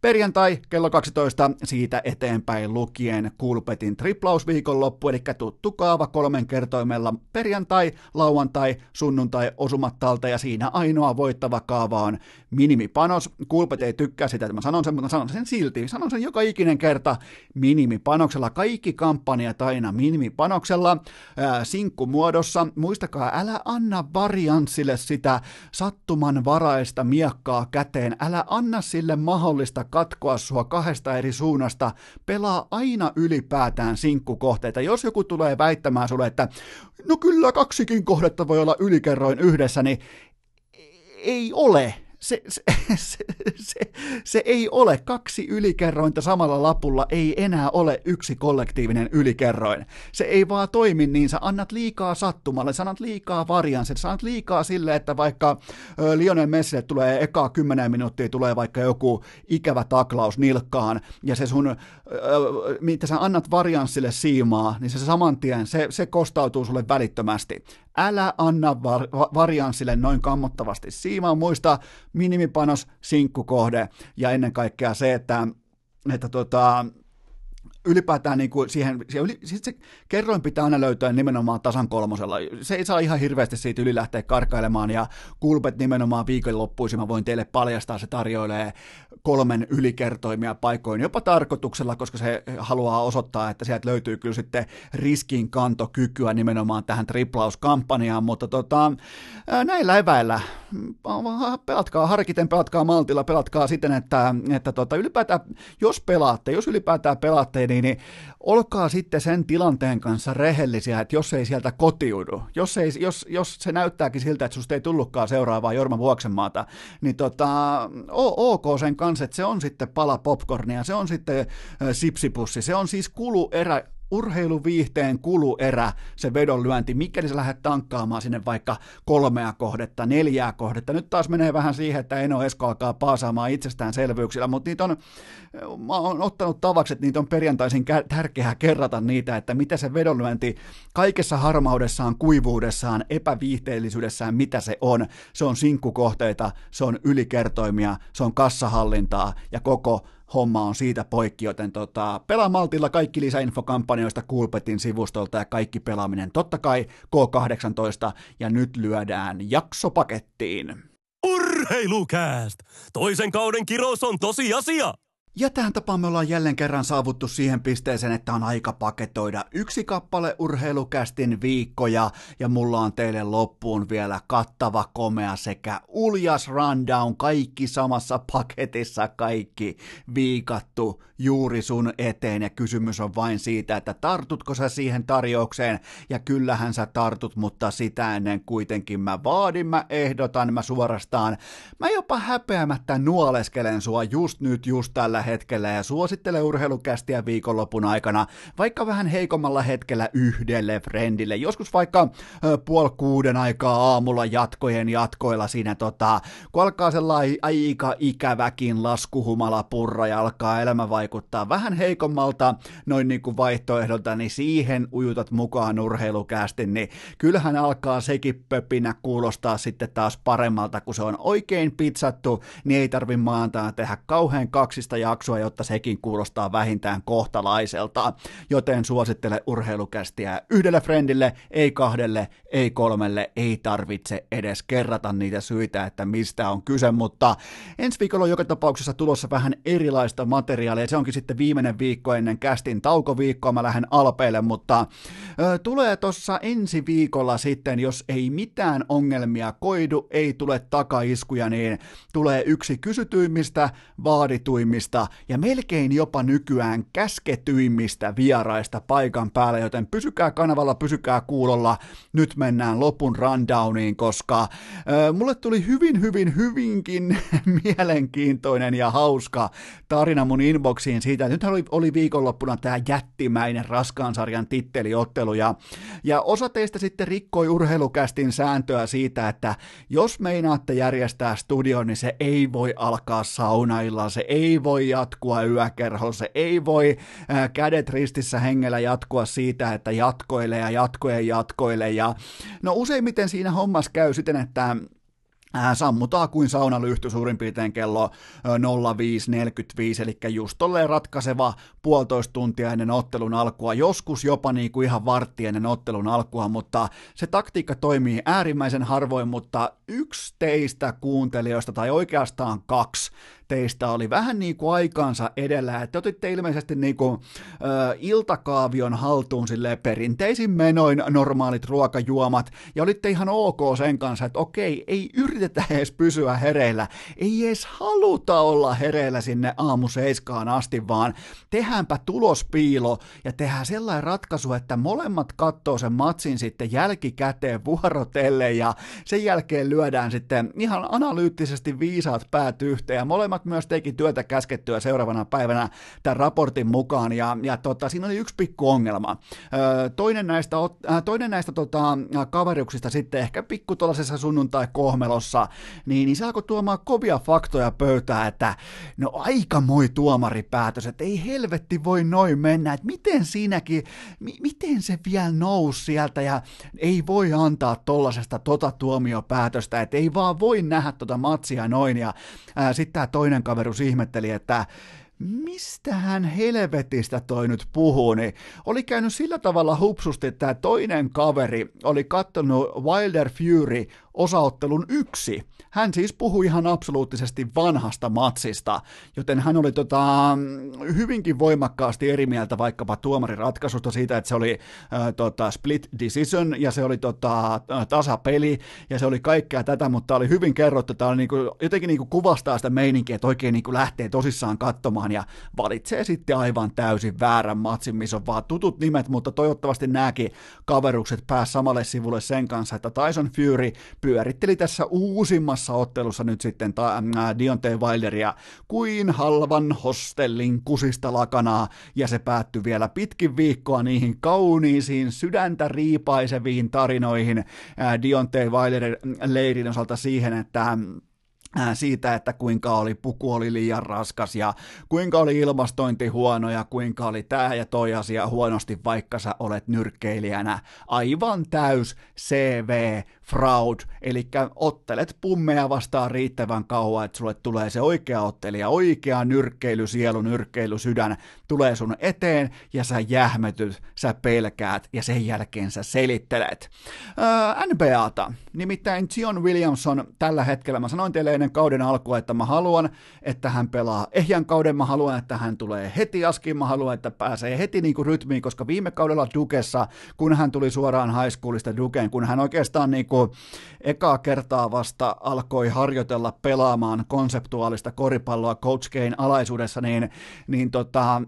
Perjantai kello 12 siitä eteenpäin lukien Kulpetin triplausviikonloppu, eli tuttu kaava kolmen kertoimella perjantai, lauantai, sunnuntai osumat talta ja siinä ainoa voittava kaava on minimipanos. Kulpet ei tykkää sitä, että mä sanon sen, mutta sanon sen silti. Sanon sen joka ikinen kerta minimipanoksella. Kaikki kampanjat aina minimipanoksella, ää, sinkkumuodossa. Muistakaa, älä anna varianssille sitä sattumanvaraista miekkaa käteen. Älä anna sille mahdollista katkoa sua kahdesta eri suunnasta. Pelaa aina ylipäätään sinkkukohteita. Jos joku tulee väittämään sulle, että no kyllä kaksikin kohdetta voi olla ylikerroin yhdessä, niin ei ole se, se, se, se, se ei ole kaksi ylikerrointa samalla lapulla, ei enää ole yksi kollektiivinen ylikerroin. Se ei vaan toimi niin, sä annat liikaa sattumalle, sä annat liikaa varianssit, sä annat liikaa sille, että vaikka Lionel Messille tulee eka kymmenen minuuttia, tulee vaikka joku ikävä taklaus nilkkaan, ja se sun, mitä sä annat varianssille siimaa, niin se saman tien, se, se kostautuu sulle välittömästi. Älä anna var, varianssille noin kammottavasti siimaa, muista minimipanos, sinkkukohde ja ennen kaikkea se, että, että tota, ylipäätään niin kuin siihen, siihen yli, siis se kerroin pitää aina löytää nimenomaan tasan kolmosella. Se ei saa ihan hirveästi siitä yli lähteä karkailemaan, ja Kulpet nimenomaan viikonloppuisin mä voin teille paljastaa, se tarjoilee kolmen ylikertoimia paikoin jopa tarkoituksella, koska se haluaa osoittaa, että sieltä löytyy kyllä sitten riskinkantokykyä nimenomaan tähän triplauskampanjaan, mutta tota, näillä eväillä pelatkaa harkiten, pelatkaa maltilla, pelatkaa siten, että, että tota, ylipäätään, jos pelaatte, jos ylipäätään pelaatte, niin, niin olkaa sitten sen tilanteen kanssa rehellisiä, että jos ei sieltä kotiudu, jos, ei, jos, jos se näyttääkin siltä, että susta ei tullutkaan seuraavaa Jorma Vuoksenmaata, niin tota, ok sen kanssa, että se on sitten pala popcornia, se on sitten sipsipussi, se on siis kuluerä urheiluviihteen kuluerä, se vedonlyönti, mikäli sä lähdet tankkaamaan sinne vaikka kolmea kohdetta, neljää kohdetta. Nyt taas menee vähän siihen, että Eno Esko alkaa paasaamaan itsestäänselvyyksillä, mutta niitä on, mä oon ottanut tavaksi, että niitä on perjantaisin tärkeää kerrata niitä, että mitä se vedonlyönti kaikessa harmaudessaan, kuivuudessaan, epäviihteellisyydessään, mitä se on. Se on sinkkukohteita, se on ylikertoimia, se on kassahallintaa ja koko homma on siitä poikki, joten tota, pelaa maltilla kaikki lisäinfokampanjoista Coolpetin sivustolta ja kaikki pelaaminen totta kai K18 ja nyt lyödään jaksopakettiin. Urheilukääst! Toisen kauden kirous on tosi asia! Ja tähän tapaan me ollaan jälleen kerran saavuttu siihen pisteeseen, että on aika paketoida yksi kappale urheilukästin viikkoja, ja mulla on teille loppuun vielä kattava, komea sekä uljas rundown, kaikki samassa paketissa, kaikki viikattu juuri sun eteen, ja kysymys on vain siitä, että tartutko sä siihen tarjoukseen, ja kyllähän sä tartut, mutta sitä ennen kuitenkin mä vaadin, mä ehdotan, mä suorastaan, mä jopa häpeämättä nuoleskelen sua just nyt, just tällä hetkellä ja suosittele urheilukästiä viikonlopun aikana, vaikka vähän heikommalla hetkellä yhdelle friendille, joskus vaikka ö, puoli kuuden aikaa aamulla jatkojen jatkoilla siinä tota, kun alkaa sellainen aika ikäväkin laskuhumala purra ja alkaa elämä vaikuttaa vähän heikommalta noin niin kuin vaihtoehdolta, niin siihen ujutat mukaan urheilukästi, niin kyllähän alkaa sekin pöpinä kuulostaa sitten taas paremmalta, kun se on oikein pizzattu, niin ei tarvi maantaa tehdä kauhean kaksista jaksoa, jotta sekin kuulostaa vähintään kohtalaiselta. Joten suosittele urheilukästiä yhdelle friendille, ei kahdelle, ei kolmelle, ei tarvitse edes kerrata niitä syitä, että mistä on kyse, mutta ensi viikolla on joka tapauksessa tulossa vähän erilaista materiaalia, se onkin sitten viimeinen viikko ennen kästin taukoviikkoa, mä lähden Alpeille, mutta ö, tulee tuossa ensi viikolla sitten, jos ei mitään ongelmia koidu, ei tule takaiskuja, niin tulee yksi kysytyimmistä, vaadituimmista ja melkein jopa nykyään käsketyimmistä vieraista paikan päällä, joten pysykää kanavalla, pysykää kuulolla, nyt mennään lopun rundowniin, koska ö, mulle tuli hyvin, hyvin, hyvinkin mielenkiintoinen ja hauska tarina mun inboxiin siitä, että nythän oli, oli viikonloppuna tämä jättimäinen raskaan sarjan titteliottelu ja, ja osa teistä sitten rikkoi urheilukästin sääntöä siitä, että jos meinaatte järjestää studion, niin se ei voi alkaa saunailla, se ei voi jatkua yökerholla, se ei voi ää, kädet ristissä hengellä jatkua siitä, että jatkoilee ja jatkojen jatkoilee. Ja no useimmiten siinä hommassa käy siten, että sammutaan kuin saunalyhty suurin piirtein kello 05.45, eli just tolleen ratkaiseva puolitoista tuntia ennen ottelun alkua, joskus jopa niin kuin ihan vartti ennen ottelun alkua, mutta se taktiikka toimii äärimmäisen harvoin, mutta yksi teistä kuuntelijoista, tai oikeastaan kaksi, teistä oli vähän niin kuin aikaansa edellä, että otitte ilmeisesti niin kuin, ö, iltakaavion haltuun sille perinteisin menoin normaalit ruokajuomat, ja olitte ihan ok sen kanssa, että okei, ei yritetä edes pysyä hereillä, ei edes haluta olla hereillä sinne aamu seiskaan asti, vaan tehdäänpä tulospiilo ja tehdään sellainen ratkaisu, että molemmat katsoo sen matsin sitten jälkikäteen vuorotelle ja sen jälkeen lyödään sitten ihan analyyttisesti viisaat päät yhteen ja molemmat myös teki työtä käskettyä seuraavana päivänä tämän raportin mukaan. Ja, ja tota, siinä oli yksi pikku ongelma. Toinen näistä, toinen näistä tota, kaveriuksista sitten ehkä pikku tuollaisessa sunnuntai-kohmelossa, niin, niin se alkoi tuomaan kovia faktoja pöytään, että no aika moi tuomaripäätös, että ei helvetti voi noin mennä, että miten siinäkin, mi- miten se vielä nousi sieltä ja ei voi antaa tollasesta tota tuomiopäätöstä, että ei vaan voi nähdä tota matsia noin. Ja sitten tämä toinen kaverus ihmetteli, että mistähän helvetistä toi nyt puhuu, niin oli käynyt sillä tavalla hupsusti, että tämä toinen kaveri oli kattonut Wilder Fury osaottelun yksi. Hän siis puhui ihan absoluuttisesti vanhasta matsista, joten hän oli tota, hyvinkin voimakkaasti eri mieltä vaikkapa tuomarin ratkaisusta siitä, että se oli äh, tota, split decision ja se oli tota, tasapeli ja se oli kaikkea tätä, mutta oli hyvin kerrottu, että niinku, jotenkin niinku kuvastaa sitä meininkiä, että oikein niinku lähtee tosissaan katsomaan ja valitsee sitten aivan täysin väärän matsin, missä on vaan tutut nimet, mutta toivottavasti nämäkin kaverukset pääsivät samalle sivulle sen kanssa, että Tyson Fury pyöritteli tässä uusimmassa ottelussa nyt sitten ta- äh, Deontay Wilderia kuin halvan hostellin kusista lakanaa, ja se päättyi vielä pitkin viikkoa niihin kauniisiin, sydäntä riipaiseviin tarinoihin äh, Deontay Wilderin leirin osalta siihen, että siitä, että kuinka oli puku oli liian raskas ja kuinka oli ilmastointi huono ja kuinka oli tämä ja toi asia huonosti, vaikka sä olet nyrkkeilijänä. Aivan täys CV fraud, eli ottelet pummeja vastaan riittävän kauan, että sulle tulee se oikea ottelija, oikea nyrkkeily, sielu, nyrkkeily, sydän, tulee sun eteen ja sä jähmetyt, sä pelkäät ja sen jälkeen sä selittelet. Öö, NBAta, nimittäin Zion Williamson tällä hetkellä, mä sanoin teille ennen kauden alkua, että mä haluan, että hän pelaa ehjän kauden, mä haluan, että hän tulee heti askiin, mä haluan, että pääsee heti niin kuin rytmiin, koska viime kaudella Dukessa, kun hän tuli suoraan high schoolista Dukeen, kun hän oikeastaan niin kuin ekaa kertaa vasta alkoi harjoitella pelaamaan konseptuaalista koripalloa Coach Kane alaisuudessa, niin, niin tota,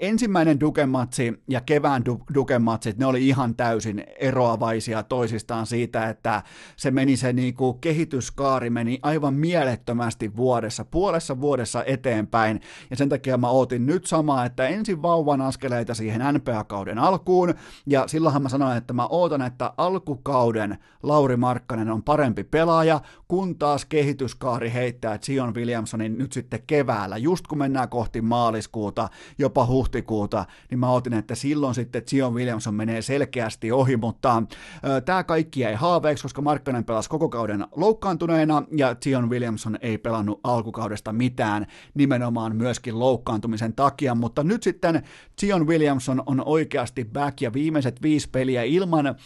ensimmäinen Duke-matsi ja kevään du- Duke-matsit, ne oli ihan täysin eroavaisia toisistaan siitä, että se meni se niinku kehityskaari meni aivan mielettömästi vuodessa, puolessa vuodessa eteenpäin, ja sen takia mä ootin nyt samaa, että ensin vauvan askeleita siihen NPA-kauden alkuun, ja silloinhan mä sanoin, että mä ootan, että alkukauden Lauri Markkanen on parempi pelaaja, kun taas kehityskaari heittää Zion Williamsonin nyt sitten keväällä, just kun mennään kohti maaliskuuta, jopa huhtikuuta, niin mä otin, että silloin sitten Zion Williamson menee selkeästi ohi, mutta tämä kaikki ei haaveeksi, koska Markkanen pelasi koko kauden loukkaantuneena ja Zion Williamson ei pelannut alkukaudesta mitään nimenomaan myöskin loukkaantumisen takia, mutta nyt sitten Zion Williamson on oikeasti back ja viimeiset viisi peliä ilman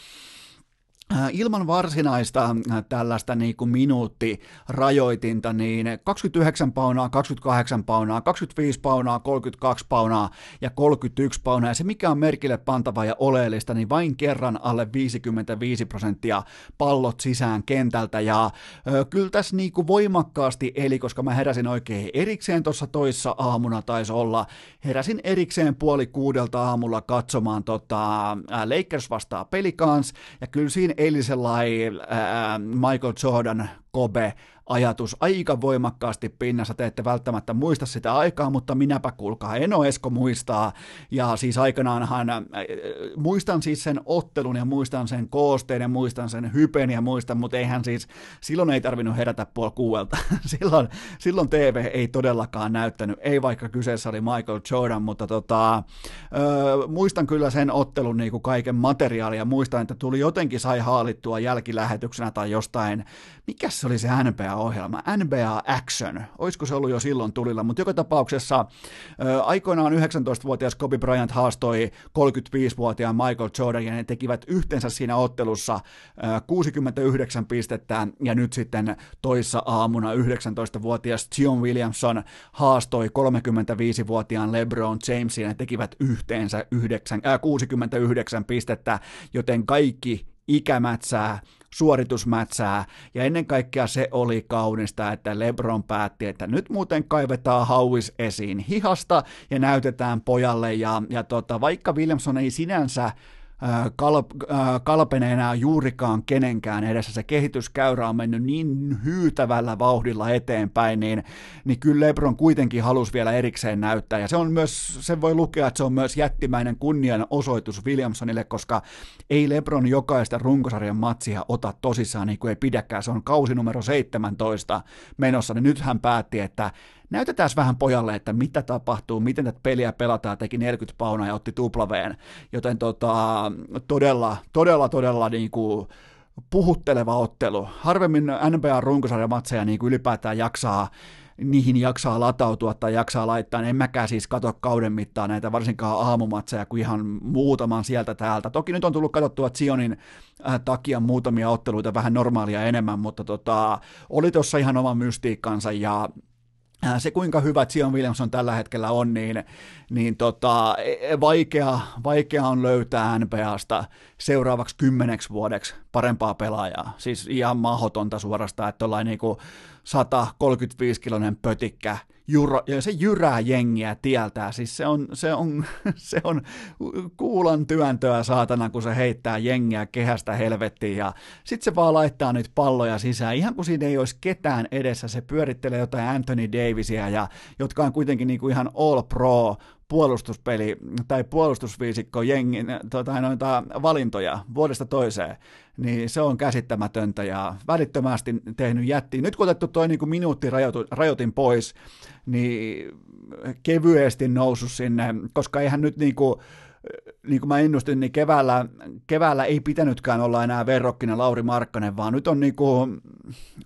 ilman varsinaista äh, tällaista niin kuin minuuttirajoitinta, niin 29 paunaa, 28 paunaa, 25 paunaa, 32 paunaa ja 31 paunaa. Ja se mikä on merkille pantava ja oleellista, niin vain kerran alle 55 prosenttia pallot sisään kentältä. Ja ö, kyllä tässä niin kuin voimakkaasti eli, koska mä heräsin oikein erikseen tuossa toissa aamuna taisi olla, heräsin erikseen puoli kuudelta aamulla katsomaan tota, Lakers vastaa pelikans, ja kyllä siinä eli sellainen Michael Jordan Kobe ajatus aika voimakkaasti pinnassa, te ette välttämättä muista sitä aikaa, mutta minäpä kuulkaa, Eno Esko muistaa, ja siis aikanaanhan, äh, muistan siis sen ottelun ja muistan sen koosteen ja muistan sen hypen ja muistan, mutta eihän siis, silloin ei tarvinnut herätä puoli kuuelta, silloin, silloin TV ei todellakaan näyttänyt, ei vaikka kyseessä oli Michael Jordan, mutta tota, ö, muistan kyllä sen ottelun niin kuin kaiken materiaalia, muistan, että tuli jotenkin sai haalittua jälkilähetyksenä tai jostain, mikä se oli se NBA-ohjelma, NBA Action, olisiko se ollut jo silloin tulilla, mutta joka tapauksessa aikoinaan 19-vuotias Kobe Bryant haastoi 35-vuotiaan Michael Jordan ja ne tekivät yhteensä siinä ottelussa ä, 69 pistettä. Ja nyt sitten toissa aamuna 19-vuotias John Williamson haastoi 35-vuotiaan LeBron Jamesin ja ne tekivät yhteensä 9, äh, 69 pistettä, joten kaikki ikämätsää, suoritusmätsää, ja ennen kaikkea se oli kaunista, että LeBron päätti, että nyt muuten kaivetaan hauis esiin hihasta ja näytetään pojalle, ja, ja tota, vaikka Williamson ei sinänsä kalp, kalpene enää juurikaan kenenkään edessä. Se kehityskäyrä on mennyt niin hyytävällä vauhdilla eteenpäin, niin, niin kyllä Lebron kuitenkin halusi vielä erikseen näyttää. Ja se on myös, se voi lukea, että se on myös jättimäinen kunnian osoitus Williamsonille, koska ei Lebron jokaista runkosarjan matsia ota tosissaan niin kuin ei pidäkään. Se on kausi numero 17 menossa, niin nyt hän päätti, että näytetään vähän pojalle, että mitä tapahtuu, miten tätä peliä pelataan, teki 40 paunaa ja otti tuplaveen, joten tota, todella, todella, todella niin kuin puhutteleva ottelu. Harvemmin NBA runkosarjan matseja niin kuin ylipäätään jaksaa niihin jaksaa latautua tai jaksaa laittaa, en mäkään siis katso kauden mittaan näitä varsinkaan aamumatseja kuin ihan muutaman sieltä täältä. Toki nyt on tullut katsottua Zionin äh, takia muutamia otteluita vähän normaalia enemmän, mutta tota, oli tuossa ihan oma mystiikkansa ja se kuinka hyvä Zion Williamson tällä hetkellä on, niin, niin tota, e, e, vaikea, vaikea on löytää NBAsta seuraavaksi kymmeneksi vuodeksi parempaa pelaajaa. Siis ihan mahdotonta suorastaan, että ollaan niinku 135-kilonen pötikkä, juro, se jyrää jengiä tieltää, siis se on, se on, se on kuulan työntöä saatana, kun se heittää jengiä kehästä helvettiin, ja sitten se vaan laittaa nyt palloja sisään, ihan kuin siinä ei olisi ketään edessä, se pyörittelee jotain Anthony Davisia, ja, jotka on kuitenkin niinku ihan all pro puolustuspeli tai puolustusviisikko jengin tota, noita valintoja vuodesta toiseen, niin se on käsittämätöntä ja välittömästi tehnyt jättiin. Nyt kun otettu toi niin minuutti rajoitin pois, niin kevyesti noussut sinne, koska eihän nyt niin kuin, niin kuin mä ennustin, niin keväällä, keväällä ei pitänytkään olla enää verrokkina Lauri Markkanen, vaan nyt on, niin kuin,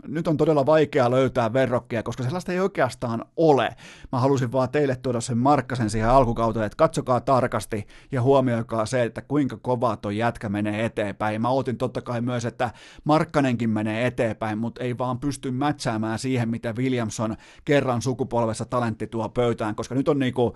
nyt on todella vaikea löytää verrokkia, koska sellaista ei oikeastaan ole. Mä halusin vaan teille tuoda sen Markkasen siihen alkukauteen, että katsokaa tarkasti ja huomioikaa se, että kuinka kovaa tuo jätkä menee eteenpäin. Mä otin totta kai myös, että Markkanenkin menee eteenpäin, mutta ei vaan pysty mätsäämään siihen, mitä Williamson kerran sukupolvessa talentti tuo pöytään, koska nyt on niin kuin,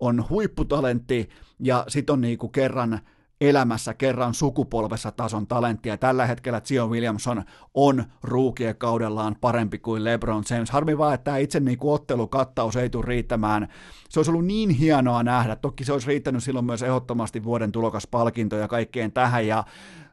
on huipputalentti ja sit on niinku kerran elämässä kerran sukupolvessa tason talenttia. Tällä hetkellä Zion Williamson on ruukien kaudellaan parempi kuin LeBron James. Harmi vaan, että tämä itse niin kuin ottelukattaus ei tule riittämään. Se olisi ollut niin hienoa nähdä. Toki se olisi riittänyt silloin myös ehdottomasti vuoden tulokaspalkinto ja kaikkeen tähän. Ja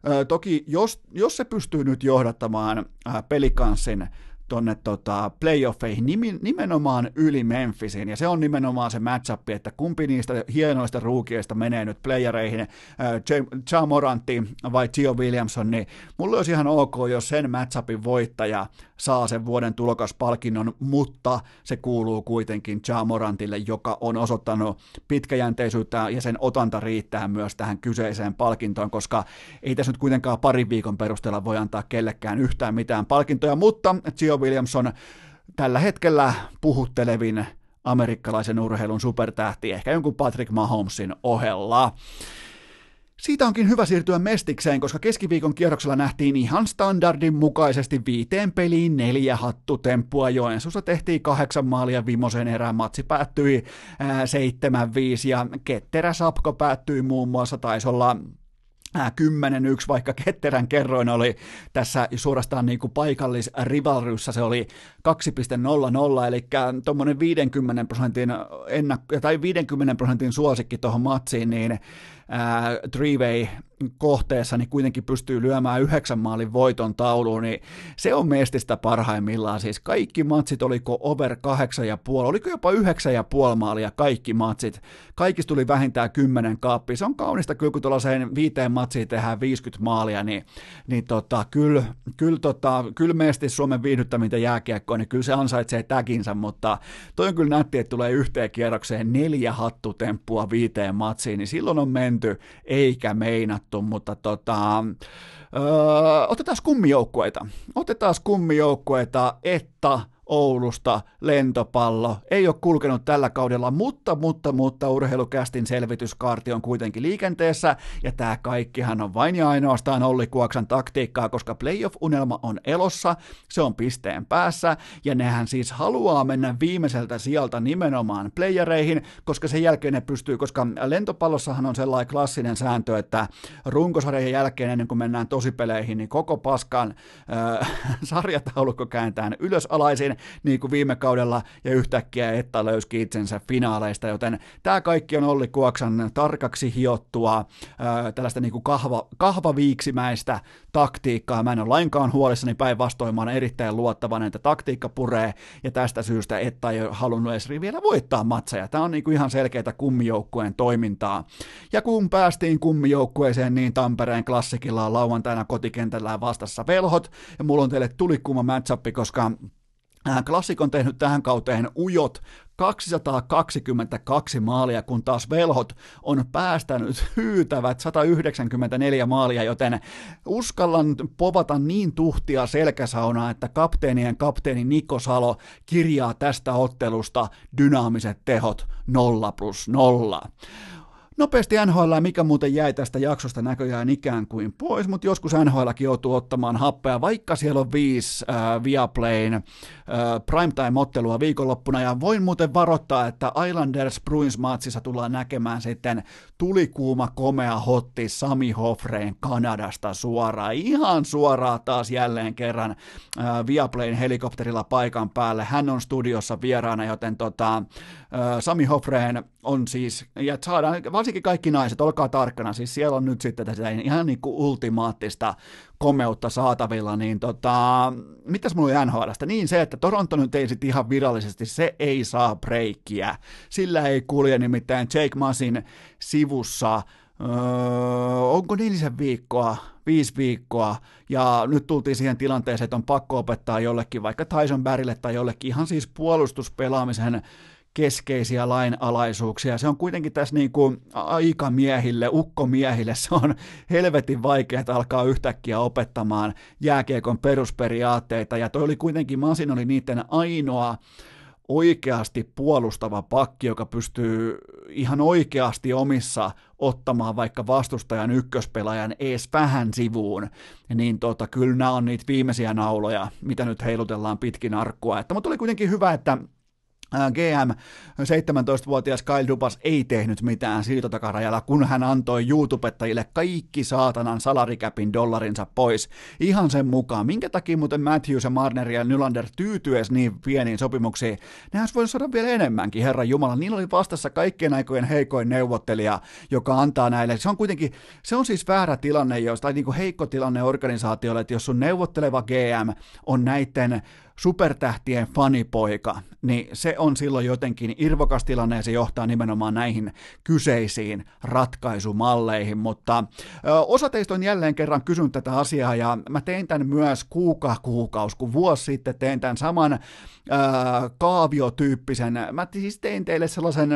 ö, toki jos, jos se pystyy nyt johdattamaan pelikanssin tonne tota, playoffeihin nimenomaan yli Memphisin, ja se on nimenomaan se matchup, että kumpi niistä hienoista ruukieista menee nyt playereihin, äh, Ja Morantti vai Gio Williamson, niin mulle olisi ihan ok, jos sen matchupin voittaja saa sen vuoden tulokaspalkinnon, mutta se kuuluu kuitenkin Ja Morantille, joka on osoittanut pitkäjänteisyyttä ja sen otanta riittää myös tähän kyseiseen palkintoon, koska ei tässä nyt kuitenkaan parin viikon perusteella voi antaa kellekään yhtään mitään palkintoja, mutta Gio Williamson tällä hetkellä puhuttelevin amerikkalaisen urheilun supertähti, ehkä jonkun Patrick Mahomesin ohella. Siitä onkin hyvä siirtyä Mestikseen, koska keskiviikon kierroksella nähtiin ihan standardin mukaisesti viiteen peliin neljä hattutemppua. Joensuussa tehtiin kahdeksan maalia viimeisen erään. Matsi päättyi 7-5 ja ketterä sapko päättyi muun muassa. Taisi olla 10-1, vaikka ketterän kerroin oli tässä suorastaan niin kuin paikallisrivalryssä, se oli 2.00, eli tuommoinen 50 prosentin, ennakko, tai 50 prosentin suosikki tuohon matsiin, niin ää, three-way kohteessa niin kuitenkin pystyy lyömään yhdeksän maalin voiton tauluun, niin se on mestistä parhaimmillaan. Siis kaikki matsit, oliko over kahdeksan ja puoli, oliko jopa yhdeksän ja puoli maalia kaikki matsit. Kaikista tuli vähintään kymmenen kaappi. Se on kaunista kyllä, kun tuollaiseen viiteen matsiin tehdään 50 maalia, niin, niin tota, kyllä, kyllä, tota, kyllä mestis Suomen viihdyttämintä jääkiekkoa, niin kyllä se ansaitsee täkinsä, mutta toi on kyllä nätti, että tulee yhteen kierrokseen neljä hattutemppua viiteen matsiin, niin silloin on menty, eikä meinattu, mutta tota, öö, otetaan kummijoukkueita. Otetaan kummijoukkueita, että Oulusta lentopallo. Ei ole kulkenut tällä kaudella, mutta, mutta, mutta urheilukästin selvityskaarti on kuitenkin liikenteessä, ja tämä kaikkihan on vain ja ainoastaan Olli Kuoksan taktiikkaa, koska playoff-unelma on elossa, se on pisteen päässä, ja nehän siis haluaa mennä viimeiseltä sieltä nimenomaan playereihin, koska sen jälkeen ne pystyy, koska lentopallossahan on sellainen klassinen sääntö, että runkosarjan jälkeen ennen kuin mennään tosipeleihin, niin koko paskan äh, sarjataulukko kääntään ylösalaisin, niin kuin viime kaudella, ja yhtäkkiä Etta löyski itsensä finaaleista, joten tämä kaikki on Olli Kuoksan tarkaksi hiottua, ää, tällaista niin kuin kahva, kahvaviiksimäistä taktiikkaa. Mä en ole lainkaan huolissani päinvastoin, mä olen erittäin luottavainen, että taktiikka puree, ja tästä syystä Etta ei ole halunnut edes vielä voittaa matseja. Tämä on niin kuin ihan selkeää kummijoukkueen toimintaa. Ja kun päästiin kummijoukkueeseen, niin Tampereen klassikilla on lauantaina kotikentällä vastassa velhot, ja mulla on teille tulikuuma matchup, koska Klassik on tehnyt tähän kauteen ujot 222 maalia, kun taas velhot on päästänyt hyytävät 194 maalia, joten uskallan povata niin tuhtia selkäsaunaa, että kapteenien kapteeni Niko Salo kirjaa tästä ottelusta dynaamiset tehot 0 plus 0. Nopeasti NHL, mikä muuten jäi tästä jaksosta näköjään ikään kuin pois, mutta joskus NHLkin joutuu ottamaan happea, vaikka siellä on viisi äh, Viaplayn äh, primetime-ottelua viikonloppuna, ja voin muuten varoittaa, että Islanders Bruins matsissa tullaan näkemään sitten tulikuuma komea hotti Sami Hoffreen Kanadasta suoraan, ihan suoraan taas jälleen kerran äh, Viaplayn helikopterilla paikan päälle, hän on studiossa vieraana, joten tota, äh, Sami Hoffreen on siis, ja saadaan, varsinkin kaikki naiset, olkaa tarkkana, siis siellä on nyt sitten tätä ihan niin kuin ultimaattista komeutta saatavilla, niin tota, mitäs mulla oli NHLstä? Niin se, että Toronto nyt ei sitten ihan virallisesti, se ei saa breikkiä. Sillä ei kulje nimittäin Jake Masin sivussa, öö, onko neljisen viikkoa, viisi viikkoa, ja nyt tultiin siihen tilanteeseen, että on pakko opettaa jollekin, vaikka Tyson Barrylle tai jollekin ihan siis puolustuspelaamisen keskeisiä lainalaisuuksia. Se on kuitenkin tässä niin kuin aikamiehille, ukkomiehille, se on helvetin vaikea, että alkaa yhtäkkiä opettamaan jääkiekon perusperiaatteita, ja toi oli kuitenkin, Masin oli niiden ainoa oikeasti puolustava pakki, joka pystyy ihan oikeasti omissa ottamaan vaikka vastustajan ykköspelaajan ees vähän sivuun, niin tota, kyllä nämä on niitä viimeisiä nauloja, mitä nyt heilutellaan pitkin arkkua. Että, mutta oli kuitenkin hyvä, että GM, 17-vuotias Kyle Dubas, ei tehnyt mitään siirtotakarajalla, kun hän antoi YouTubettajille kaikki saatanan salarikäpin dollarinsa pois. Ihan sen mukaan. Minkä takia muuten Matthews ja Marner ja Nylander tyytyes niin pieniin sopimuksiin? Nehän olisi voinut saada vielä enemmänkin, herra Jumala. Niillä oli vastassa kaikkien aikojen heikoin neuvottelija, joka antaa näille. Se on kuitenkin, se on siis väärä tilanne, jos, tai niin kuin heikko tilanne organisaatiolle, että jos sun neuvotteleva GM on näiden supertähtien fanipoika, niin se on silloin jotenkin irvokas tilanne ja se johtaa nimenomaan näihin kyseisiin ratkaisumalleihin, mutta ö, osa teistä on jälleen kerran kysynyt tätä asiaa ja mä tein tämän myös kuuka kuukaus, kun vuosi sitten tein tämän saman ö, kaaviotyyppisen, mä siis tein teille sellaisen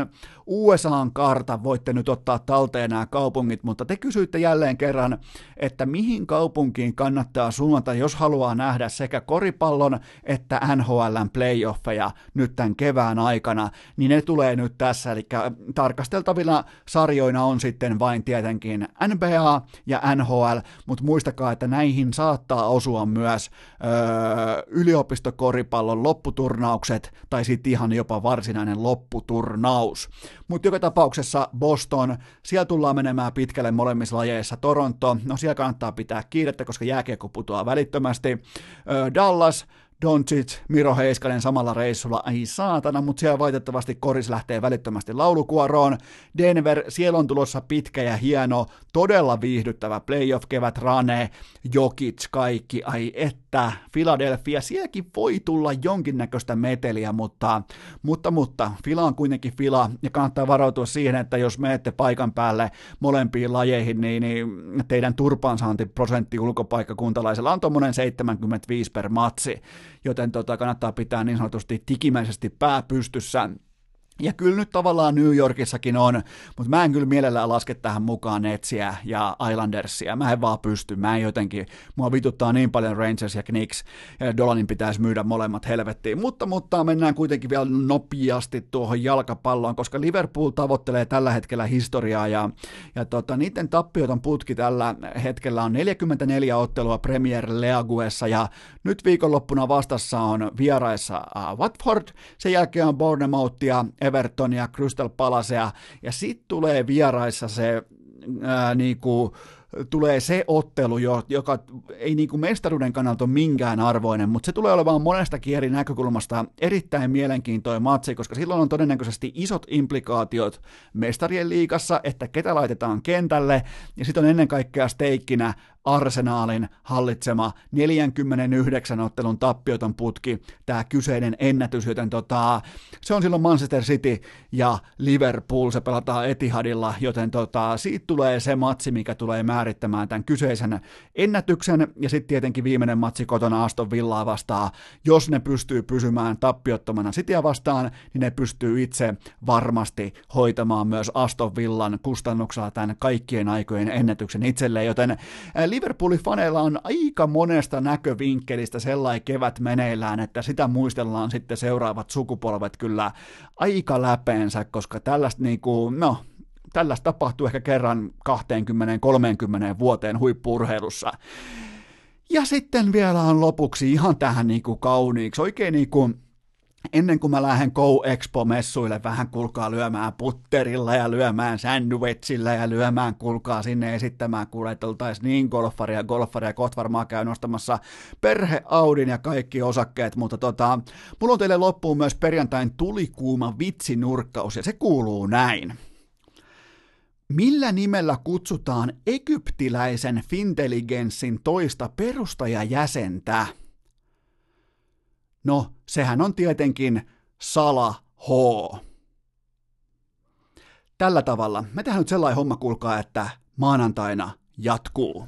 USAn kartan, voitte nyt ottaa talteen nämä kaupungit, mutta te kysyitte jälleen kerran, että mihin kaupunkiin kannattaa suunnata, jos haluaa nähdä sekä koripallon että NHLn playoffeja nyt tämän kevään aikana, niin ne tulee nyt tässä, eli tarkasteltavina sarjoina on sitten vain tietenkin NBA ja NHL, mutta muistakaa, että näihin saattaa osua myös öö, yliopistokoripallon lopputurnaukset tai sitten ihan jopa varsinainen lopputurnaus. Mutta joka tapauksessa Boston, siellä tullaan menemään pitkälle molemmissa lajeissa. Toronto, no siellä kannattaa pitää kiirettä, koska jääkiekko putoaa välittömästi. Öö, Dallas, Doncic, Miro Heiskanen samalla reissulla, ai saatana, mutta siellä valitettavasti Koris lähtee välittömästi laulukuoroon. Denver, siellä on tulossa pitkä ja hieno, todella viihdyttävä playoff-kevät, Rane, Jokic, kaikki, ai että, Philadelphia, sielläkin voi tulla jonkinnäköistä meteliä, mutta, mutta, mutta, Fila on kuitenkin Fila, ja kannattaa varautua siihen, että jos menette paikan päälle molempiin lajeihin, niin, niin teidän turpaansaantiprosentti ulkopaikkakuntalaisella on tuommoinen 75 per matsi, joten tota, kannattaa pitää niin sanotusti tikimäisesti pää pystyssä ja kyllä nyt tavallaan New Yorkissakin on, mutta mä en kyllä mielellään laske tähän mukaan Netsiä ja Islandersia. Mä en vaan pysty. Mä en jotenkin, mua vituttaa niin paljon Rangers ja Knicks, ja Dolanin pitäisi myydä molemmat helvettiin. Mutta, mutta mennään kuitenkin vielä nopeasti tuohon jalkapalloon, koska Liverpool tavoittelee tällä hetkellä historiaa, ja, ja tota, niiden tappioton putki tällä hetkellä on 44 ottelua Premier Leaguessa, ja nyt viikonloppuna vastassa on vieraissa uh, Watford, sen jälkeen on Bournemouthia, Evertonia, Crystal Palacea, ja sitten tulee vieraissa se ää, niinku, tulee se ottelu, joka ei niin kuin mestaruuden kannalta ole minkään arvoinen, mutta se tulee olemaan monestakin eri näkökulmasta erittäin mielenkiintoinen matsi, koska silloin on todennäköisesti isot implikaatiot mestarien liigassa, että ketä laitetaan kentälle, ja sitten on ennen kaikkea steikkinä Arsenaalin hallitsema 49 ottelun tappioton putki, tämä kyseinen ennätys, joten tota, se on silloin Manchester City ja Liverpool, se pelataan Etihadilla, joten tota, siitä tulee se matsi, mikä tulee määrittämään tämän kyseisen ennätyksen, ja sitten tietenkin viimeinen matsi kotona Aston Villaa vastaan, jos ne pystyy pysymään tappiottomana Cityä vastaan, niin ne pystyy itse varmasti hoitamaan myös Aston Villan kustannuksella tämän kaikkien aikojen ennätyksen itselleen, joten Liverpoolin faneilla on aika monesta näkövinkkelistä sellainen kevät meneillään, että sitä muistellaan sitten seuraavat sukupolvet kyllä aika läpeensä, koska tällaista niin kuin, no, tällaista tapahtuu ehkä kerran 20-30 vuoteen huippurheilussa. Ja sitten vielä on lopuksi ihan tähän niin kuin kauniiksi, oikein niin kuin ennen kuin mä lähden Go Expo-messuille vähän kulkaa lyömään putterilla ja lyömään sandwichillä ja lyömään kulkaa sinne esittämään, kuule, että oltaisiin niin golfaria, golfaria, kohta varmaan käy nostamassa perhe Audin ja kaikki osakkeet, mutta tota, mulla on teille loppuun myös perjantain tulikuuma vitsinurkkaus ja se kuuluu näin. Millä nimellä kutsutaan egyptiläisen fintelligenssin toista perustajajäsentä? No, sehän on tietenkin Sala H. Tällä tavalla. Me tehdään nyt sellainen homma, kuulkaa, että maanantaina jatkuu.